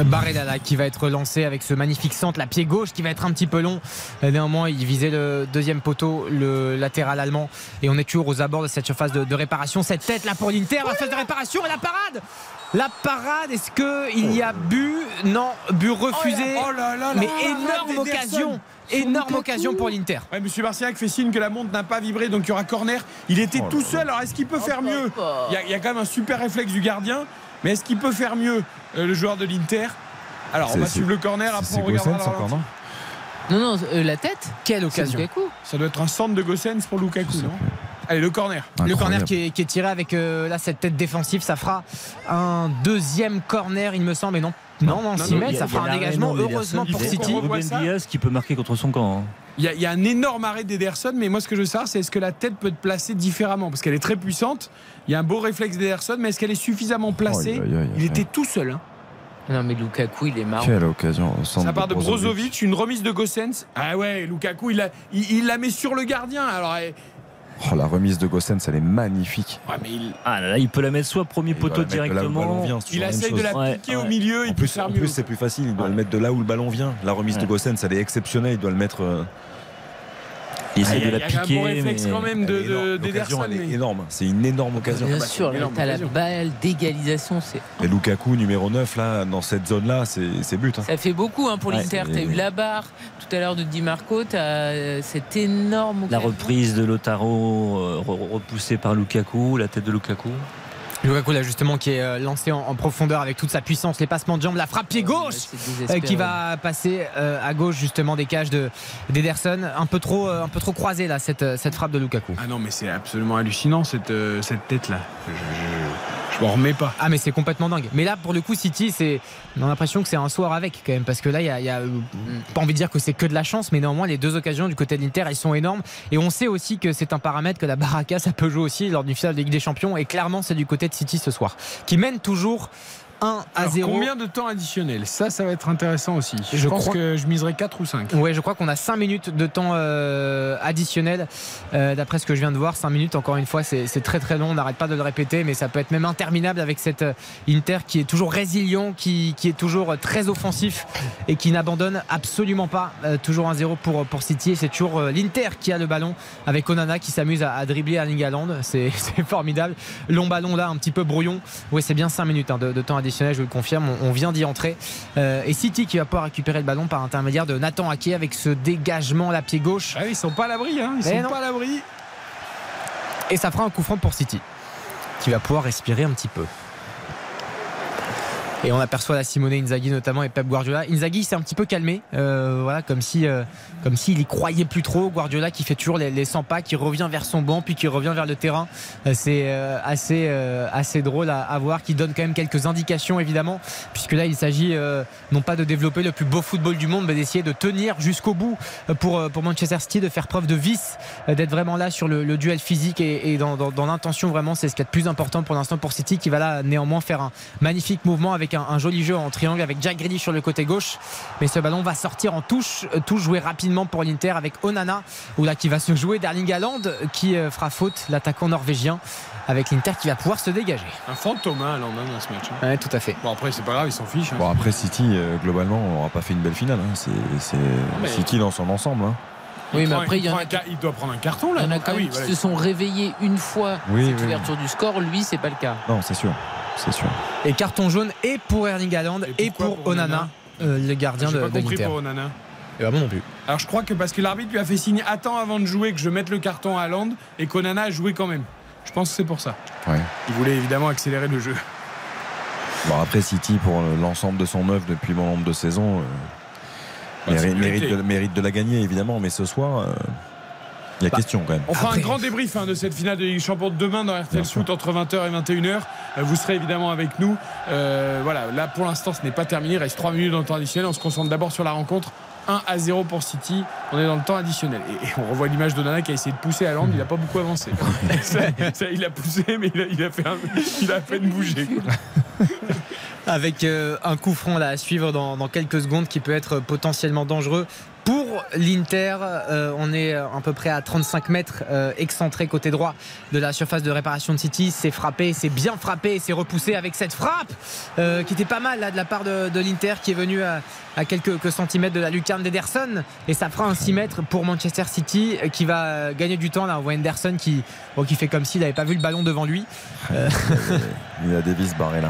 Barrella qui va être lancé avec ce magnifique centre, la pied gauche qui va être un petit peu long. Euh, néanmoins, il visait le deuxième poteau, le latéral allemand. Et on est toujours aux abords de cette surface de, réparation. Cette tête là pour l'Inter, la phase de réparation et la parade la parade, est-ce qu'il y a but Non, but refusé. Oh là là mais énorme occasion énorme occasion pour l'Inter. Ouais, Monsieur Marciac fait signe que la montre n'a pas vibré, donc il y aura corner. Il était oh tout seul. Alors est-ce qu'il peut faire mieux il y, a, quand même un super réflexe du gardien, mais est-ce qu'il peut faire mieux euh, le joueur de l'Inter Alors on va suivre le corner. Après on regardera. Non, non, euh, la tête Quelle occasion Ça doit être un centre de Gossens pour Lukaku, non Allez, le corner. Le corner qui est, tiré avec euh, là, cette tête défensive, ça fera un deuxième corner, il me semble, et non non, non, 6 mètres, ça fera un dégagement, heureusement pour City. Ruben Diaz qui peut marquer contre son camp. Hein. Il y, a, un énorme arrêt d'Ederson, mais moi ce que je veux savoir, c'est est-ce que la tête peut être placée différemment? Parce qu'elle est très puissante. Il y a un beau réflexe d'Ederson, mais est-ce qu'elle est suffisamment placée? Il était tout seul. Hein. Non mais Lukaku il est marrant. Quelle occasion Ça part de Brozovic, une remise de Gossens. Ah ouais, Lukaku il la, il, la met sur le gardien. Alors Oh, la remise de Gossens, elle est magnifique. il... Ah là, il peut la mettre soit premier poteau directement. il essaye de la piquer au milieu. En plus, en plus c'est plus facile. Il doit le mettre de là où le ballon vient. La remise de Gossens, elle est exceptionnelle. Il doit le mettre. Euh, il essaie de la piquer. Il y a un bon réflexe quand même d'Ederson. De, est énorme. C'est une énorme occasion. Bien sûr, t'as la balle d'égalisation. Et Lukaku, numéro 9, là, dans cette zone-là, c'est but. Hein. Ça fait beaucoup hein, pour l'Inter. T'as eu la barre tout à l'heure de Di Marco. T'as cette énorme. La reprise de Lotaro euh, repoussée par Lukaku, la tête de Lukaku. Lukaku là justement qui est euh, lancé en, profondeur avec toute sa puissance, les passements de jambes, la frappe pied gauche euh, qui va passer euh, à gauche justement des cages de d'Ederson, un peu trop un peu trop croisé là cette, cette frappe de Lukaku. Ah non mais c'est absolument hallucinant cette, cette tête là. Je m'en remets pas. Ah mais c'est complètement dingue. Mais là pour le coup City c'est on a l'impression que c'est un soir avec quand même parce que là il y a, pas envie de dire que c'est que de la chance mais néanmoins les deux occasions du côté de l'Inter elles sont énormes et on sait aussi que c'est un paramètre que la Baraka ça peut jouer aussi lors du final de Ligue des Champions et clairement c'est du côté de City ce soir qui mène toujours 1 à 0. Combien de temps additionnel? Ça, ça va être intéressant aussi. Je, pense que je miserai 4 ou 5. Ouais, je crois qu'on a 5 minutes de temps euh, additionnel. Euh, d'après ce que je viens de voir, 5 minutes, encore une fois, c'est très très long. On n'arrête pas de le répéter, mais ça peut être même interminable avec cette euh, Inter qui est toujours résilient, qui, qui est toujours très offensif et qui n'abandonne absolument pas. toujours 1-0 pour, pour City. Et c'est toujours l'Inter qui a le ballon avec Onana qui s'amuse à, à, dribbler Erling Haaland. C'est formidable. Long ballon là, un petit peu brouillon. Oui, c'est bien 5 minutes hein, de, de temps additionnel je le confirme. On, vient d'y entrer. Euh, et City qui va pouvoir récupérer le ballon par intermédiaire de Nathan Ake avec ce dégagement la pied gauche. Ah ils sont pas à l'abri. Hein. Ils eh sont pas à l'abri. Et ça fera un coup franc pour City qui va pouvoir respirer un petit peu. Et on aperçoit la Simone Inzaghi notamment et Pep Guardiola. Inzaghi s'est un petit peu calmé, euh, voilà, comme si, euh, comme s'il y croyait plus trop. Guardiola qui fait toujours les, les 100 pas, qui revient vers son banc, puis qui revient vers le terrain. Euh, c'est assez, assez drôle à, voir, qui donne quand même quelques indications évidemment, puisque là il s'agit non pas de développer le plus beau football du monde, mais d'essayer de tenir jusqu'au bout pour, pour Manchester City, de faire preuve de vice, d'être vraiment là sur le, duel physique et, et dans, dans- dans l'intention vraiment, c'est ce qui est le plus important pour l'instant pour City, qui va là néanmoins faire un magnifique mouvement avec un, un joli jeu en triangle avec Jack Grealish sur le côté gauche. Mais ce ballon va sortir en touche, euh, touche joué rapidement pour l'Inter avec Onana, ou là qui va se jouer d'Erling Haaland qui euh, fera faute, l'attaquant norvégien, avec l'Inter qui va pouvoir se dégager. Un fantôme, hein, Haaland, hein, dans ce match. hein. Ouais, tout à fait. Bon, après, c'est pas grave, ils s'en fichent. hein. Bon, après City, euh, globalement, on n'aura pas fait une belle finale. hein. C'est City dans son ensemble. Oui, mais un- après, il y en a un il doit prendre un carton là. Il y en a quand Ah même oui, qui voilà. se sont réveillés une fois Oui, cette oui. ouverture du score. Lui, c'est pas le cas. Non, c'est sûr. C'est sûr. Et carton jaune et pour Erling Haaland et, pour, pour Onana, euh, le gardien J'ai de, pas de compris pour Onana. Et bah, moi non plus. Alors je crois que parce que l'arbitre lui a fait signer attends avant de jouer que je mette le carton à Haaland et qu'Onana a joué quand même. Je pense que c'est pour ça. Ouais. Il voulait évidemment accélérer le jeu. Bon, après City, pour l'ensemble de son œuvre depuis bon nombre de saisons, Bah, c'est mérite, de, mérite de la gagner, évidemment. Mais ce soir, euh, il y a Bah, question quand même. On fera Après- un grand débrief hein, de cette finale de Ligue des Champions demain dans RTL Foot entre 20h et 21h. Euh, Vous serez évidemment avec nous. Euh, voilà, là pour l'instant ce n'est pas terminé. Il reste 3 minutes dans le temps additionnel. On se concentre d'abord sur la rencontre. 1 à 0 pour City. On est dans le temps additionnel. Et, et on revoit l'image d'Onana qui a essayé de pousser à Land. Il n'a pas beaucoup avancé. Ça, ça, il a poussé, mais il a, il a fait un- il a à peine bougé. Avec euh, un coup franc là, à suivre dans, dans quelques secondes qui peut être potentiellement dangereux. Pour l'Inter, euh, on est à peu près à 35 mètres euh, excentré côté droit de la surface de réparation de City. C'est frappé, c'est bien frappé, c'est repoussé avec cette frappe euh, qui était pas mal là de la part de, de l'Inter qui est venue à, à quelques, centimètres de la lucarne d'Ederson. Et ça fera un 6 mètres pour Manchester City euh, qui va euh, gagner du temps. Là, on voit Anderson qui, bon, qui fait comme s'il n'avait pas vu le ballon devant lui. Euh, Il a Davis barré là.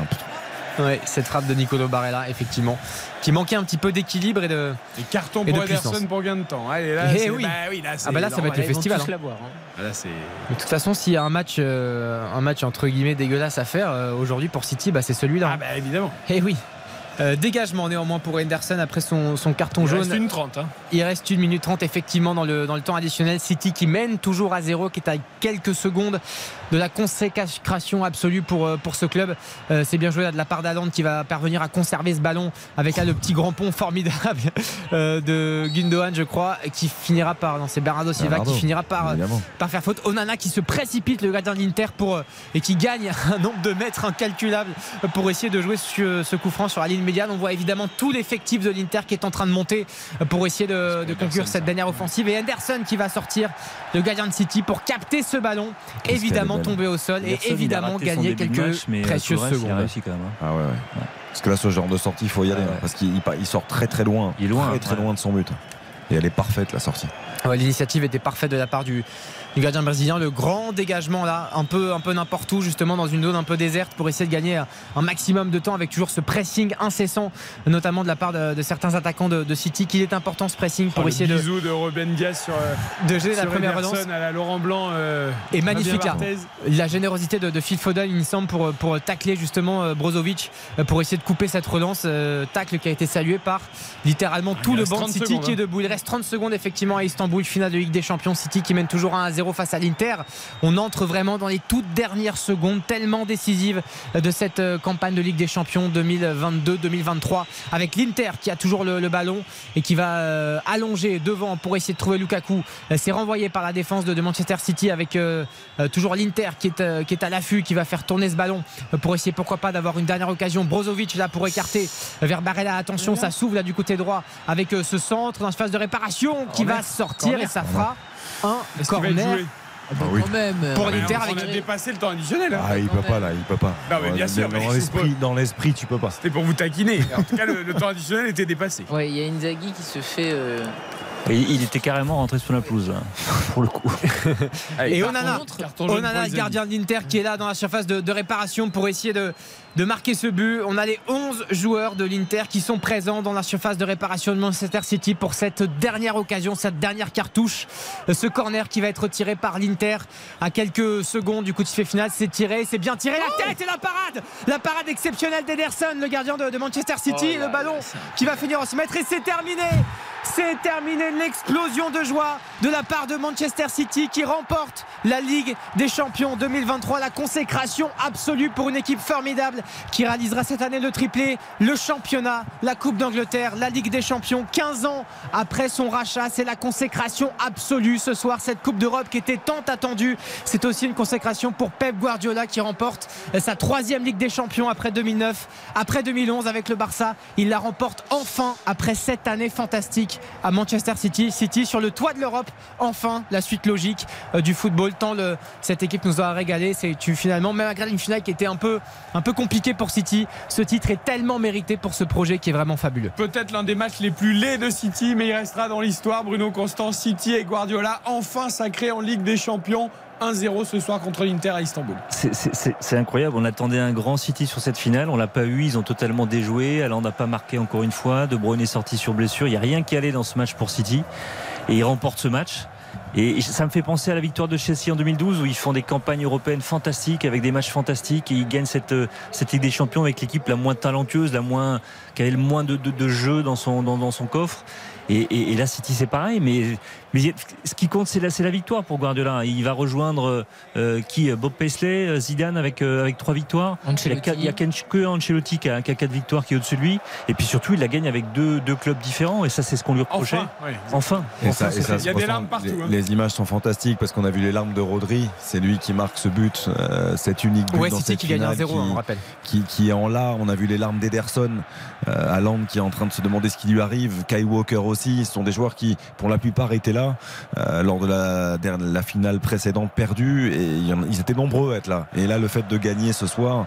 Cette frappe de Nicolo Barella, effectivement, qui manquait un petit peu d'équilibre et de. Et carton Et pour de Ederson puissance. pour gain de temps. Allez, là, Eh oui. bah oui, là, Ah bah là, ça va être le festival, hein. hein. Ah, Là. De toute façon, s'il y a un match, euh, un match entre guillemets dégueulasse à faire euh, aujourd'hui pour City, bah, c'est celui-là. Ah bah évidemment. Eh oui. Euh, dégagement néanmoins pour Henderson après son, son carton Il jaune. reste une 30. Hein. Il reste une minute 30 effectivement dans le, dans le temps additionnel. City qui mène toujours à zéro, qui est à quelques secondes de la consécration absolue pour, euh, pour ce club. Euh, c'est bien joué là, de la part d'Aland qui va parvenir à conserver ce ballon avec là, le petit grand pont formidable euh, de Gundogan, je crois, qui finira par. Non, c'est Bernardo Silva Bernardo, qui finira par, évidemment. par faire faute. Onana qui se précipite, le gardien de l'Inter, pour, et qui gagne un nombre de mètres incalculable pour essayer de jouer sur ce coup franc sur la ligne médiane. On voit évidemment tout l'effectif de l'Inter qui est en train de monter pour essayer de, de conclure cette dernière offensive. Et Anderson qui va sortir, de City, pour capter ce ballon, évidemment tomber au sol et évidemment gagner quelques match, mais, euh, précieuses Il a secondes. réussi quand même. hein. Ah ouais, ouais. Parce que là, ce genre de sortie, il faut y aller. Ah ouais. hein, parce qu'il sort très très loin. Il est loin, Très très ouais. loin de son but. Et elle est parfaite, la sortie. Ouais, L'initiative était parfaite de la part du, du gardien brésilien. Le grand dégagement là, un peu, un peu n'importe où, justement dans une zone un peu déserte pour essayer de gagner un, maximum de temps avec toujours ce pressing incessant, notamment de la part de, de certains attaquants de, de City. Qu'il est important ce pressing pour Oh, essayer le de, bisou de Ruben Diaz sur, euh, de gérer la sur première relance. à la Laurent Blanc. euh, Et magnifique là. Barthez. La générosité de, de Phil Foden, il me semble, pour, pour tacler justement euh, Brozovic, euh, pour essayer de couper cette relance. euh, tacle qui a été salué par littéralement tout il le banc de 30 City secondes, qui est hein. debout. Il reste 30 secondes effectivement à Istanbul, finale de Ligue des Champions. City qui mène toujours 1 à 0 face à l'Inter. On entre vraiment dans les toutes dernières secondes, tellement décisives de cette euh, campagne de Ligue des Champions 2022-2023, avec l'Inter qui a toujours le, le ballon et qui va euh, allonger devant pour essayer de trouver Lukaku. Euh, C'est renvoyé par la défense de, de Manchester City avec euh, toujours l'Inter qui est, qui est à l'affût, qui va faire tourner ce ballon pour essayer pourquoi pas d'avoir une dernière occasion. Brozovic là pour écarter vers Barella. Attention, ça s'ouvre là du côté droit avec ce centre dans une phase de réparation qui va sortir et ça fera un corner. joué Ah oui. Quand même. Pour Ah, mais l'Inter on- a dépassé le temps additionnel. hein. Ah, il peut pas là, il peut pas. Non, mais bien sûr, mais Dans il l'esprit, dans l'esprit, tu peux pas. C'était pour vous taquiner. En tout cas, le, le temps additionnel était dépassé. Ouais, il y a Inzaghi qui se fait euh, il était carrément rentré sur la pelouse, hein, pour le coup. Et Onana, Onana, gardien de l'Inter, qui est là dans la surface de, de réparation pour essayer de, de marquer ce but. On a les 11 joueurs de l'Inter qui sont présents dans la surface de réparation de Manchester City pour cette dernière occasion, cette dernière cartouche. Ce corner qui va être tiré par l'Inter à quelques secondes du coup de sifflet final. C'est tiré, c'est bien tiré. La tête et la parade La parade exceptionnelle d'Ederson, le gardien de, de Manchester City. Oh le ballon qui va finir en se mettre et c'est terminé c'est terminé l'explosion de joie de la part de Manchester City qui remporte la Ligue des Champions 2023, la consécration absolue pour une équipe formidable qui réalisera cette année le triplé, le championnat, la Coupe d'Angleterre, la Ligue des Champions. 15 ans après son rachat, c'est la consécration absolue ce soir, cette Coupe d'Europe qui était tant attendue. C'est aussi une consécration pour Pep Guardiola qui remporte sa troisième Ligue des Champions après 2009, après 2011 avec le Barça. Il la remporte enfin après cette année fantastique à Manchester City. City sur le toit de l'Europe. Enfin, la suite logique euh, du football. Tant cette équipe nous a régalé. C'est finalement, même malgré une finale qui était un peu, un peu compliquée pour City, ce titre est tellement mérité pour ce projet qui est vraiment fabuleux. Peut-être l'un des matchs les plus laids de City, mais il restera dans l'histoire. Bruno Constant, City et Guardiola, enfin sacrés en Ligue des Champions. 1-0 ce soir contre l'Inter à Istanbul. C'est incroyable. On attendait un grand City sur cette finale. On l'a pas eu. Ils ont totalement déjoué. Alors on n'a pas marqué encore une fois. De Bruyne est sorti sur blessure. Il n'y a rien qui allait dans ce match pour City. Et ils remportent ce match. Et ça me fait penser à la victoire de Chelsea en 2012 où ils font des campagnes européennes fantastiques avec des matchs fantastiques et ils gagnent cette, cette Ligue des Champions avec l'équipe la moins talentueuse, la moins, qui avait le moins de, de, jeu dans son, dans, dans son coffre. Et, et, et, là, City, c'est pareil. Mais, mais ce qui compte, c'est la, la, victoire pour Guardiola. Il va rejoindre euh, qui Bob Paisley, Zidane avec, euh, avec trois victoires. Ancelotti. Il n'y a, que Ancelotti qui a, qui a, quatre victoires, qui est au-dessus de lui. Et puis surtout, il la gagne avec deux, deux clubs différents. Et ça, c'est ce qu'on lui reprochait. Enfin. Ouais. enfin. Et ça, et ça, il y a des larmes partout. Les, hein. les, images sont fantastiques parce qu'on a vu les larmes de Rodri. C'est lui qui marque ce but, euh, cet unique but ouais, dans cette qui finale gagne 1-0, qui, on rappelle. Qui, qui, est en larmes. On a vu les larmes d'Ederson, euh, à Land qui est en train de se demander ce qui lui arrive. Kai Walker aussi. Ce sont des joueurs qui, pour la plupart, étaient là euh, lors de la, de la finale précédente perdue et ils étaient nombreux à être là. Et là, le fait de gagner ce soir.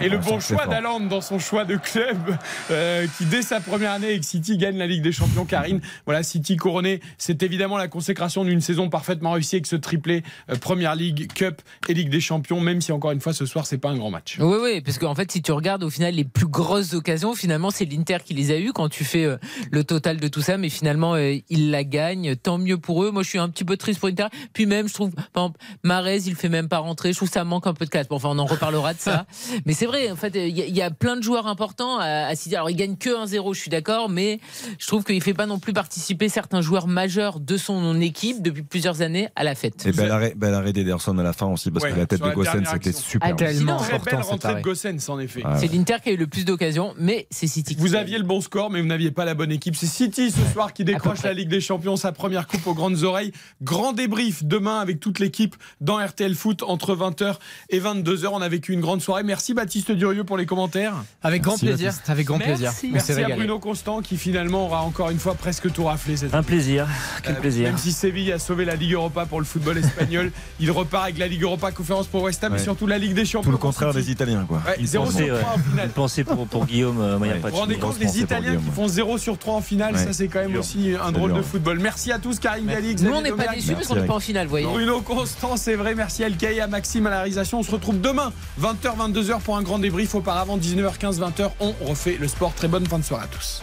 Et le bon choix d'Aland dans son choix de club, euh, qui dès sa première année avec City gagne la Ligue des Champions. Karine, voilà, City couronné, c'est évidemment la consécration d'une saison parfaitement réussie avec ce triplé euh, Première Ligue, Cup et Ligue des Champions. Même si encore une fois ce soir c'est pas un grand match. Oui, oui, parce qu'en fait si tu regardes au final les plus grosses occasions, finalement c'est l'Inter qui les a eues quand tu fais euh, le total de tout ça, mais finalement euh, ils la gagnent. Tant mieux pour eux. Moi je suis un petit peu triste pour l'Inter. Puis même je trouve, par exemple, Marez il fait même pas rentrer. Je trouve que ça manque un peu de classe. Bon, enfin on en reparlera de ça. Mais c'est vrai, en fait, il y, y, a plein de joueurs importants à, à City. Alors, il gagne que 1-0, je suis d'accord, mais je trouve qu'il fait pas non plus participer certains joueurs majeurs de son équipe depuis plusieurs années à la fête. Et bel arrêt, bel arrêt d'Ederson à la fin aussi, parce ouais, que la tête de la Gossen, c'était super. Ah, tellement très important, belle rentrée de Gossens, en effet. Ouais. C'est l'Inter qui a eu le plus d'occasions, mais c'est City. Vous aviez le bon score, mais vous n'aviez pas la bonne équipe. C'est City ce soir qui décroche la Ligue des Champions, sa première coupe aux grandes oreilles. Grand débrief demain avec toute l'équipe dans RTL Foot entre 20h et 22h. On a vécu une grande soirée. Merci Baptiste Durieux pour les commentaires. Avec grand Merci, plaisir. Baptiste. Avec grand Merci. plaisir. Merci à Bruno Constant qui finalement aura encore une fois presque tout raflé cette Un plaisir. Quel Euh, plaisir. Même si Séville a sauvé la Ligue Europa pour le football espagnol, il repart avec la Ligue Europa conférence pour West Ham Ouais. et surtout la Ligue des Champions. Tout le contraire des Italiens, quoi. Ouais, 0 sur 3 pensait, ouais. en finale. Une pensée pour, pour Guillaume euh. Vous vous rendez compte pour Italiens qui font 0 sur 3 en finale Ouais. Ça, c'est quand même Dur. aussi un drôle dur. de football. Merci à tous, Karim Galli, Nous, on n'est pas déçus parce Merci, qu'on n'est pas en finale, vous voyez. Bruno Constant, c'est vrai. Merci à LK et à Maxime à la réalisation. On se retrouve demain, 20h, 22h pour un grand débrief. Auparavant, 19h15, 20h, on refait le sport. Très bonne fin de soirée à tous.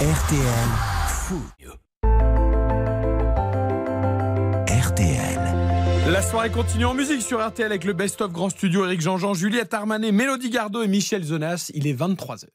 RTL Foot. RTL. La soirée continue en musique sur RTL avec le best-of Grand Studio Eric Jean-Jean, Juliette Armanet, Mélodie Gardot et Michel Zonas. Il est 23h.